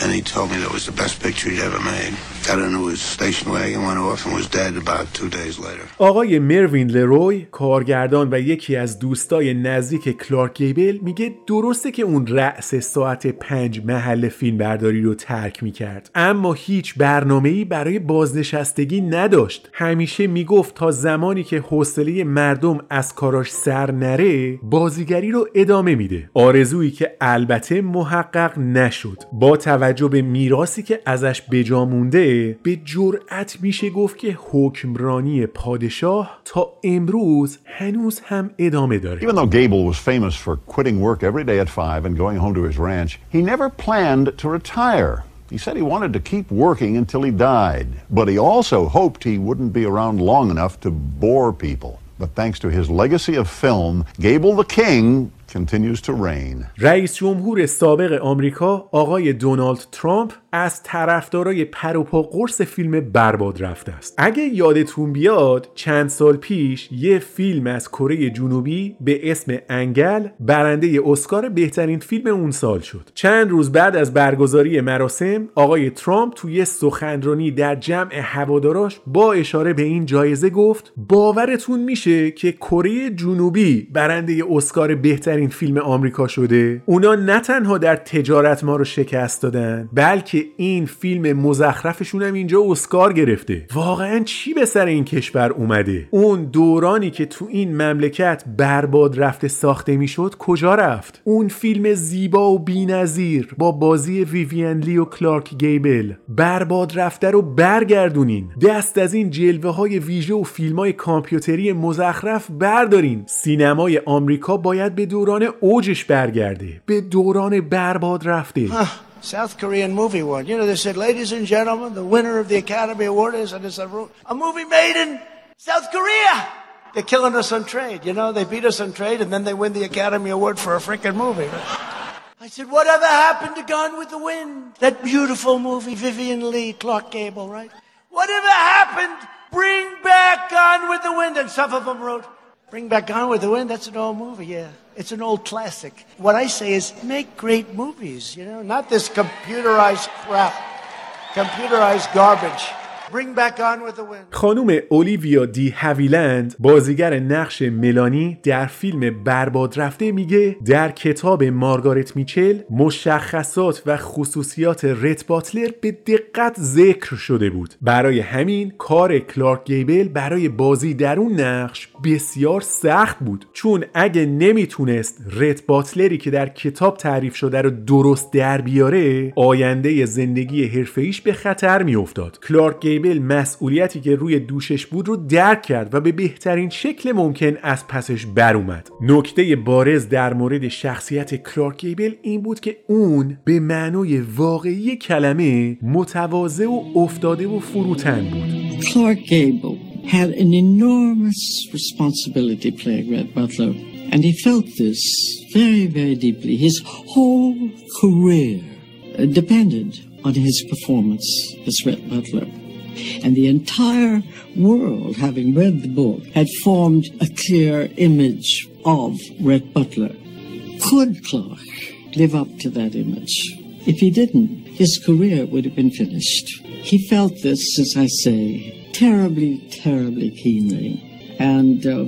and he told me that was the best picture he'd ever made. Got into his station wagon, went off, and was dead about two days later. آقای مروین لروی کارگردان و یکی از دوستای نزدیک کلارک گیبل میگه درسته که اون رأس ساعت پنج محل فیلم برداری رو ترک می‌کرد اما هیچ برنامه‌ای برای بازنشستگی نداشت. همیشه می‌گفت تا زمانی که حوصله مردم از کاراش سر نره بازیگری رو ادامه میده. آرزویی که البته محقق نشد. با توجه به میراثی که ازش بجا مونده به جرأت میشه گفت که حکمرانی پادشاه تا امروز هنوز هم ادامه داره. Even though Gable was famous for quitting work every day at 5 and going home to his ranch, he never planned to retire. He said he wanted to keep working until he died, but he also hoped he wouldn't be around long enough to bore people. But thanks to his legacy of film, Gable the King continues to reign. رئیس جمهور سابق آمریکا آقای دونالد ترامپ از طرفدارای پروپا قرص فیلم برباد رفته است. اگه یادتون بیاد چند سال پیش یه فیلم از کره جنوبی به اسم انگل برنده اسکار بهترین فیلم اون سال شد. چند روز بعد از برگزاری مراسم آقای ترامپ توی سخنرانی در جمع هواداراش با اشاره به این جایزه گفت باورتون میشه که کره جنوبی برنده اسکار بهترین فیلم آمریکا شده؟ اونا نه تنها در تجارت ما رو شکست دادن بلکه این فیلم مزخرفشون هم اینجا اسکار گرفته. واقعا چی به سر این کشور اومده؟ اون دورانی که تو این مملکت برباد رفته ساخته می‌شد کجا رفت؟ اون فیلم زیبا و بینظیر با بازی ویوین لی و کلارک گیبل. برباد رفته رو برگردونین. دست از این جلوه های ویژه و فیلم های کامپیوتری مزخرف بردارین. سینمای آمریکا باید به دوران اوجش برگرده. به دوران برباد رفته. South Korean movie award. You know, they said, ladies and gentlemen, the winner of the Academy Award is, and it's a, a movie made in South Korea. They're killing us on trade. You know, they beat us on trade, and then they win the Academy Award for a freaking movie. I said, whatever happened to Gone with the Wind? That beautiful movie, Vivian Lee, Clark Gable, right? Whatever happened? Bring back Gone with the Wind. And some of them wrote, Bring back Gone with the Wind. That's an old movie, yeah. It's an old classic. What I say is make great movies, you know, not this computerized crap, computerized garbage. خانوم اولیویا دی هویلند بازیگر نقش ملانی در فیلم برباد رفته میگه در کتاب مارگارت میچل مشخصات و خصوصیات رت باتلر به دقت ذکر شده بود. برای همین کار کلارک گیبل برای بازی در اون نقش بسیار سخت بود. چون اگه نمی‌تونست رت باتلری که در کتاب تعریف شده رو درست در بیاره آینده زندگی حرفه‌ایش به خطر میافتاد. کلارک مسئولیتی که روی دوشش بود رو درک کرد و به بهترین شکل ممکن از پسش بر اومد نکته بارز در مورد شخصیت کلارک گیبل این بود که اون به معنای واقعی کلمه متواضع و افتاده و فروتن بود Clark Gable had an enormous responsibility playing Red Butler, and he felt this very, very deeply. His whole career depended on his performance as Red Butler. And the entire world, having read the book, had formed a clear image of Red Butler. Could Clark live up to that image? If he didn't, his career would have been finished. He felt this, as I say, terribly, terribly keenly. And uh,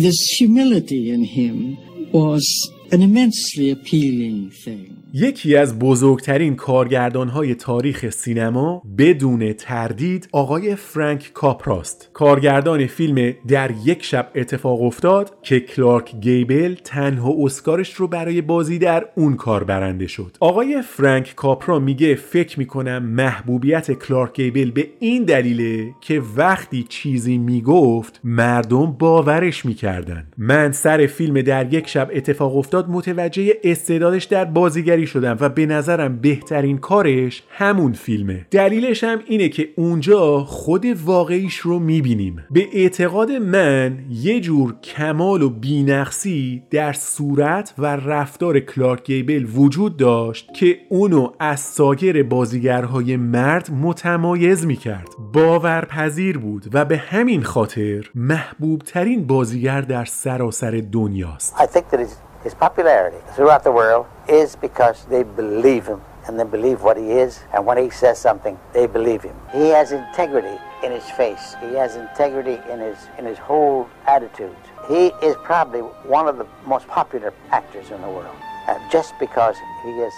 this humility in him was an immensely appealing thing. یکی از بزرگترین کارگردانهای تاریخ سینما بدون تردید آقای فرانک کاپراست. کارگردان فیلم در یک شب اتفاق افتاد که کلارک گیبل تنها اسکارش رو برای بازی در اون کار برنده شد. آقای فرانک کاپرا میگه فکر می‌کنم محبوبیت کلارک گیبل به این دلیله که وقتی چیزی می‌گفت مردم باورش می‌کردن. من سر فیلم در یک شب اتفاق افتاد متوجه استعدادش در بازیگری شدم و به نظرم بهترین کارش همون فیلمه. دلیلش هم اینه که اونجا خود واقعیش رو می‌بینیم. به اعتقاد من یه جور کمال و بینقصی در صورت و رفتار کلارک گیبل وجود داشت که اونو از سایر بازیگرهای مرد متمایز می‌کرد. باورپذیر بود و به همین خاطر محبوب ترین بازیگر در سراسر دنیاست. I think that his, popularity throughout the world is because they believe him and they believe what he is, and when he says something, they believe him. He has integrity in his face. He has integrity in his in his whole attitude. He is probably one of the most popular actors in the world, uh, just because he is.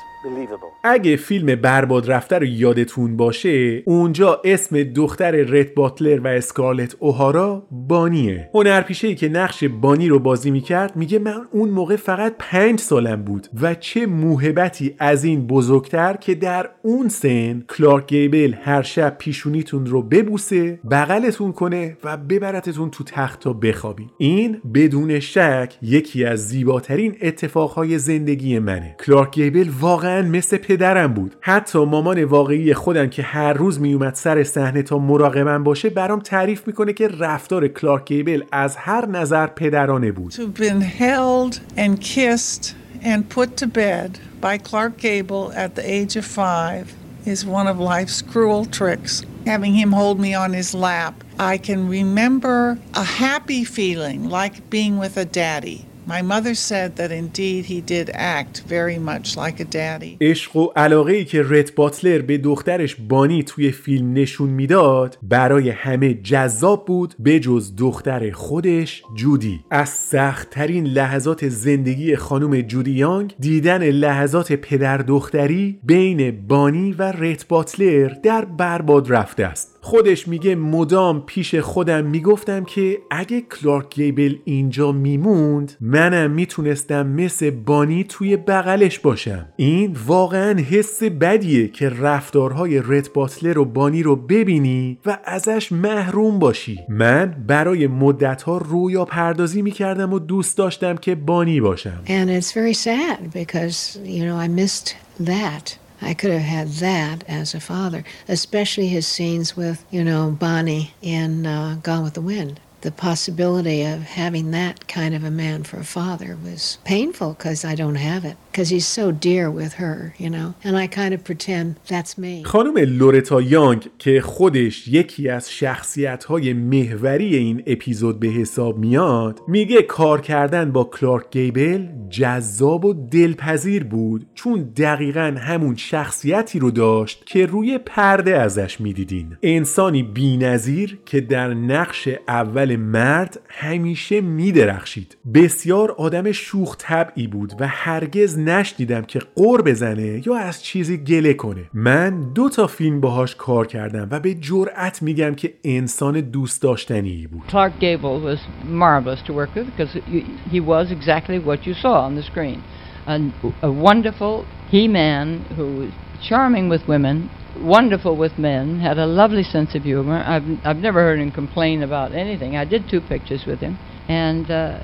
اگه فیلم برباد رفته رو یادتون باشه اونجا اسم دختر رد باتلر و اسکارلت اوهارا بانیه. هنرپیشه که نقش بانی رو بازی می‌کرد میگه من اون موقع فقط پنج سالم بود و چه موهبتی از این بزرگتر که در اون سن کلارک گیبل هر شب پیشونیتون رو ببوسه بغلتون کنه و ببرتتون تو تخت تا بخوابی. این بدون شک یکی از زیباترین اتفاقهای زندگی منه. کلارک گیبل واقعا مثل پدرم بود حتی مامان واقعی خودم که هر روز میومد سر صحنه تا مراقبم باشه برام تعریف می‌کنه که رفتار کلارک گیبل از هر نظر پدرانه بود To been held and kissed and put to bed by Clark Gable at the age of five is one of life's cruel tricks. Having him hold me on his lap, I can remember a happy feeling like being with a daddy. My mother said that indeed he did act very much like a daddy. عشق و علاقه ای که رت باتلر به دخترش بانی توی فیلم نشون می‌داد برای همه جذاب بود به جز دختر خودش جودی از سختترین لحظات زندگی خانم جودی یانگ دیدن لحظات پدر دختری بین بانی و رت باتلر در برباد رفته است خودش میگه مدام پیش خودم می‌گفتم که اگه کلارک گیبل اینجا میموند منم می‌تونستم مثل بانی توی بغلش باشم. این واقعا حس بدیه که رفتارهای رت باتلر و بانی رو ببینی و ازش محروم باشی. من برای مدتها رویا پردازی می‌کردم و دوست داشتم که بانی باشم. And it's very sad because, you know, I missed that. I could have had that as a father, especially his scenes with, you know, Bonnie in uh, Gone with the Wind. The possibility of having that kind of a man for a father was painful because I don't have it. خانم لورتا یانگ که خودش یکی از شخصیت های محوری این اپیزود به حساب میاد میگه کار کردن با کلارک گیبل جذاب و دلپذیر بود چون دقیقا همون شخصیتی رو داشت که روی پرده ازش می‌دیدین. انسانی بینظیر که در نقش اول مرد همیشه میدرخشید. بسیار آدم شوخ طبعی بود و هرگز نشنیدم که قور بزنه یا از چیزی گله کنه من دو تا فیلم باهاش کار کردم و به جرأت میگم که انسان دوست داشتنی بود Clark Gable was marvelous to work with because he, he was exactly what you saw on the screen. A, a wonderful he-man who was charming with women, wonderful with men, had a lovely sense of humor. I've, I've never heard him complain about anything. I did two pictures with him, and uh,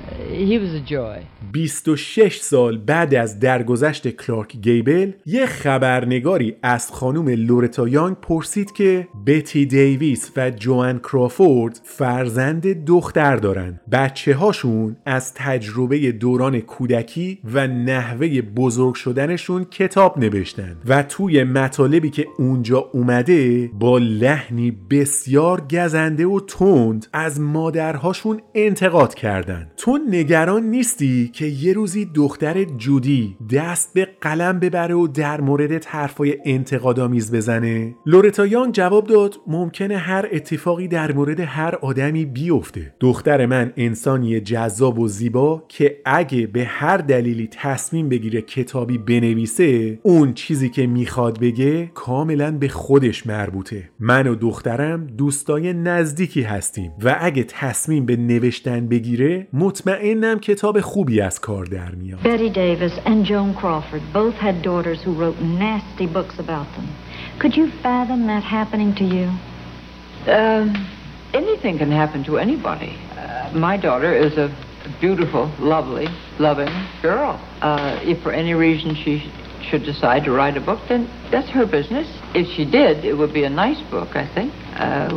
he was a joy. 26 سال بعد از درگذشت کلارک گیبل یه خبرنگاری از خانم لورتا یانگ پرسید که بتی دیویس و جوان کرافورد فرزند دختر دارن بچه هاشون از تجربه دوران کودکی و نحوه بزرگ شدنشون کتاب نوشتن و توی مطالبی که اونجا اومده با لحنی بسیار گزنده و تند از مادرهاشون انتقاد فوت کردن. تو نگران نیستی که یه روزی دختر جودی دست به قلم ببره و در موردت حرفای انتقادآمیز بزنه؟ لورتا یانگ جواب داد ممکنه هر اتفاقی در مورد هر آدمی بیفته. دختر من انسانی جذاب و زیبا که اگه به هر دلیلی تصمیم بگیره کتابی بنویسه اون چیزی که می‌خواد بگه کاملا به خودش مربوطه. من و دخترم دوستای نزدیکی هستیم و اگه تصمیم به نوشتن بگیره مطمئنم کتاب خوبی از کار در میاد Betty Davis and Joan Crawford both had daughters who wrote nasty books about them. Could you fathom that happening to you? Um, anything can happen to anybody. Uh, my daughter is a beautiful, lovely, loving girl. Uh, if for any reason she should decide to write a book, then that's her business. If she did, it would be a nice book, I think. Uh.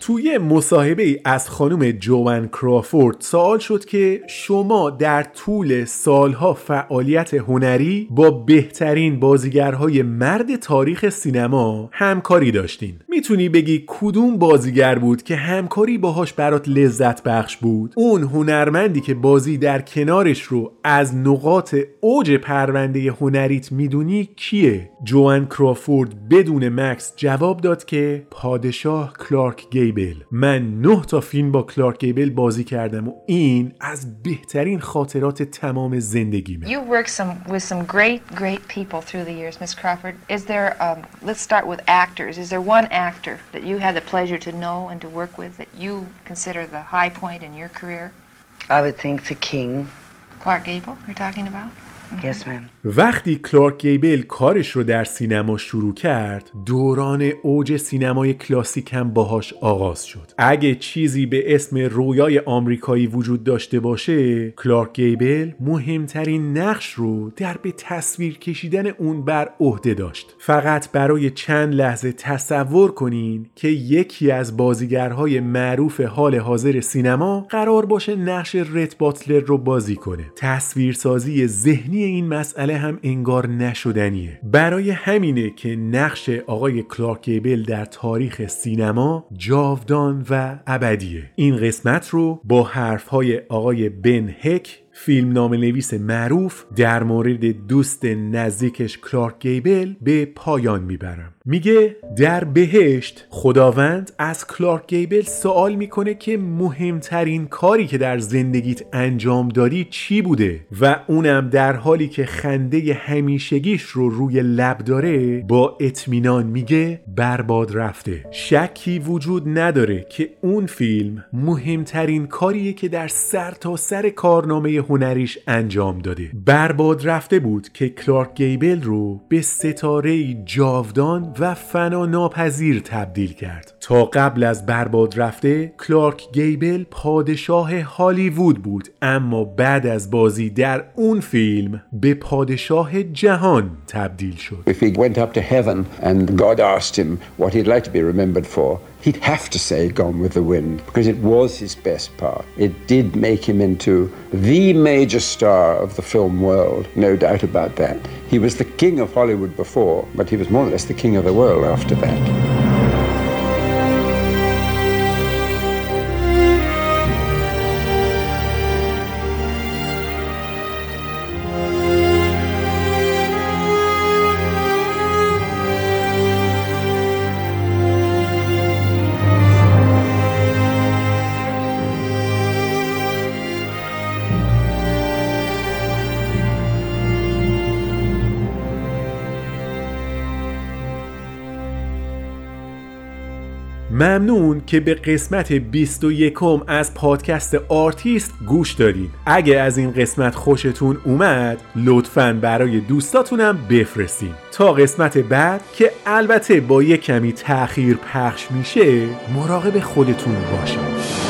توی مصاحبه ای از خانم جوان کرافورد سوال شد که شما در طول سالها فعالیت هنری با بهترین بازیگرهای مرد تاریخ سینما همکاری داشتین می‌تونی بگی کدوم بازیگر بود که همکاری باهاش برات لذت بخش بود اون هنرمندی که بازی در کنارش رو از نقاط اوج پرونده هنریت می‌دونی کیه جوان کرافورد بدون مکس جواب داد که پادشاه کلارک گیبل من نه تا فیلم با کلارک گیبل بازی کردم و این از بهترین خاطرات تمام زندگیمه You worked some with some great, great people through the years, Miss Crawford. Is there? Um, let's start with actors. Is there one actor that you had the pleasure to know and to work with that you consider the high point in your career? I would think the king. Clark Gable, you're talking about? Yes, ma'am. وقتی کلارک گیبل کارش رو در سینما شروع کرد دوران اوج سینمای کلاسیک هم باهاش آغاز شد. اگه چیزی به اسم رویای آمریکایی وجود داشته باشه کلارک گیبل مهمترین نقش رو در به تصویر کشیدن اون بر عهده داشت. فقط برای چند لحظه تصور کنین که یکی از بازیگرهای معروف حال حاضر سینما قرار باشه نقش رت باتلر رو بازی کنه. تصویرسازی ذهنی این مسئله هم انگار نشدنیه. برای همینه که نقش آقای کلارک گیبل در تاریخ سینما جاودان و ابدیه. این قسمت رو با حرفهای آقای بن هک فیلم نام نویس معروف در مورد دوست نزدیکش کلارک گیبل به پایان می‌برم. میگه در بهشت خداوند از کلارک گیبل سوال می‌کنه که مهمترین کاری که در زندگیت انجام دادی چی بوده و اونم در حالی که خنده همیشگیش رو روی لب داره با اطمینان میگه برباد رفته. شکی وجود نداره که اون فیلم مهمترین کاریه که در سر تا سر کارنامه هنریش انجام داده. برباد رفته بود که کلارک گیبل رو به ستاره جاودان و فنا ناپذیر تبدیل کرد. تا قبل از برباد رفته کلارک گیبل پادشاه هالیوود بود اما بعد از بازی در اون فیلم به پادشاه جهان تبدیل شد. If he went up to heaven and God asked him what he'd like to be remembered for, he'd have to say Gone with the Wind because it was his best part. It did make him into the major star of the film world, no doubt about that. He was the king of Hollywood before, but he was more or less the king of the world after that. که به قسمت 21 از پادکست آرتیست گوش دادین. اگه از این قسمت خوشتون اومد لطفا برای دوستاتونم بفرستین. تا قسمت بعد که البته با یه کمی تاخیر پخش میشه مراقب خودتون باشین.